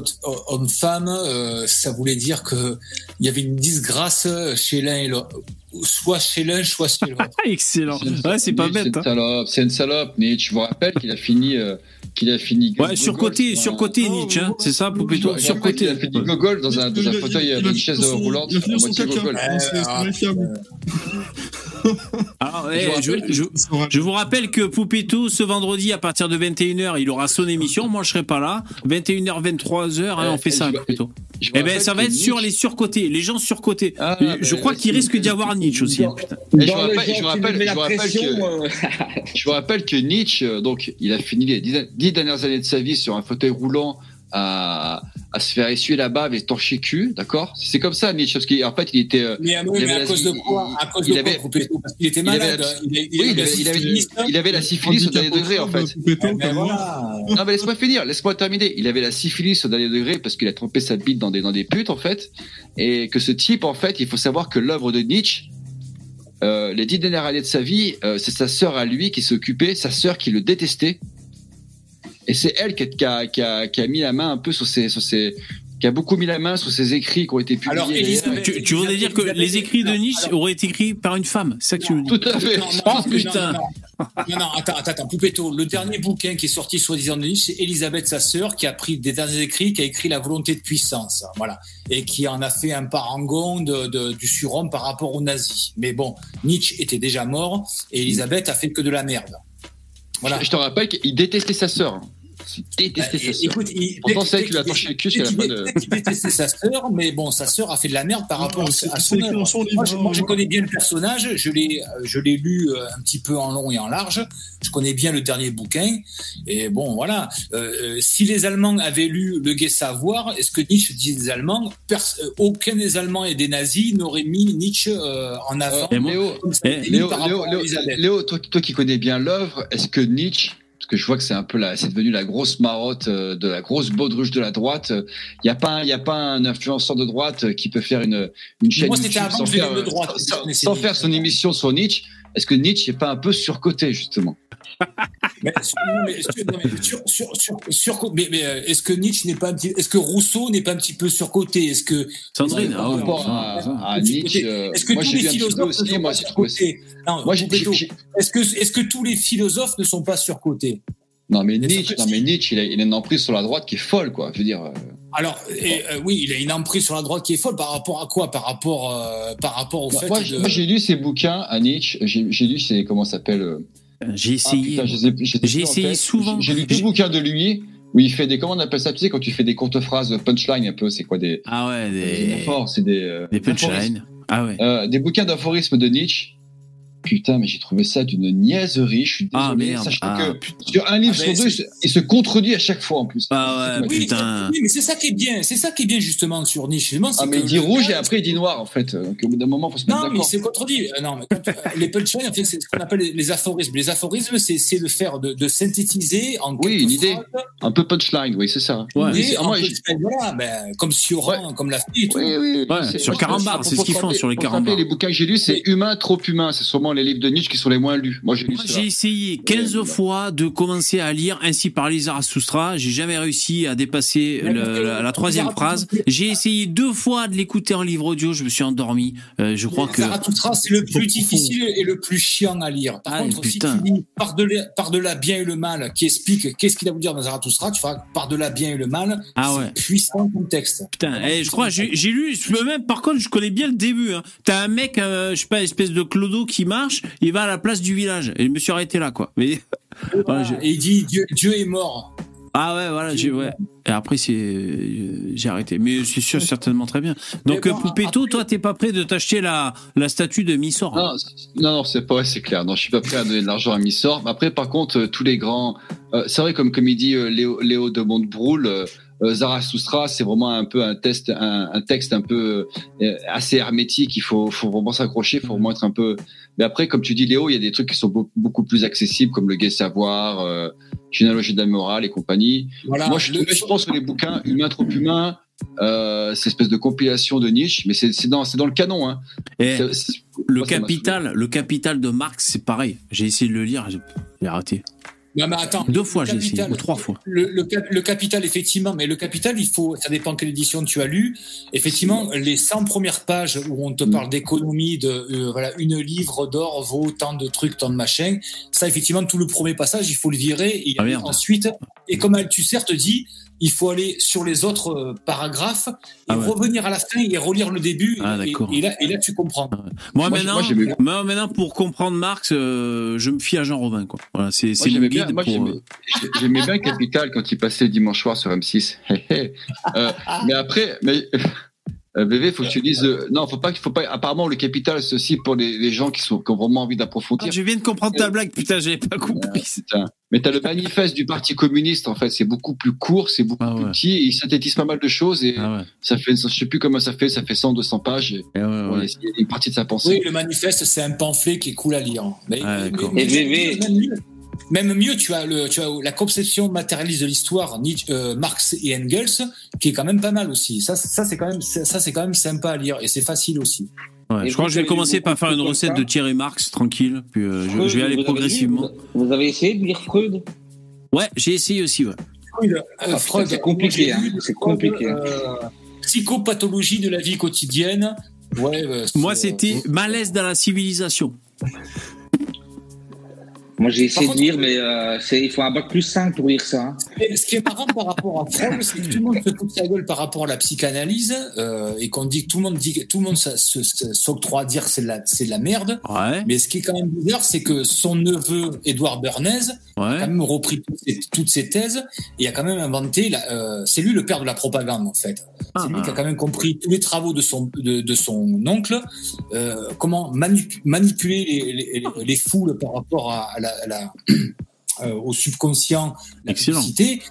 homme-femme, euh, ça voulait dire que il y avait une disgrâce chez l'un et l'autre, soit chez l'un, soit chez l'autre. Excellent. Ouais, c'est pas bête. C'est hein. une salope, c'est une salope. Nietzsche, je vous rappelle qu'il a fini, euh, qu'il a fini. Ouais, surcoté, surcoté Oh, Nietzsche, hein. oh, c'est ça, vous rappelle qu'il surcoté. a fini Gogol dans un, dans un Il fauteuil, il avec une chaise son- roulante, Il a fini son caca. Hein. Alors, Je eh, vous je, rappelle- je- Ça aura- je vous rappelle que Poupéto, ce vendredi, à partir de 21h, il aura son émission. Moi, je serai pas là. 21h, 23h, hein, on fait Eh, ça, Poupéto. Eh ben, ça va être sur les surcotés, les gens surcotés. Ah, je ben, crois qu'il c'est- risque d'y avoir Nietzsche aussi. hein, putain. Et je rappelle- je rappelle- je que- Je vous rappelle que Nietzsche, euh, donc, il a fini les dix, dix dernières années de sa vie sur un fauteuil roulant à, à se faire essuyer la bave et torcher cul, d'accord? C'est comme ça, Nietzsche, parce qu'en fait, il était. euh, Mais, Il mais à cause de quoi? À cause il de avait- quoi Parce qu'il était il avait malade. la- Il, il- oui, il avait avait, il, avait, syphilis, il avait la syphilis au dernier degré, en fait. Non, mais laisse-moi finir, laisse-moi terminer. Il avait la syphilis au dernier degré parce qu'il a trempé sa bite dans des, dans des putes, en fait. Et que ce type, en fait, il faut savoir que l'œuvre de Nietzsche, euh, les dix dernières années de sa vie, euh, c'est sa sœur à lui qui s'occupait, sa sœur qui le détestait. Et c'est elle qui a, qui, a, qui, a, qui a mis la main un peu sur ses, sur ses, qui a beaucoup mis la main sur ses écrits qui ont été publiés. Alors. Elisabeth- Tu, tu voudrais dire que Elisabeth- les écrits de Nietzsche alors- auraient été écrits par une femme C'est ça que tu nous dis Tout à fait. Non, non, Oh, non, putain. Non, non, non, non, attends, attends, attends, Poupetto. Le dernier bouquin qui est sorti soi-disant de Nietzsche, c'est Elisabeth, sa sœur, qui a pris des derniers écrits, qui a écrit La volonté de puissance. Voilà. Et qui en a fait un parangon de, de- du surhomme par rapport aux nazis. Mais bon, Nietzsche était déjà mort et Elisabeth a fait que de la merde. Voilà. Je te rappelle qu'il détestait sa sœur. Il détestait Bah, sa sœur. écoute, il, Pourtant, c'est elle qui lui a torché le cul de- dès qu'il détestait sa sœur, mais bon, sa sœur a fait de la merde par rapport à, son œuvre. Moi, je, moi, je connais bien le personnage, je l'ai, euh, je l'ai lu euh, un petit peu en long et en large. Je connais bien le dernier bouquin. Et bon, voilà. Euh, euh, si les Allemands avaient lu Le Gai Savoir, est-ce que Nietzsche dit des Allemands? Euh, Aucun des Allemands et des nazis n'aurait mis Nietzsche euh, en avant. Léo, toi qui connais bien l'œuvre, est-ce que Nietzsche, parce que je vois que c'est un peu la, c'est devenu la grosse marotte euh, de la grosse baudruche de la droite, il n'y a pas, un- y a pas un influenceur de droite qui peut faire une, une chaîne moi, YouTube sans faire, de droite, sans- sans, faire son émission sur Nietzsche. Est-ce que Nietzsche n'est pas un peu surcoté justement? Mais, est-ce que Nietzsche n'est pas un petit, est-ce que Rousseau n'est pas un petit peu surcoté? Est-ce que Sandrine, Par ah ouais, Nietzsche, Est-ce que moi tous les philosophes ne sont moi pas surcotés? Non, Moi est-ce que est-ce que tous les philosophes ne sont pas surcotés? Non mais Nietzsche, non mais Nietzsche, il a, il a une emprise sur la droite qui est folle quoi. Je veux dire. euh, Alors, et, euh, oui, il a une emprise sur la droite qui est folle par rapport à quoi? Par rapport, euh, par rapport au moi, fait moi, de. j'ai lu ses bouquins à Nietzsche. J'ai, lu ses comment ça s'appelle. euh, J'ai Ah, essayé. J'ai en essayé souvent. J'ai lu tout le bouquin de lui où il fait des comment on appelle ça tu sais quand tu fais des courtes phrases punchline un peu c'est quoi des ah ouais, des des, métaphores, c'est des des aphorismes. punchlines. Ah ouais. Euh, des bouquins d'aphorismes de Nietzsche Putain, mais j'ai trouvé ça d'une niaiserie. Je suis désolé. Ah, merde. Sachant Ah, que putain. sur un livre Ah, sur deux, il se contredit à chaque fois en plus. Ah ouais, Oui, putain. oui, mais c'est ça qui est bien. C'est ça qui est bien justement sur c'est Ah, mais il dit rouge et après il dit noir en fait. Donc au bout d'un moment, faut se mettre Non, mais c'est contredit. Euh, Non, mais quand, euh, les punchlines, en fait, c'est ce qu'on appelle les, les aphorismes. Les aphorismes, c'est c'est de faire, de, de synthétiser en Oui, quelques une idée. phrases, Un peu punchline, oui, c'est ça. Ouais. une idée Mais en moi, peu- j'ai- ben, voilà, ben, comme Sioran, comme la fille et tout. Oui, oui. Ouais, sur Carambar, c'est ce qu'ils font sur les Carambar. Les bouquins que j'ai lus, c'est Humain, trop humain. C'est sûrement les livres de Nietzsche qui sont les moins lus. Moi, j'ai lu essayé 15 Ouais, fois de commencer à lire Ainsi par les Zarathustra. J'ai jamais réussi à dépasser la, la troisième phrase. J'ai essayé deux fois de l'écouter en livre audio. Je me suis endormi. Euh, je crois que. Zarathustra, c'est le plus difficile et le plus chiant à lire. Par Ah, contre, putain. si tu lis par-delà par-delà bien et le mal, qui explique qu'est-ce qu'il a voulu dire dans Zarathustra, tu feras par-delà bien et le mal, Ah c'est ouais. puissant comme texte. Putain, eh, je crois, j'ai lu, je peux même, par contre, je connais bien le début. Hein. T'as un mec, euh, je sais pas, une espèce de clodo qui marche, il va à la place du village. Et je me suis arrêté là, quoi. Mais, voilà, Et il dit Dieu, Dieu est mort. ah ouais, voilà, j'ai, ouais. Et après, c'est, euh, j'ai arrêté. Mais c'est sûr, certainement très bien. Donc, bon, Poupetto, après- toi, t'es pas prêt de t'acheter la, la statue de Missor Non, c'est- non, non, c'est pas, ouais, c'est clair. Non, je suis pas prêt à donner de l'argent à Missor. Mais après, par contre, euh, tous les grands, euh, c'est vrai, comme, comme il dit euh, Léo, Léo de Montebroul, euh, euh, Zarathustra, c'est vraiment un peu un test, un, un texte un peu euh, assez hermétique. Il faut, faut vraiment s'accrocher, il faut vraiment être un peu. Mais après, comme tu dis, Léo, il y a des trucs qui sont beau- beaucoup plus accessibles, comme le Gai Savoir, euh, Généalogie de la morale et compagnie. Voilà. Moi, je, Le- je pense que les bouquins Humain trop humain, euh, c'est espèce de compilation de niche, mais c'est dans, le canon. Hein. Et le capital, le capital de Marx, c'est pareil. J'ai essayé de le lire, j'ai raté. Non, mais attends. Deux fois, j'ai essayé, ou trois fois. Le, le, le capital, effectivement, mais le capital, il faut, ça dépend quelle édition tu as lu. Effectivement, les 100 premières pages où on te parle d'économie, de euh, voilà, une livre d'or vaut tant de trucs, tant de machins. Ça, effectivement, tout le premier passage, il faut le virer. Et Ah, merde. ensuite, et comme Althusser te dit, il faut aller sur les autres euh, paragraphes et Ah ouais. revenir à la fin et relire le début. Ah, et, d'accord. et là, et là, tu comprends. Moi, Moi, maintenant, moi, maintenant, pour comprendre Marx, euh, je me fie à Jean Robin, quoi. Voilà, c'est, j'aimais bien, moi, pour, bien Capital quand il passait dimanche soir sur M6. Euh, mais après, mais, euh, VV, faut que tu dises, euh, non, faut pas, faut pas, apparemment, le Capital, c'est aussi pour les, les gens qui sont, qui ont vraiment envie Ah, d'approfondir. je viens de comprendre ta blague, putain, j'avais pas compris. Putain. Mais t'as le manifeste du Parti communiste, en fait, c'est beaucoup plus court, c'est beaucoup Ah ouais. plus petit, et il synthétise pas mal de choses, et Ah ouais. ça fait, je sais plus comment ça fait, ça fait 100, 200 pages, et, Eh ouais, ouais. il y a une partie de sa pensée. Oui, le manifeste, c'est un pamphlet qui est cool à lire. Mais, Ah, mais- Et VV. Même mieux, tu as, le, tu as la conception matérialiste de l'histoire, euh, Marx et Engels, qui est quand même pas mal aussi. Ça, ça c'est quand même, ça, ça, c'est quand même sympa à lire et c'est facile aussi. Ouais, je crois que je vais commencer par faire une recette de Thierry Marx, tranquille, puis euh, je, Freud, je vais aller vous avez progressivement. lu- vous, avez essayé de lire Freud? Ouais, j'ai essayé aussi, ouais. Freud, euh, putain, Freud, c'est compliqué, hein, c'est compliqué. euh, psychopathologie de la vie quotidienne. Ouais, Moi, c'était malaise dans la civilisation. Moi, j'ai essayé de lire, mais euh, c'est- il faut un bac plus 5 pour lire ça. hein. Ce qui est marrant par rapport à Freud, c'est que tout le monde se fout de sa gueule par rapport à la psychanalyse euh, et qu'on dit que tout le monde dit que tout le monde se- se- se- s'octroie à dire que c'est de la c'est de la merde. Ouais, Mais ce qui est quand même bizarre, c'est que son neveu Édouard Bernays a quand même repris toutes ses, toutes ses thèses et a quand même inventé. La, euh, c'est lui le père de la propagande en fait. Ah, C'est lui qui a quand même compris tous les travaux de son de, de son oncle, euh, comment manipuler les, les, les foules par rapport à, à la, la- euh, au subconscient, la Excellent. publicité.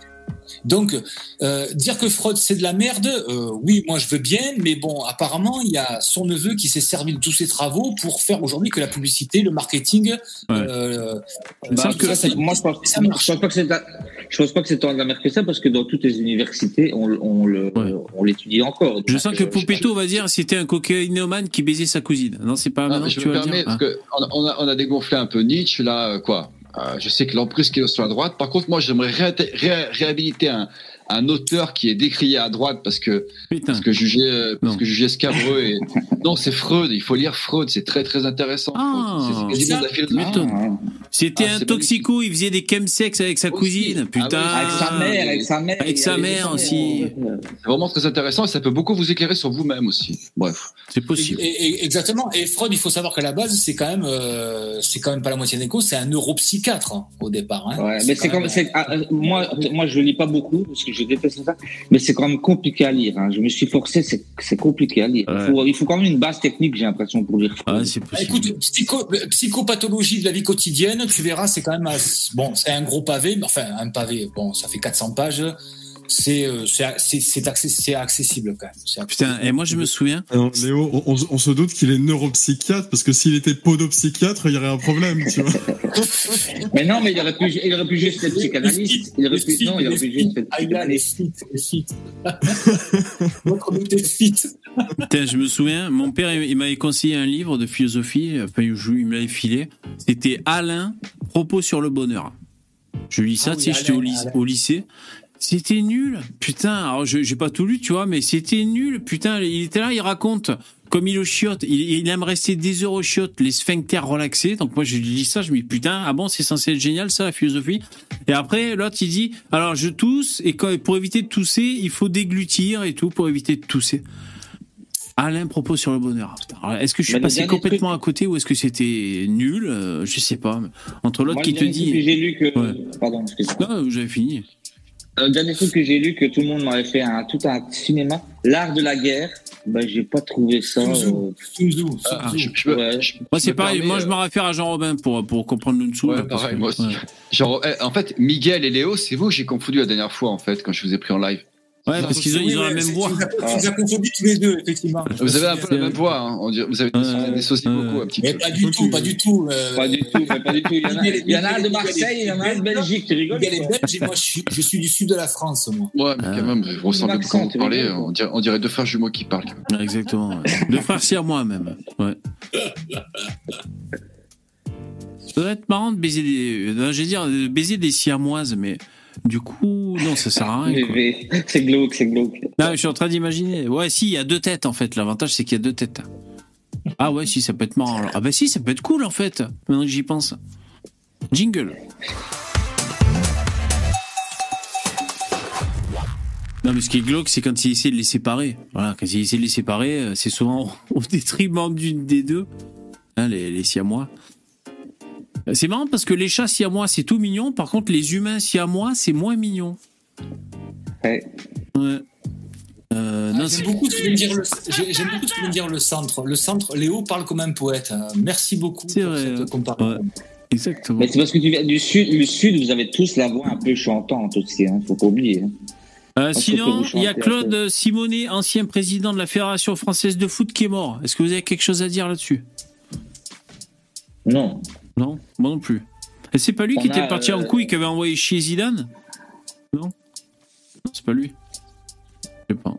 Donc, euh, dire que Freud c'est de la merde, euh, oui, moi je veux bien, mais bon, apparemment il y a son neveu qui s'est servi de tous ses travaux pour faire aujourd'hui que la publicité, le marketing, que- Ça, moi, je pense, ça je marche. pense pas que c'est de la- je pense pas que c'est tant de la merde que ça, parce que dans toutes les universités, on, on le, Ouais. on l'étudie encore. Je sens que euh, Poupetto va dire c'était un cocaïnomane qui baisait sa cousine. Non, c'est pas Ah, maintenant je que tu me vas permets, dire. parce que on a, on a, on a dégonflé un peu Nietzsche, là, euh, quoi. Euh, je sais que l'emprise qui est sur la droite. Par contre, moi, j'aimerais réhabiliter ré- réhabiliter un, un auteur qui est décrié à droite parce que, Putain. parce que jugé, euh, parce Non. que jugé scabreux et, non, c'est Freud. Il faut lire Freud. C'est très, très intéressant. Ah, ah, C'était Ah, un toxico, il faisait des chemsex avec sa Aussi. cousine. Ah Putain. oui. Avec sa mère, avec sa mère. Avec sa mère aussi. C'est vraiment très intéressant et ça peut beaucoup vous éclairer sur vous-même aussi. Bref. C'est possible. Et- et- exactement. Et Freud, il faut savoir qu'à la base, c'est quand même, euh, c'est quand même pas la moitié d'écho, c'est un neuropsychiatre hein, au départ. Hein. Ouais, mais c'est comme, même- ah, euh, moi, moi, je lis pas beaucoup parce que je déteste ça, mais c'est quand même compliqué à lire. Hein. Je me suis forcé, c'est, c'est compliqué à lire. Ouais. Il, faut, il faut quand même une base technique, j'ai l'impression, pour lire. Ouais, c'est Ah, possible. Écoute, psycho, psychopathologie de la vie quotidienne, tu verras, c'est quand même assez- bon, c'est un gros pavé, enfin un pavé, bon, ça fait 400 pages. C'est euh, c'est c'est c'est access- c'est accessible quand même. Putain, et moi je me souviens. Alors, Léo, on, on- on se doute qu'il est neuropsychiatre parce que s'il était podopsychiatre, il y aurait un problème, tu vois. Mais non, mais il aurait pu, il aurait pu juste être psychanalyste. Il aurait pu, non, il aurait pu juste être Ah, il a les psychanalyste. fit. Putain, je me souviens, mon père, il m'avait conseillé un livre de philosophie, enfin, il me l'avait filé. C'était Alain, Propos sur le bonheur. Je lis ça, Ah tu oui, sais, j'étais au lycée. C'était nul. Putain, alors je- j'ai pas tout lu, tu vois, mais c'était nul. Putain, il était là, il raconte comme il au chiotte. Il, il aime rester des heures au chiotte, les sphincters relaxés. Donc moi, je lis ça, je me dis, putain, ah bon, c'est censé être génial, ça, la philosophie. Et après, l'autre, il dit, alors je tousse, et quand, pour éviter de tousser, il faut déglutir et tout, pour éviter de tousser. Alain propose sur le bonheur. Est-ce que je suis passé complètement à côté ou est-ce que c'était nul? Euh, Je sais pas. Entre l'autre qui te dit. j'ai lu que, Ouais. pardon, excuse-moi. Non, j'avais fini. Le dernier truc que j'ai lu que tout le monde m'avait fait un, tout un cinéma, l'art de la guerre. Ben, j'ai pas trouvé ça. Moi, c'est pareil. Moi, je me réfère à Jean Robin pour, pour comprendre dessous. Ouais, pareil, que- moi aussi. Ouais, Genre, eh, en fait, Miguel et Léo, c'est vous que j'ai confondu la dernière fois, en fait, quand je vous ai pris en live. Ouais, parce qu'ils ont, ils ont la même voix. Tu nous as- confondus tous les deux, effectivement. Vous avez un peu la même voix, hein, on dirait- vous avez sauces ouais. beaucoup un petit Mais peu. pas du tout, pas du tout. euh, Pas du tout, mais pas du tout. Il y en a, il y en a de Marseille, il y en a un de Belgique. Tu rigoles Miguel est quoi belge et moi je suis, je suis du sud de la France, moi. Ouais, mais Ah. quand même, vous ressemblez quand vous parlez, on dirait, on dirait deux frères jumeaux qui parlent. Exactement. Deux frères si à moi même. Ouais. Ça doit être marrant de baiser des. non, Je vais dire, de baiser des siamoises, mais du coup, non, ça sert à rien. C'est glauque, c'est glauque. Non, je suis en train d'imaginer. Ouais, si, il y a deux têtes en fait. L'avantage, c'est qu'il y a deux têtes. Ah ouais, si, ça peut être marrant. alors. Ah bah si, ça peut être cool en fait. Maintenant que j'y pense. Jingle. Non, mais ce qui est glauque, c'est quand il essaie de les séparer. Voilà, quand il essaie de les séparer, euh, c'est souvent au détriment d'une des deux. Hein, les, les siamois. Euh, C'est marrant parce que les chats siamois, c'est tout mignon. Par contre, les humains siamois, c'est moins mignon. Ouais. Ouais. Euh, Ah, J'aime beaucoup, ce que dire le- beaucoup ce que vient de dire le centre. Le centre, Léo parle comme un poète. Euh, Merci beaucoup C'est pour vrai, cette comparaison. Ouais. exactement. Mais c'est parce que tu viens du sud. Le sud, vous avez tous la voix un peu chantante aussi. Hein. Faut pas oublier. hein. Euh, sinon, il y a un Claude Simonet, ancien président de la Fédération française de foot, qui est mort. Est-ce que vous avez quelque chose à dire là-dessus? Non. Non Moi non plus. Et c'est pas lui On qui était parti en euh, couille, qui avait envoyé chier Zidane? Non Non, c'est pas lui. Je sais pas.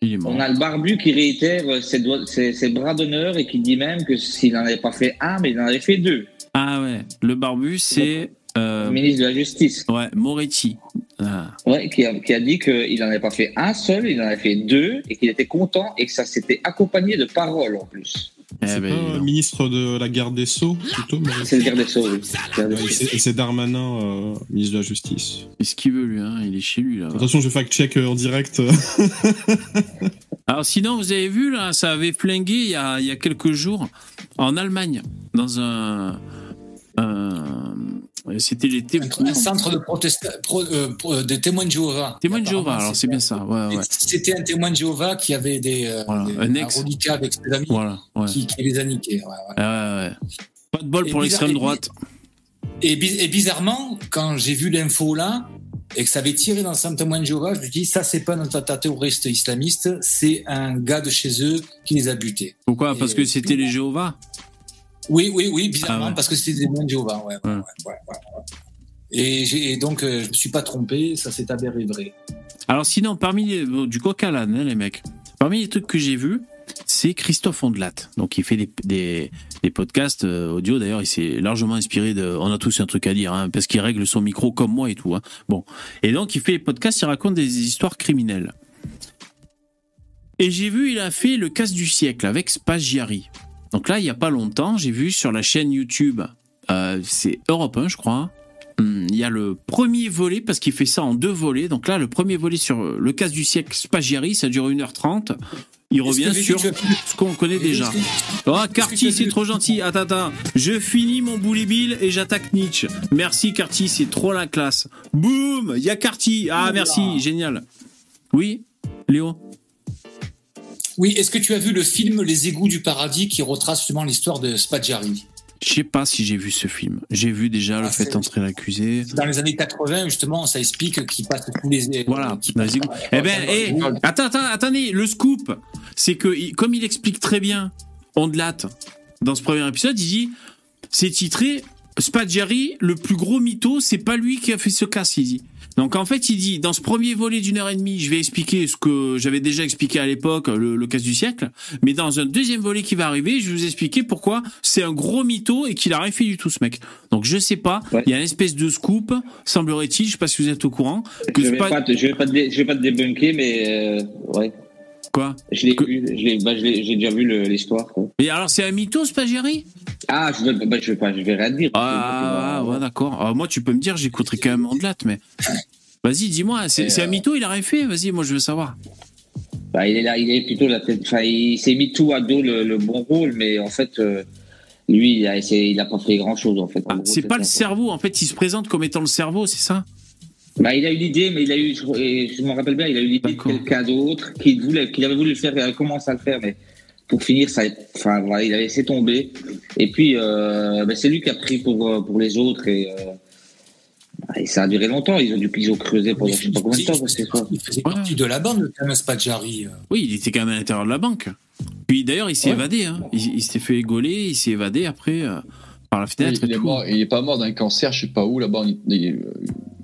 Il est mort. On a le barbu qui réitère euh, ses, doigts- ses- ses bras d'honneur et qui dit même que s'il n'en avait pas fait un, mais il en avait fait deux. Ah ouais, le barbu, c'est. Le euh, ministre de la Justice. ouais, Moretti. Ah. Ouais, qui a, qui a dit qu'il n'en avait pas fait un seul, il en avait fait deux et qu'il était content et que ça s'était accompagné de paroles en plus. Eh C'est ben, pas ministre de la garde des Sceaux, plutôt. mais- C'est le garde des Sceaux, oui. Et c'est- et Darmanin, euh, ministre de la Justice. C'est ce qu'il veut, lui. Hein. Il est chez lui, là. Attention, je fact-check euh, en direct. Alors sinon, vous avez vu, là, ça avait flingué il y a, il y a quelques jours en Allemagne, dans un... un- C'était l'été... Un, un centre de protesta- pro- euh, pro- de témoins de Jéhovah. Témoin de Jéhovah, alors c'est bien ça. Ouais, ouais. C'était un témoin de Jéhovah qui avait des, euh, Voilà, des- un ex. avec ses amis Voilà, ouais. qui, qui les a niqués. Ah. Pas de bol Et pour l'extrême droite. Et, bi- et bizarrement, quand j'ai vu l'info là, et que ça avait tiré dans Saint témoin de Jéhovah, je me dis, ça c'est pas un attentat terroriste islamiste, c'est un gars de chez eux qui les a butés. Pourquoi? Et- Parce que c'était les Jéhovah Oui, oui, oui, bizarrement, Ah ouais. parce que c'était des témoins de Jéhovah. Ouais, ouais, ouais. Et, donc, euh, je me suis pas trompé, ça s'est avéré vrai. Alors sinon, parmi les, bon, du coq à l'âne, hein, les mecs, parmi les trucs que j'ai vus, c'est Christophe Ondelat. Donc il fait des, des, des podcasts euh, audio. D'ailleurs, il s'est largement inspiré de... On a tous un truc à dire, hein, parce qu'il règle son micro comme moi et tout. hein. Bon. Et donc il fait des podcasts, il raconte des histoires criminelles. Et j'ai vu, il a fait le casse du siècle avec Spaggiari. Donc là, il n'y a pas longtemps, j'ai vu sur la chaîne YouTube euh, c'est Europe 1, je crois. Hum, Il y a le premier volet, parce qu'il fait ça en deux volets. Donc là, le premier volet sur le casse du siècle Spaghiari, ça dure 1h30. Il revient sur tu ce qu'on connaît déjà. Oh, Carty, c'est trop gentil. Attends, attends. Je finis mon Bill et j'attaque Nietzsche. Merci, Carty, c'est trop la classe. Boum Il y a Carty. Ah, merci, génial. Oui, Léo Oui, est-ce que tu as vu le film Les égouts du paradis qui retrace justement l'histoire de Spaggiari? Je sais pas si j'ai vu ce film. J'ai vu déjà le Ah, fait d'entrer l'accusé. Dans les années 80, justement, ça explique qu'il passe tous les. Voilà, passe- les égouts. Eh ben, eh, attends, attends, attendez, le scoop, c'est que, comme il explique très bien, Ondelat, dans ce premier épisode, il dit, c'est titré Spaggiari, le plus gros mytho, c'est pas lui qui a fait ce casse, il dit. Donc en fait, il dit, dans ce premier volet d'une heure et demie, je vais expliquer ce que j'avais déjà expliqué à l'époque, le, le casse du siècle, mais dans un deuxième volet qui va arriver, je vais vous expliquer pourquoi c'est un gros mytho et qu'il a rien fait du tout, ce mec. Donc je sais pas, il Ouais. y a une espèce de scoop, semblerait-il, je sais pas si vous êtes au courant, que Je vais, pas te, je, vais pas te, dé- je vais pas te débunker, mais euh, ouais. Quoi Je l'ai Que- vu, je l'ai- bah, je l'ai- j'ai déjà vu l'histoire. quoi. Et alors, c'est un mytho, Spaghiari Ah, je vais, bah, je vais pas, je vais rien dire. Ah, ouais, d'accord. Ah, moi, tu peux me dire, j'écouterai quand même Ondelat, mais. Vas-y, dis-moi, c'est c'est un euh, mytho, il a rien fait? Vas-y, moi, je veux savoir. Bah, il est là, il est plutôt la tête. Enfin, il s'est mis tout à dos le, le bon rôle, mais en fait, euh, lui, il a, essayé- il a pas fait grand chose en fait. Ah, c'est pas le cerveau, en fait, il se présente comme étant le cerveau, c'est ça? Bah, il a eu l'idée, mais il a eu, je, je me rappelle bien, il a eu l'idée de quelqu'un d'autre qui voulait, qu'il avait voulu le faire, il a commencé à le faire, mais pour finir, ça, enfin, voilà, il a laissé tomber. Et puis, euh, bah, c'est lui qui a pris pour, euh, pour les autres et, euh, et ça a duré longtemps. Ils ont dû, ils ont creusé pendant je sais pas combien de temps. parce que quoi. Il faisait Ouais. partie de la bande, quand même, Spaggiari. euh. Oui, il était quand même à l'intérieur de la banque. Puis d'ailleurs, il s'est Ouais. évadé. Hein. Il, il s'était fait égoler, il s'est évadé après euh, par la Il, fenêtre il et est mort, il est pas mort d'un cancer, je sais pas où là-bas. Il, il-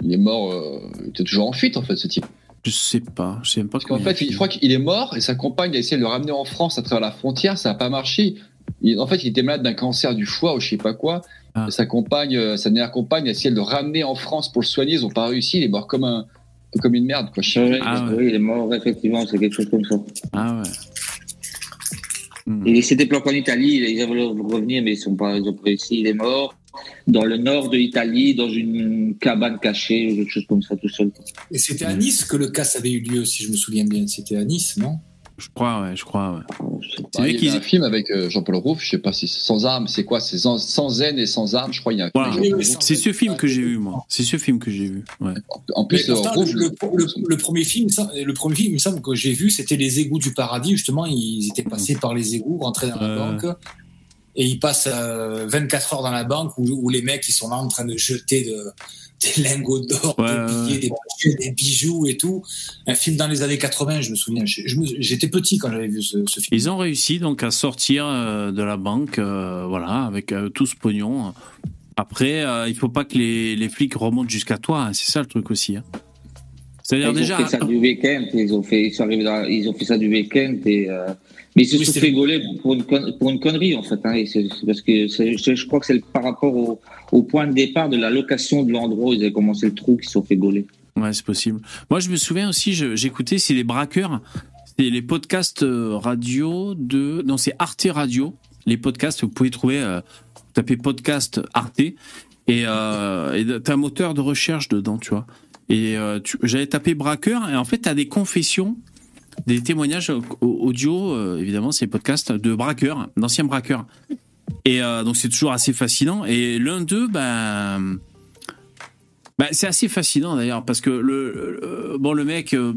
il est mort, euh, il était toujours en fuite en fait ce type. Je sais pas, je sais même pas Parce qu'en il fait, il- je crois qu'il est mort et sa compagne a essayé de le ramener en France à travers la frontière, ça n'a pas marché. Il- en fait, il était malade d'un cancer du foie ou je sais pas quoi. Ah. Et sa compagne, euh, sa dernière compagne a essayé de le ramener en France pour le soigner, ils n'ont pas réussi. Il est mort comme un, comme une merde quoi. Ah ouais. Oui, il est mort, effectivement, c'est quelque chose comme ça. Ah ouais. Hmm. Il s'est déployé en Italie, ils avaient voulu revenir, mais ils sont pas, ils ont pas réussi. Il est mort dans le nord de l'Italie, dans une cabane cachée, ou quelque chose comme ça, tout seul. Et c'était à Nice que le casse avait eu lieu, si je me souviens bien. C'était à Nice, non? Je crois, ouais, je crois, ouais. C'est vrai il y qu'ils- a un film avec euh, Jean-Paul Rouff, je sais pas si c'est sans armes, c'est quoi C'est sans, sans haine et sans armes, je crois. Il y a Voilà. C'est ce film que j'ai vu, moi. C'est ce film que j'ai vu. Ouais. En plus, euh, pourtant, le, le- le premier film, ça- le premier film, il me semble que j'ai vu, c'était les égouts du paradis. Justement, ils étaient passés par les égouts, rentrés dans la Euh. banque, et ils passent euh, 24 heures dans la banque où, où les mecs ils sont là en train de jeter de- des lingots d'or, Ouais, des ouais, billets, des, bijoux et tout. Un film dans les années 80, je me souviens. J'étais petit quand j'avais vu ce, ce film. Ils ont réussi donc à sortir euh, de la banque, euh, voilà, avec euh, tout ce pognon. Après, euh, il faut pas que les, les flics remontent jusqu'à toi. hein, c'est ça le truc aussi. hein. C'est-à-dire Ils déjà. ont fait ça du week-end, ils ont fait, ils dans- ils ont fait ça du week-end et, euh, mais ils se Oui, sont fait gauler pour une, con- pour une connerie, en fait, hein, parce que je, crois que c'est par rapport au, au point de départ de la location de l'endroit où ils avaient commencé le trou qu'ils se sont fait gauler. Ouais, c'est possible. Moi, je me souviens aussi, j'écoutais, c'est les braqueurs, c'est les podcasts euh, radio de. Non, c'est Arte Radio. Les podcasts, vous pouvez trouver, euh, tapez podcast Arte, et euh, et t'as un moteur de recherche dedans, tu vois. Et euh, tu- j'avais tapé braqueur, et en fait, t'as des confessions, des témoignages au- audio, euh, évidemment, c'est podcasts de braqueurs, d'anciens braqueurs. Et euh, donc, c'est toujours assez fascinant. Et l'un d'eux, ben. C'est assez fascinant d'ailleurs parce que le, le- bon le mec euh,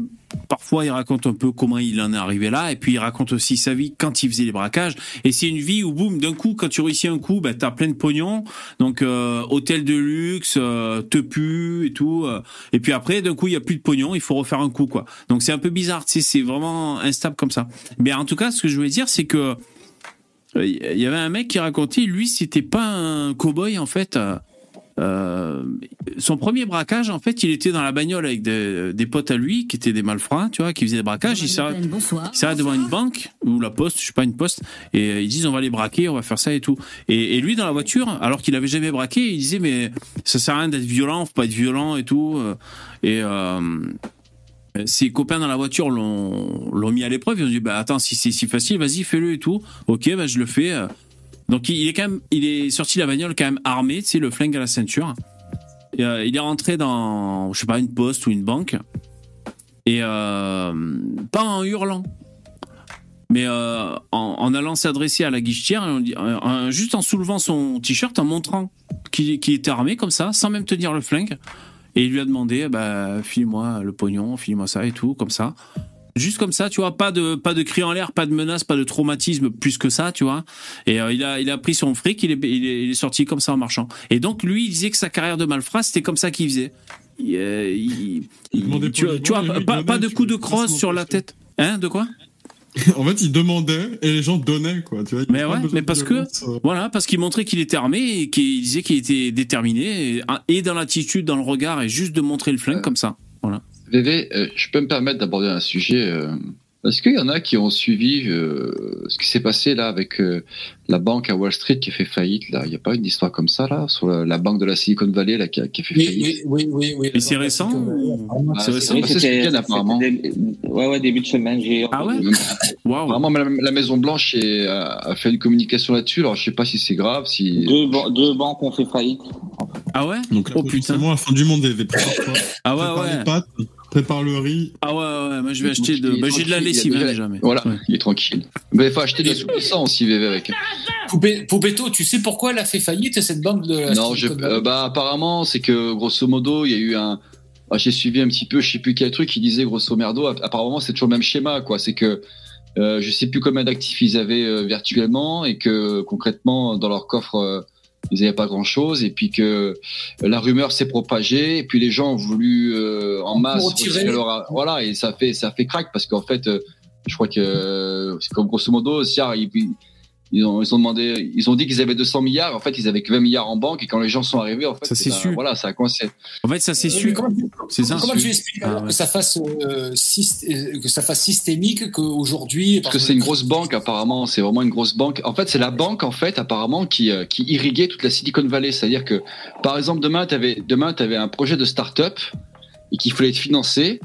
parfois il raconte un peu comment il en est arrivé là et puis il raconte aussi sa vie quand il faisait les braquages et c'est une vie où boum d'un coup quand tu réussis un coup bah t'as plein de pognon. Donc euh, hôtel de luxe euh, te pue et tout euh, et puis après d'un coup il y a plus de pognon il faut refaire un coup quoi. Donc c'est un peu bizarre tu c'est vraiment instable comme ça. Mais en tout cas ce que je voulais dire c'est que euh, il y avait un mec qui racontait lui c'était pas un cow-boy en fait euh, euh, son premier braquage, en fait, il était dans la bagnole avec des, des potes à lui qui étaient des malfrats, tu vois, qui faisaient des braquages. Il s'arrête, devant une banque ou la poste, je sais pas, une poste, et euh, ils disent on va les braquer, on va faire ça et tout. Et, et lui, dans la voiture, alors qu'il avait jamais braqué, il disait mais ça sert à rien d'être violent, faut pas être violent et tout. euh, Et euh, ses copains dans la voiture l'ont l'ont mis à l'épreuve. Ils ont dit bah attends si c'est si facile, vas-y fais-le et tout. Ok, bah je le fais. Donc il est quand même, il est sorti de la bagnole quand même armé, tu sais, le flingue à la ceinture. Euh, il est rentré dans, je sais pas, une poste ou une banque. Et euh, pas en hurlant, mais euh, en, allant s'adresser à la guichetière, juste en soulevant son t-shirt, en montrant qu'il qu'il était armé comme ça, sans même tenir le flingue. Et il lui a demandé, bah, file-moi le pognon, file-moi ça et tout, comme ça. Juste comme ça, tu vois, pas de pas de cri en l'air, pas de menace, pas de traumatisme plus que ça, tu vois. Et euh, il a il a pris son fric, il est, il est il est sorti comme ça en marchant. Et donc lui, il disait que sa carrière de malfrat, c'était comme ça qu'il faisait. Il, euh, il- Il demandait tu, poliment, tu vois, pas, de coup de vois, crosse sur la tête. Hein, de quoi? En fait, il demandait et les gens donnaient, quoi. Tu vois, Mais ouais, mais parce que- euh. Voilà, parce qu'il montrait qu'il était armé et qu'il disait qu'il était déterminé et, et dans l'attitude, dans le regard et juste de montrer le flingue Euh, comme ça. VV, euh, je peux me permettre d'aborder un sujet. euh, Est-ce qu'il y en a qui ont suivi euh, ce qui s'est passé là avec la banque à Wall Street qui a fait faillite là? Il n'y a pas une histoire comme ça là sur la, la banque de la Silicon Valley là qui a, qui a fait Oui, faillite? oui, oui, oui, oui. Et c'est récent ou- Ah, c'est récent c'est ce c'était- week-end, apparemment. dé- Ouais, ouais, début de semaine. Ah ouais? Waouh. Apparemment, la, la Maison Blanche est- a, a fait une communication là-dessus. Alors je sais pas si c'est grave, si deux, ban- deux banques ont fait faillite. Ah ouais? Donc là, Oh, putain. potentiellement, la fin du monde prépare-toi. Ah ouais, ouais. Prépare le riz. Ah ouais, ouais, moi je vais acheter de. il Bah, j'ai de la lessive, il hein, déjà- déjà. mais- Voilà, Ouais. il est tranquille. Mais il faut acheter des sous-puissants aussi, VV avec. Poupé- Poupetto, tu sais pourquoi elle a fait faillite cette banque de la Non, je, euh, bah apparemment c'est que grosso modo il y a eu un. ah, J'ai suivi un petit peu, je sais plus quel truc qui disait grosso merdo. app- Apparemment c'est toujours le même schéma quoi. C'est que euh, je sais plus combien d'actifs ils avaient euh, virtuellement et que concrètement dans leur coffre euh, ils n'avaient pas grand chose et puis que la rumeur s'est propagée et puis les gens ont voulu euh, en masse leur- voilà et ça fait ça fait crack parce qu'en fait euh, je crois que euh, c'est comme grosso modo Siar, ils, ils ont, ils ont demandé, ils ont dit qu'ils avaient 200 milliards. En fait, ils avaient que 20 milliards en banque. Et quand les gens sont arrivés, en fait, Ça s'est ben, su. Voilà, ça a coincé. En fait, ça mais su. Comment, ça comment tu expliques Ah, alors ouais. que ça fasse euh, syst- euh, que ça fasse systémique qu'aujourd'hui Parce que c'est une grosse banque, apparemment. C'est vraiment une grosse banque. En fait, c'est la banque, en fait, apparemment, qui, euh, qui irriguait toute la Silicon Valley. C'est-à-dire que, par exemple, demain, tu avais, demain, avais un projet de start-up et qu'il fallait être financé.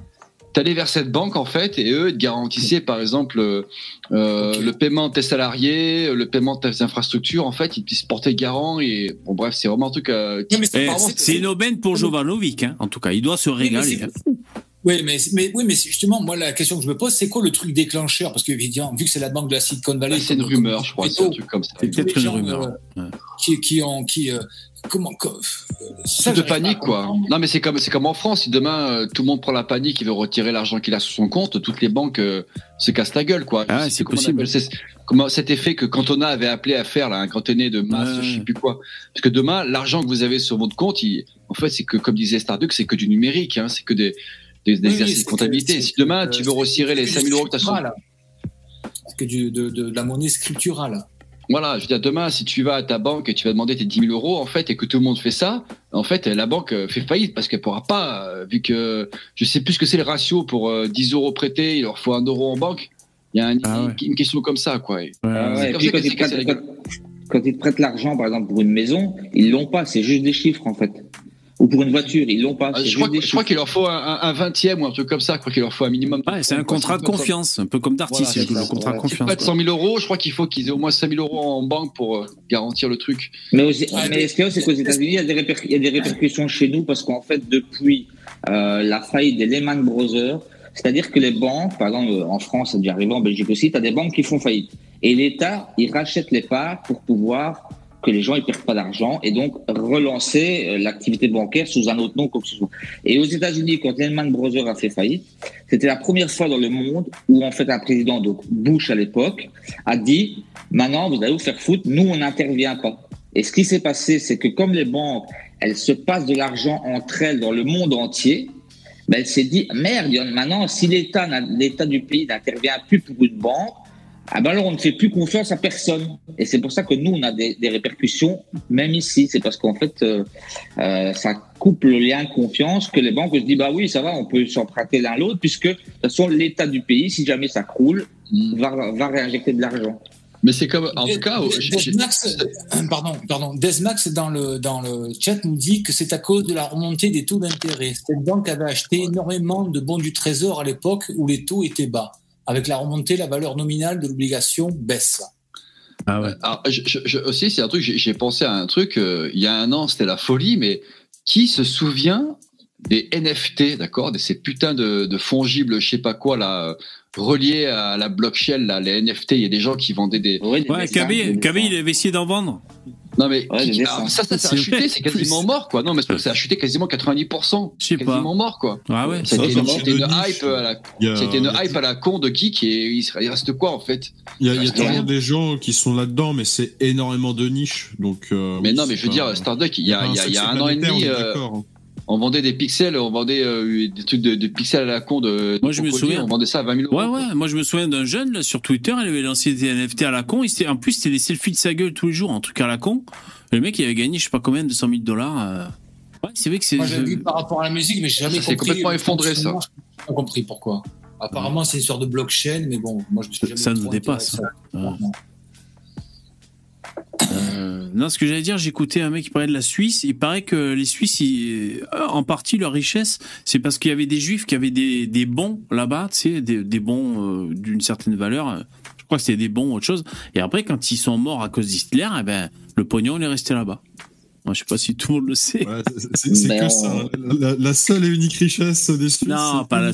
T'allais vers cette banque, en fait, et eux, ils te garantissaient, par exemple, euh, euh, le paiement de tes salariés, euh, le paiement de tes infrastructures. En fait, ils se portaient garant. Et, bon, bref, c'est vraiment un truc, euh, Eh, c'est une aubaine pour Jovanovic, hein, en tout cas. Il doit se Oui, mais régaler. hein. Oui, mais, mais, oui, mais justement, moi, la question que je me pose, c'est quoi le truc déclencheur? Parce que, évidemment, vu que c'est la banque de la Silicon Valley, c'est une rumeur, je crois. C'est un truc comme ça. C'est peut-être une rumeur. euh, Ouais. qui, qui ont, qui, euh, comment, co- euh, ça, de panique quoi. Non mais c'est comme c'est comme en France si demain euh, tout le monde prend la panique il veut retirer l'argent qu'il a sur son compte toutes les banques euh, se cassent la gueule quoi. Ah, c'est possible. appelle comment cet effet que Cantona avait appelé à faire là un cantonné de masse Ouais. je sais plus quoi. Parce que demain l'argent que vous avez sur votre compte il, en fait c'est que comme disait Starduck c'est que du numérique hein, c'est que des des, des Oui, exercices de comptabilité. que- Si demain tu veux c'est- retirer les c'est 5000 euros que tu as sur que du, de, de, de la monnaie scripturale. Voilà, je veux dire, demain, si tu vas à ta banque et tu vas demander tes 10 000 euros, en fait, et que tout le monde fait ça, en fait, la banque euh, fait faillite parce qu'elle pourra pas, euh, vu que je sais plus ce que c'est le ratio pour euh, 10 euros prêtés, il leur faut un euro en banque. Il y a un- Ah ouais. une question comme ça, quoi. Ouais, Ah ouais. comme ça quand ils, c'est cassé prêtent, la quand, quand ils te prêtent l'argent, par exemple, pour une maison, ils l'ont pas, c'est juste des chiffres en fait. Ou pour une voiture, ils l'ont pas, Ah, je crois, je qu'il leur faut un, vingtième ou un truc comme ça. Je crois qu'il leur faut un minimum. C'est un contrat de confiance, un peu comme Darty, Voilà, le contrat de ouais. Confiance. prêtes quoi. 100 000 euros, je crois qu'il faut qu'ils aient au moins 5 000 euros en banque pour euh, garantir le truc. Mais, aux- Ouais, mais ce qu'il y a, c'est qu'aux États-Unis, il y a des, réper- il y a des répercussions chez nous parce qu'en fait, depuis euh, la faillite des Lehman Brothers, c'est-à-dire que les banques, par exemple euh, en France, c'est déjà arrivé en Belgique aussi, tu as des banques qui font faillite. Et l'État, il rachète les parts pour pouvoir que les gens ne perdent pas d'argent et donc relancer euh, l'activité bancaire sous un autre nom, que ce soit. Et aux États-Unis, quand Lehman Brothers a fait faillite, c'était la première fois dans le monde où en fait un président, donc Bush à l'époque, a dit maintenant vous allez vous faire foutre, nous on n'intervient pas. Et ce qui s'est passé, c'est que comme les banques, elles se passent de l'argent entre elles dans le monde entier, ben, elle s'est dit merde, maintenant si l'État, l'État du pays n'intervient plus pour une banque, ah ben alors on ne fait plus confiance à personne. Et c'est pour ça que nous on a des, des répercussions même ici. C'est parce qu'en fait euh, euh, ça coupe le lien de confiance que les banques se disent bah oui ça va, on peut s'emprunter l'un l'autre puisque de toute façon l'État du pays, si jamais ça croule, va, va réinjecter de l'argent. Mais c'est comme, en tout cas, Des- j'ai- j'ai- Desmax, euh, pardon, pardon. Desmax dans le dans le chat nous dit que c'est à cause de la remontée des taux d'intérêt. Cette banque avait acheté énormément de bons du Trésor à l'époque où les taux étaient bas. Avec la remontée, la valeur nominale de l'obligation baisse. Ah ouais. Alors, je, je- je- aussi, c'est un truc, j'ai pensé à un truc, euh, il y a un an, c'était la folie, mais qui se souvient des NFT, d'accord, de ces putains de, de fongibles, je sais pas quoi, là, reliés à la blockchain, là, les NFT, il y a des gens qui vendaient des... Ouais, des Ouais, dessins, KB, des KB, dessins. il avait essayé d'en vendre. Non, mais Ouais, qui- des alors, dessins. ça, ça, ça a C'est chuté, c'est quasiment mort, quoi. Non, mais c'est- ça a chuté quasiment 90%. Je sais pas. Quasiment mort, quoi. Ah ouais. C'était une, une hype à la, c'était une hype à la con de geek et il, reste quoi, en fait? il y a, il y a Rien. toujours des gens qui sont là-dedans, mais c'est énormément de niche. Donc, euh, Mais oui, non, mais c'est je veux dire, Starduck, il y a, pas il y a, il y a succès un an et demi, on euh, vendait des pixels, on vendait euh, des trucs de, de pixels à la con de, Moi, de je me souviens. On vendait ça à 20 000 euros. Ouais, quoi. ouais. Moi, je me souviens d'un jeune là, sur Twitter, il avait lancé des NFT à la con. Il s'était- en plus, c'était des selfies de sa gueule tous les jours, un truc à la con. Le mec, il avait gagné, je sais pas combien, 200 000 dollars. euh. Ouais, c'est vrai que c'est. Moi, j'avais vu par rapport à la musique, mais j'ai jamais Ça compris. complètement le effondré, ça. j'ai pas compris pourquoi. Apparemment, c'est une sorte de blockchain, mais bon, moi, je me suis jamais Ça nous dépasse, ça. Ouais. Euh, non, ce que j'allais dire, j'écoutais un mec qui parlait de la Suisse. Il paraît que les Suisses, ils- euh, en partie, leur richesse, c'est parce qu'il y avait des Juifs qui avaient des, des bons là-bas, tu sais, des, des bons euh, d'une certaine valeur. Je crois que c'était des bons ou autre chose. Et après, quand ils sont morts à cause d'Hitler, eh ben, le pognon, il est resté là-bas. Moi, je sais pas si tout le monde le sait. Ouais, c'est- Ben, que on- ça. hein. La, la seule et unique richesse des Suisses. Non, c'est pas la-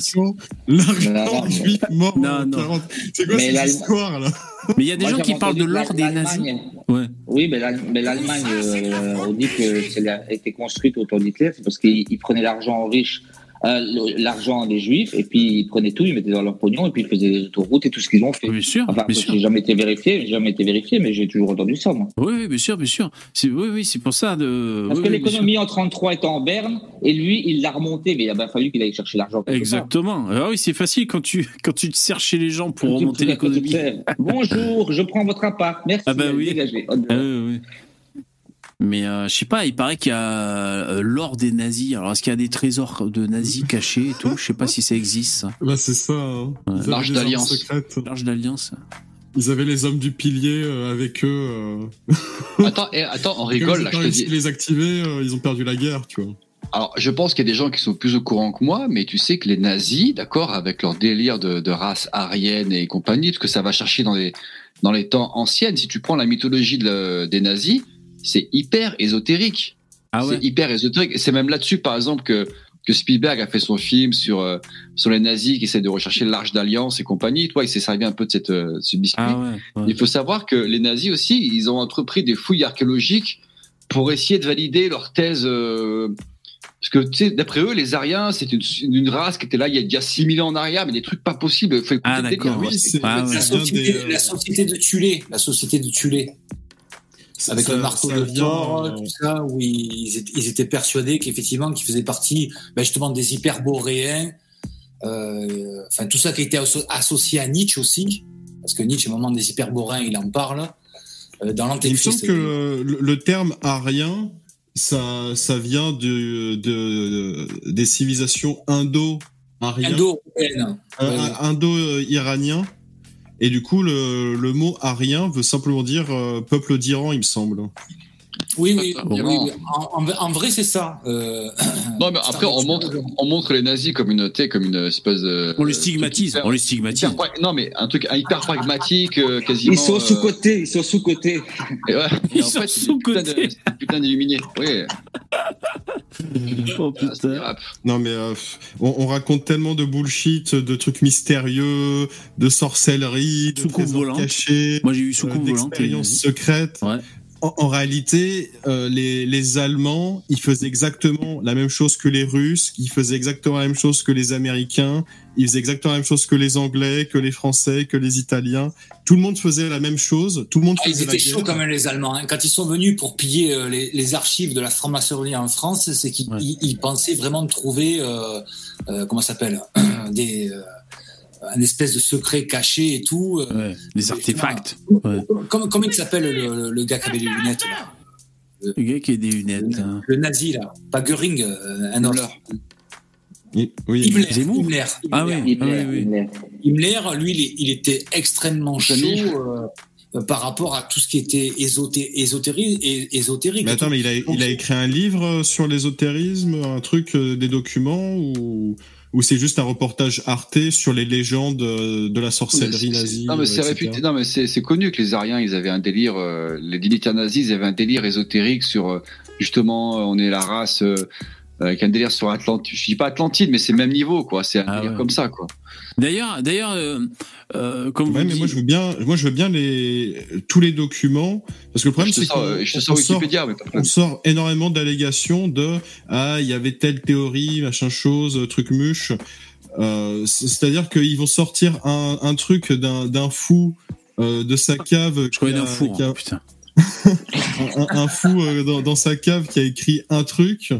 L'argent juif mort Non, en non. 40. C'est quoi Mais cette histoire là? Mais il y a des Moi, gens qui parlent de l'or des nazis. Ouais. Oui, mais l'Al- mais l'Allemagne, euh, on dit que c'est la- a été construite autour d'Hitler, c'est parce qu'ils ils prenaient l'argent aux riches, euh, l'argent des juifs, et puis ils prenaient tout, ils mettaient dans leur pognon, et puis ils faisaient des autoroutes et tout ce qu'ils ont fait. Bien sûr, Enfin, bien sûr. n'a jamais été vérifié, j'ai jamais été vérifié, mais j'ai toujours entendu ça, moi. Oui, oui, bien sûr, bien sûr. Oui, oui, c'est pour ça de. Parce oui, que l'économie en 33 était en berne, et lui, il l'a remonté, mais il a bien fallu qu'il aille chercher l'argent. Exactement. Ah oui, c'est facile quand tu quand tu te sers chez les gens pour remonter l'économie. Bonjour, je prends votre appart, merci. Ah bah oui. dégagez. Ah oui, oui. Mais euh, je sais pas, il paraît qu'il y a euh, l'or des nazis. Alors est-ce qu'il y a des trésors de nazis cachés et tout? Je sais pas si ça existe. ça. Bah, c'est ça. hein. Avaient L'Arche d'Alliance. L'arche d'alliance. Ils avaient les hommes du pilier euh, avec eux. euh. Attends, eh, attends, on rigole, ils là, ont je te dis. les activer, euh, ils ont perdu la guerre, tu vois. Alors, je pense qu'il y a des gens qui sont plus au courant que moi, mais tu sais que les nazis, d'accord, avec leur délire de, de race aryenne et compagnie, tout ce que ça va chercher dans les, dans les temps anciens, si tu prends la mythologie de- des nazis, c'est hyper ésotérique. Ah ouais. C'est hyper ésotérique. C'est même là-dessus, par exemple, que, que Spielberg a fait son film sur, euh, sur les nazis qui essaient de rechercher l'arche d'alliance et compagnie. Toi, il s'est servi un peu de cette, euh, ce biscuit. Ah ouais. ouais. Il faut savoir que les nazis aussi, ils ont entrepris des fouilles archéologiques pour essayer de valider leur thèse. euh, parce que, tu sais, d'après eux, les Aryens, c'est une, une race qui était là il y a déjà 6000 ans en arrière, mais des trucs pas possibles. Faut écouter Ah, d'accord. Oui, Ah, ouais. c'est La société, des, la société de Tulé, la société de Tulé, avec ça- le marteau de Thor, euh, tout ça, où ils étaient, ils étaient persuadés qu'effectivement, qu'ils faisaient partie ben, justement des hyperboréens, euh, enfin tout ça qui était asso- associé à Nietzsche aussi, parce que Nietzsche, au moment des hyperboréens, il en parle. Euh, dans Il me l'Antéchrist. semble que le, terme arien, ça, ça vient de, de, des civilisations indo-ariennes, euh, ouais. indo-iraniens. Et du coup, le, le mot arien veut simplement dire euh, peuple d'Iran, il me semble. Oui, oui, oui, vraiment. oui. En, vrai, c'est ça. Euh, Non, mais après, on montre, on montre les nazis comme une, comme une espèce de. On les stigmatise. hyper- On les stigmatise. hyper non, mais un truc hyper pragmatique, euh, quasiment. Ils sont euh, sous-cotés, ils sont sous-cotés. ouais, Ils en sont sous-cotés. putains d'illuminés. Oui, Oh ah, putain. Non, mais euh, on, on raconte tellement de bullshit, de trucs mystérieux, de sorcellerie, de trésors cachés, Moi j'ai eu euh, soucoupe volante. et- d'expériences secrètes. Ouais. En, en réalité, euh, les, les Allemands, ils faisaient exactement la même chose que les Russes, ils faisaient exactement la même chose que les Américains, ils faisaient exactement la même chose que les Anglais, que les Français, que les Italiens. Tout le monde faisait la même chose, tout le monde Ah, ils faisait étaient chauds quand même les Allemands. hein. Quand ils sont venus pour piller euh, les, les archives de la franc-maçonnerie en France, c'est qu'ils Ouais. pensaient vraiment trouver euh, euh, comment ça s'appelle des euh, un espèce de secret caché et tout. euh. Ouais, des artefacts. Ouais. Comment, comment il s'appelle le, gars qui avait les lunettes là Le gars qui a des lunettes. hein. Le nazi là, pas Göring, euh, un autre. Oui, oui. Himmler. Zemmour? Himmler. Ah oui. Himmler, oui, oui. Himmler. Lui, il, était extrêmement chaud euh, euh, par rapport à tout ce qui était ésoté- ésotérique. et- ésotérique Mais attends, mais il a, il a écrit un livre sur l'ésotérisme, un truc, euh, des documents ou ou c'est juste un reportage Arte sur les légendes euh, de la sorcellerie nazie Non, mais euh, c'est etc. réputé. Non, mais c'est connu que les Ariens, ils avaient un délire. euh, les dignitaires nazis, ils avaient un délire ésotérique sur euh, justement, euh, on est la race euh, avec un délire sur Atlantide. Je dis pas Atlantide, mais c'est le même niveau, quoi. C'est un Ah délire ouais. comme ça, quoi. D'ailleurs, d'ailleurs, euh, euh, comme Ouais, vous mais moi je veux bien, moi je veux bien les tous les documents parce que le problème c'est euh, qu'on on sort, énormément d'allégations de ah il y avait telle théorie machin chose truc muche. Euh, c'est- C'est-à-dire qu'ils vont sortir un, un truc d'un d'un fou euh, de sa cave. je connais un qui a- hein, putain. un, un fou euh, dans, dans sa cave qui a écrit un truc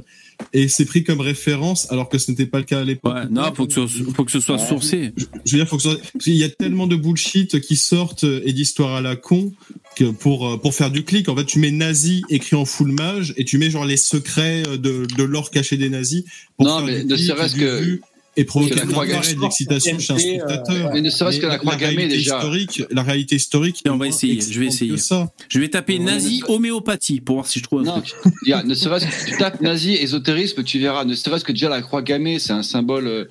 et c'est pris comme référence alors que ce n'était pas le cas à l'époque. Ouais, non, faut que ce soit, faut que ce soit Ouais. sourcé. Je veux dire, faut que ça- parce qu'il y a tellement de bullshit qui sortent euh, et d'histoires à la con que pour euh, pour faire du clic, en fait, tu mets nazi écrit en full mage et tu mets genre les secrets euh, de, de l'or caché des nazis. Pour Non, faire mais du ne serait-ce que- vu et provoquer que la de croix l'intérêt et de l'excitation chez un TNT, euh, spectateur. Mais ne serait-ce que la croix gammée, déjà. Historique, la réalité historique. On va essayer, je vais essayer. ça. Je vais taper Ouais, nazi homéopathie pour voir si je trouve un Non, truc. ne serait-ce que tu tapes nazi ésotérisme, tu verras. Ne serait-ce que déjà la croix gammée, c'est un symbole. euh,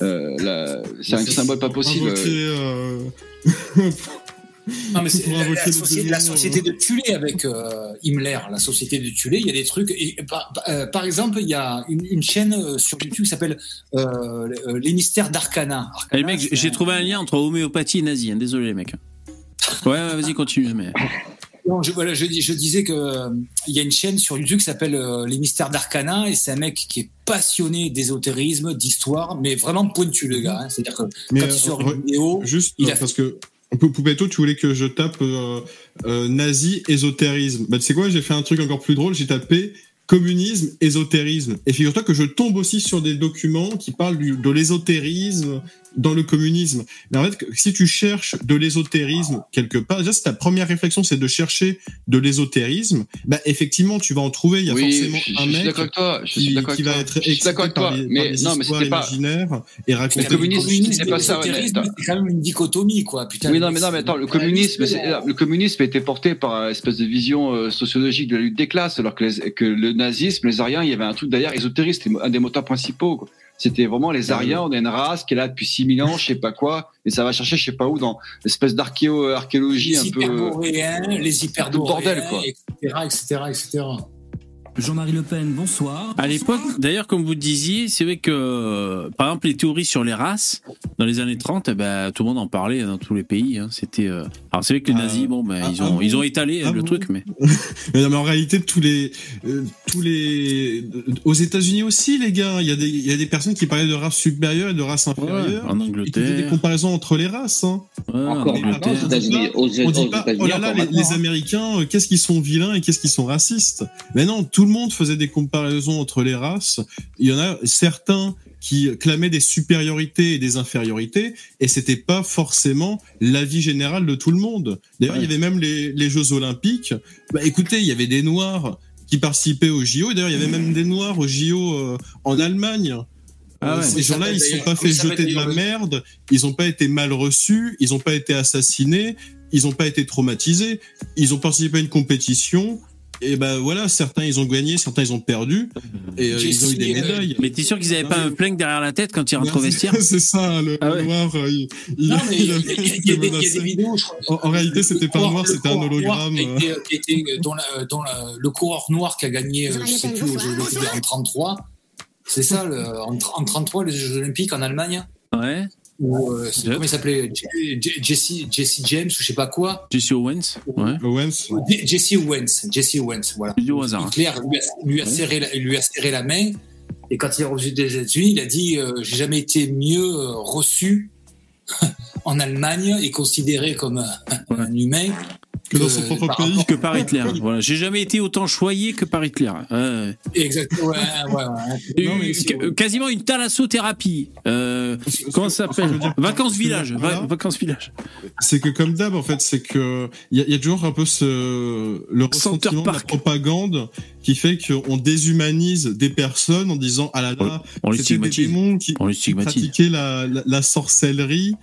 euh, c'est un symbole pas possible. invoquer, euh, Non, mais c'est la, société, démons, la société de Tulé avec euh, Himmler, la société de Tulé, il y a des trucs. Et, par, euh, par exemple, il y a une, une chaîne euh, sur YouTube qui s'appelle euh, Les Mystères d'Arcana. Eh, Arcana, les mecs, c'est j'ai un- trouvé un lien entre homéopathie et nazi. hein. Désolé les mecs. Ouais, ouais, vas-y, continue. Mais... Non, je, voilà, je, dis- je disais que euh, il y a une chaîne sur YouTube qui s'appelle euh, Les Mystères d'Arcana et c'est un mec qui est passionné d'ésotérisme, d'histoire, mais vraiment pointu le gars. hein. C'est-à-dire que Mais, quand euh, il sort une vidéo, Juste Il a- parce que Poupetto, tu voulais que je tape euh, euh, nazi ésotérisme. Bah, tu sais quoi, j'ai fait un truc encore plus drôle. J'ai tapé communisme, ésotérisme. Et figure-toi que je tombe aussi sur des documents qui parlent de l'ésotérisme dans le communisme. Mais en fait, si tu cherches de l'ésotérisme quelque part, déjà, si ta première réflexion, c'est de chercher de l'ésotérisme, bah, effectivement, tu vas en trouver. Il y a oui, forcément je, je un mec d'accord avec toi. Je suis qui, qui avec va toi. être Je suis d'accord avec par toi. les, Mais par des non, mais histoires c'était pas. imaginaires et raconter Le communisme, c'est pas ça, ouais, mais c'est quand même une dichotomie, quoi. Putain, Oui, non, mais non, mais attends, le communisme, c'est- le communisme était porté par une espèce de vision euh, sociologique de la lutte des classes, alors que, les- que le nazisme, les Ariens, il y avait un truc d'ailleurs ésotériste, un des moteurs principaux. quoi. C'était vraiment les Ariens, on a une race qui est là depuis 6000 ans, je sais pas quoi, et ça va chercher je sais pas où dans l'espèce d'archéo archéologie les un peu. hyperboréens, les hyperboréens, bordel, quoi. etc., etc., etc. Jean-Marie Le Pen, bonsoir. À l'époque, d'ailleurs, comme vous disiez, c'est vrai que, euh, par exemple, les théories sur les races, dans les années 30, eh ben, tout le monde en parlait dans tous les pays. hein. C'était. euh, Alors, c'est vrai que les Ah. nazis, bon, ben, Ah, ils ah ont, ils ont étalé Ah le bon truc, mais. Mais, non, mais en réalité, tous les, euh, tous les, aux États-Unis aussi, les gars, il y a des, il y a des personnes qui parlaient de race supérieure et de race Ouais, inférieure. en et qui faisaient des Angleterre. comparations entre les races. Hein. Ouais, en Encore aux Angleterre. États-Unis. Aux, On aux dit pas, États-Unis, oh là les, les hein. Américains, euh, qu'est-ce qu'ils sont vilains et qu'est-ce qu'ils sont racistes. Mais non, tout le monde faisait des comparaisons entre les races. Il y en a certains qui clamaient des supériorités et des infériorités, et c'était pas forcément l'avis général de tout le monde. D'ailleurs, Ouais. il y avait même les, les Jeux Olympiques. Bah, écoutez, il y avait des Noirs qui participaient aux JO. et D'ailleurs, il y avait même des Noirs aux JO euh, en Allemagne. Ah Euh, ouais. Ces gens-là, ils sont pas fait jeter de la merde, ils ont pas été mal reçus, ils ont pas été assassinés, ils ont pas été traumatisés, ils ont participé à une compétition. Et ben voilà, certains ils ont gagné, certains ils ont perdu, et euh, J'ai ils ont eu des euh, médailles. Mais t'es sûr qu'ils avaient pas un plank derrière la tête quand ils rentrent au vestiaire C'est ça, le, Ah ouais. noir, euh, il, il, Non, mais il y, il a- a- il y a- il y a il des- il y a menacé. des vidéos, je crois. En, en réalité, c'était pas noir, c'était un hologramme. qui qui la- dont la- le coureur noir qui a gagné, euh, je sais plus, aux Jeux Olympiques en 33. C'est ça, le, en, en 33, les Jeux Olympiques en Allemagne. Ouais. Où, euh, comment il s'appelait Jesse, Jesse James ou je sais pas quoi. Jesse Owens Ouais. Owens. Jesse Owens. Jesse Owens, voilà. Au hasard. Hitler lui a, lui a serré la, lui a serré la main. Et quand il est revenu des États-Unis, il a dit euh, J'ai jamais été mieux euh, reçu en Allemagne et considéré comme un, un humain Que dans son Euh, propre par pays. Que par Hitler. Voilà. J'ai jamais été autant choyé que par Hitler. Ouais. Exactement. Ouais, ouais, ouais. Eu- Non, mais c'est- qu- quasiment une thalassothérapie. Euh, comment ça s'appelle Vacances village. Va-. Vacances village. c'est que comme d'hab en fait c'est que il y, a- il y a toujours un peu ce le ressentiment de la propagande qui fait qu'on déshumanise des personnes en disant ah là là c'était des démons qui, qui pratiquaient la, la, la sorcellerie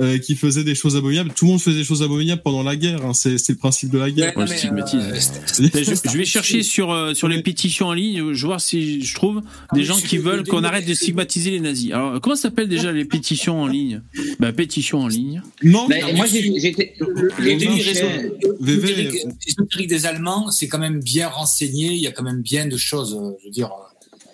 euh, qui faisaient des choses abominables. Tout le monde faisait des choses abominables pendant la guerre. hein. C'est c'est le principe de la guerre. Je, je vais chercher sur, euh, sur les pétitions en ligne, je vais voir si je trouve Ah, des mais gens qui veulent le- qu'on arrête de stigmatiser les nazis. Alors, comment ça s'appelle déjà les pétitions en ligne? Bah, pétitions en ligne. Non, Ben, moi, j'ai- j'étais. Le, des Allemands, c'est quand même bien renseigné. Il y a quand même bien de choses. euh, Je veux dire,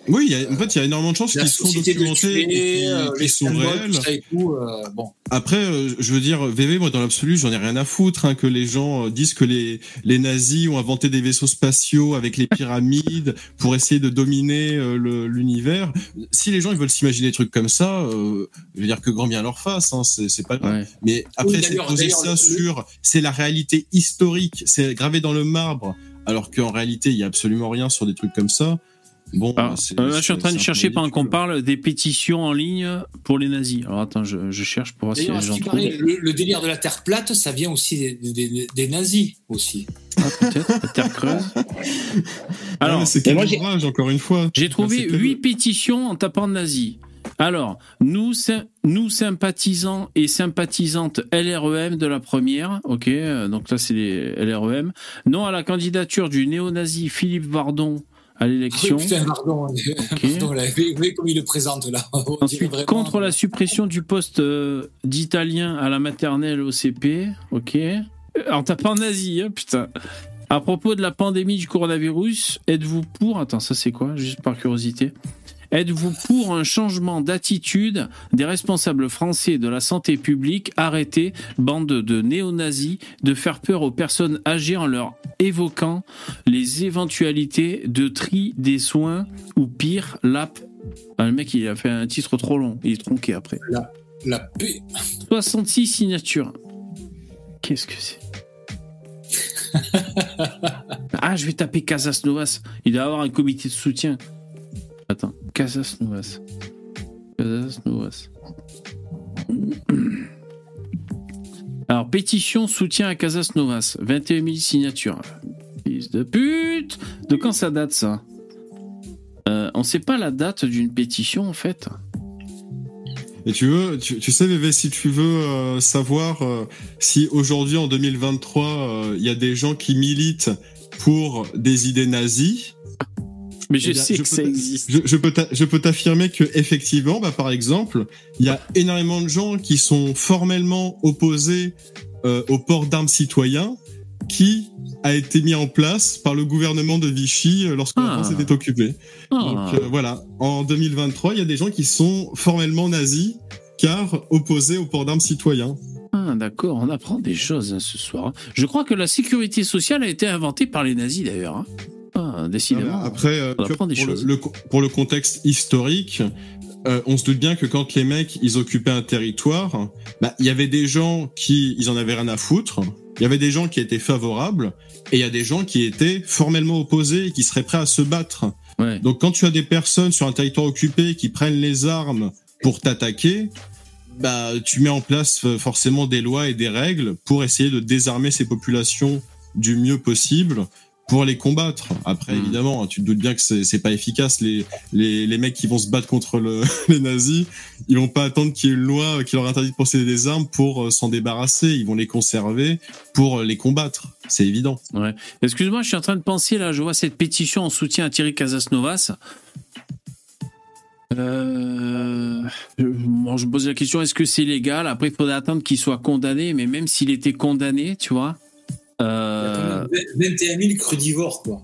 Oui, il y a- en fait, il y a énormément de choses la qui sont documentées et qui, euh, sont réelles. tout ça et tout. euh, bon, Après, euh, je veux dire, VV, moi, dans l'absolu, j'en ai rien à foutre hein, que les gens euh, disent que les, les nazis ont inventé des vaisseaux spatiaux avec les pyramides pour essayer de dominer euh, le- l'univers. Si les gens ils veulent s'imaginer des trucs comme ça, euh, je veux dire que grand bien leur face, hein, c'est pas. Ouais. Mais après, Oui, c'est poser ça sur, c'est la réalité historique, c'est gravé dans le marbre, alors qu'en réalité, il y a absolument rien sur des trucs comme ça. Bon, Alors, c'est- euh, je suis en train de chercher pendant qu'on parle des pétitions en ligne pour les nazis. Alors, attends, je, je cherche pour voir si trouvent. paraît, le, le délire de la Terre plate, ça vient aussi des, des- des- des nazis aussi. Ah, peut-être, la Terre creuse. Alors, mais c'est quel ouvrage, encore une fois. J'ai trouvé huit pétitions en tapant nazi. Alors, nous, nous sympathisants et sympathisantes LREM de la première, ok, euh, donc là c'est les LREM, non à la candidature du néo-nazi Philippe Vardon à l'élection. Oui, putain, pardon. pardon là, vous voyez comme il le présente là. Ensuite, vraiment- contre la suppression du poste euh, d'italien à la maternelle au CP, ok. Euh, En tapant nazi, hein, putain. À propos de la pandémie du coronavirus, êtes-vous pour? Attends, ça c'est quoi? Juste par curiosité. Êtes-vous pour un changement d'attitude des responsables français de la santé publique Arrêtez, bande de néo-nazis, de faire peur aux personnes âgées en leur évoquant les éventualités de tri des soins ou pire, l'app. Ah, le mec, il a fait un titre trop long, il est tronqué après. La paix. 66 signatures. Qu'est-ce que c'est? Ah, je vais taper Casas Novas. Il doit avoir un comité de soutien. Attends, Casas Novas. Casas Novas. Alors, pétition soutien à Casas Novas. 21 000 signatures. Fils de pute De quand ça date, ça? Euh, On sait pas la date d'une pétition, en fait. Et tu veux, tu, sais, VV, si tu veux euh, savoir euh, si aujourd'hui, en 2023, euh, il y a des gens qui militent pour des idées nazies, Mais je Eh bien, sais je que ça existe. je, je peux t'affirmer que effectivement, bah, par exemple, il y a énormément de gens qui sont formellement opposés euh, au port d'armes citoyens, qui a été mis en place par le gouvernement de Vichy euh, lorsque la Ah. France était occupée. Ah. Donc euh, voilà, en 2023, il y a des gens qui sont formellement nazis car opposés au port d'armes citoyens. Ah, d'accord, on apprend des choses hein, ce soir. Je crois que la sécurité sociale a été inventée par les nazis d'ailleurs. hein. Ah, décidément. Après, euh, on tu vois, apprend des pour, le, choses. le- pour le contexte historique, euh, on se doute bien que quand les mecs ils occupaient un territoire, bah, il y avait des gens qui ils en avaient rien à foutre. Il y avait des gens qui étaient favorables et il y a des gens qui étaient formellement opposés et qui seraient prêts à se battre. Ouais. Donc quand tu as des personnes sur un territoire occupé qui prennent les armes pour t'attaquer, bah tu mets en place euh, forcément des lois et des règles pour essayer de désarmer ces populations du mieux possible pour les combattre. Après, Mm. évidemment, tu te doutes bien que c'est pas efficace. Les, les, les mecs qui vont se battre contre le, les nazis, ils vont pas attendre qu'il y ait une loi qui leur interdit de posséder des armes pour euh, s'en débarrasser. Ils vont les conserver pour euh, les combattre. C'est évident. Ouais. Excuse-moi, je suis en train de penser là, je vois cette pétition en soutien à Thierry Casasnovas. Euh, bon, je me pose la question, est-ce que c'est légal? Après, il faudrait attendre qu'il soit condamné, mais même s'il était condamné, tu vois. Il y a euh, quand même 21 000 crudivores, quoi.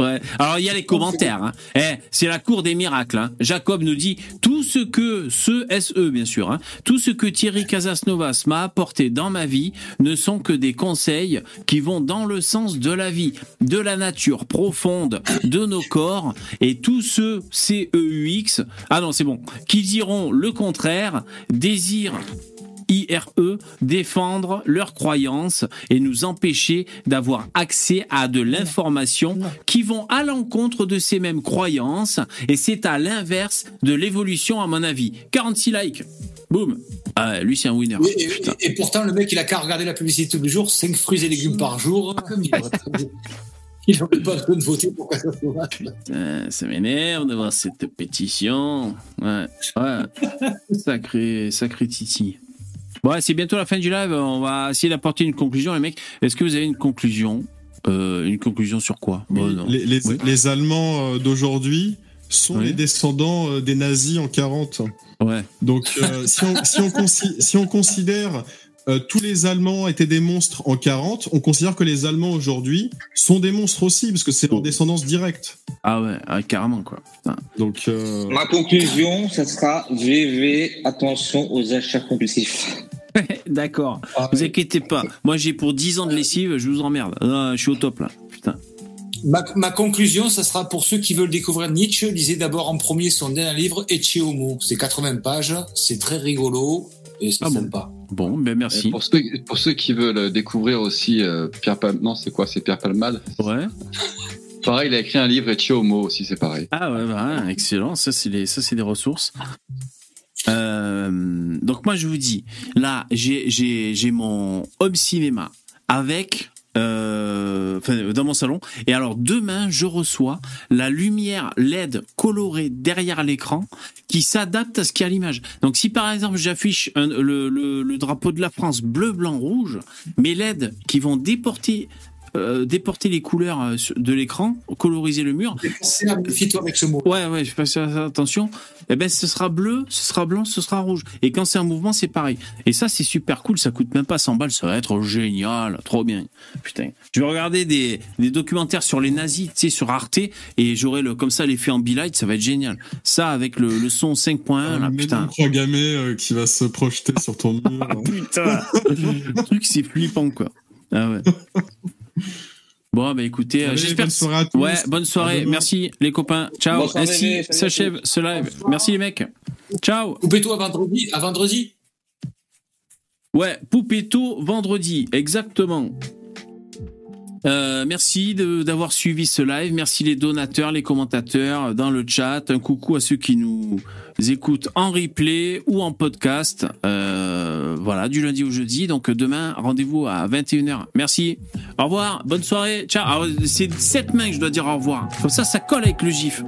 Ouais. Alors il y a les commentaires. Hein. Eh, c'est la cour des miracles. Hein. Jacob nous dit tout ce que ce SE bien sûr, hein, tout ce que Thierry Casasnovas m'a apporté dans ma vie ne sont que des conseils qui vont dans le sens de la vie, de la nature profonde, de nos corps et tous ceux CEUX. Ah non c'est bon. Qui diront le contraire désirent IRE défendre leurs croyances et nous empêcher d'avoir accès à de l'information qui vont à l'encontre de ces mêmes croyances et c'est à l'inverse de l'évolution à mon avis. 46 likes. Boum. Ah, lui c'est un winner. Et, et- Putain. et pourtant, le mec, il a qu'à regarder la publicité tous les jours, 5 fruits et légumes par jour. Il pas besoin de voter pour ça ça m'énerve de voir cette pétition. Ouais. Ouais. Sacré, sacré Titi. Ouais, c'est bientôt la fin du live. On va essayer d'apporter une conclusion, les mecs. Est-ce que vous avez une conclusion Euh, Une conclusion sur quoi? Bon, non. les, les- Oui. les Allemands euh, d'aujourd'hui sont Oui. les descendants euh, des nazis en 40. Ouais. Donc, euh, si, on, si, on consi- si on considère euh, tous les Allemands étaient des monstres en 40, on considère que les Allemands aujourd'hui sont des monstres aussi, parce que c'est leur descendance directe. Ah ouais, ah, carrément quoi. Donc, euh, Ma conclusion, ça sera VV, attention aux achats compulsifs. D'accord. Ah, Vous inquiétez pas. Moi, j'ai pour 10 ans de lessive, je vous emmerde. Ah, je suis au top là. Putain. Ma, ma conclusion, ça sera pour ceux qui veulent découvrir Nietzsche, lisez d'abord en premier son dernier livre, Ecce Homo. C'est 80 pages, c'est très rigolo et c'est Ah bon. sympa. Bon, ben Et merci. Pour ceux, pour ceux qui veulent découvrir aussi euh, Pierre Palmade, non, c'est quoi C'est Pierre Palmade? Ouais. Pareil, il a écrit un livre, et Homo aussi, c'est pareil. Ah ouais, bah, excellent. Ça, c'est les, ça, c'est des ressources. Euh, donc moi, je vous dis, là, j'ai, mon home cinéma avec, euh, dans mon salon. Et alors demain, je reçois la lumière LED colorée derrière l'écran qui s'adapte à ce qu'il y a à l'image. Donc si par exemple j'affiche le, le drapeau de la France bleu, blanc, rouge, mes LED qui vont déporter euh, déporter les couleurs euh, de l'écran, coloriser le mur, Méfie-toi avec ce mot. Ouais, ouais, je fais ça, attention. Eh ben, ce sera bleu, ce sera blanc, ce sera rouge. Et quand c'est un mouvement, c'est pareil. Et ça, c'est super cool. Ça coûte même pas 100 balles. Ça va être génial. Trop bien. Putain. Je vais regarder des, des documentaires sur les nazis, tu sais, sur Arte. Et j'aurai le, comme ça, l'effet ambilight. Ça va être génial. Ça, avec le, le son 5.1, là, un putain. gammée euh, qui va se projeter sur ton mur. Putain. le truc, c'est flippant, quoi. Ah ouais. Bon, bah écoutez, euh, Allez, j'espère. bonne soirée à tous. Ouais, bonne soirée. Merci les copains. Ciao. Bonne soirée, Ainsi s'achève ce live. Merci les mecs. Ciao. Coupez-toi à vendredi, à vendredi. Ouais, Poupetto vendredi, exactement. Euh, merci de- d'avoir suivi ce live. Merci les donateurs, les commentateurs dans le chat. Un coucou à ceux qui nous écoutent en replay ou en podcast. Euh, voilà, du lundi au jeudi. Donc demain, rendez-vous à 21h. Merci. Au revoir. Bonne soirée. Ciao. C'est sept mains que je dois dire au revoir. Comme ça, ça colle avec le gif.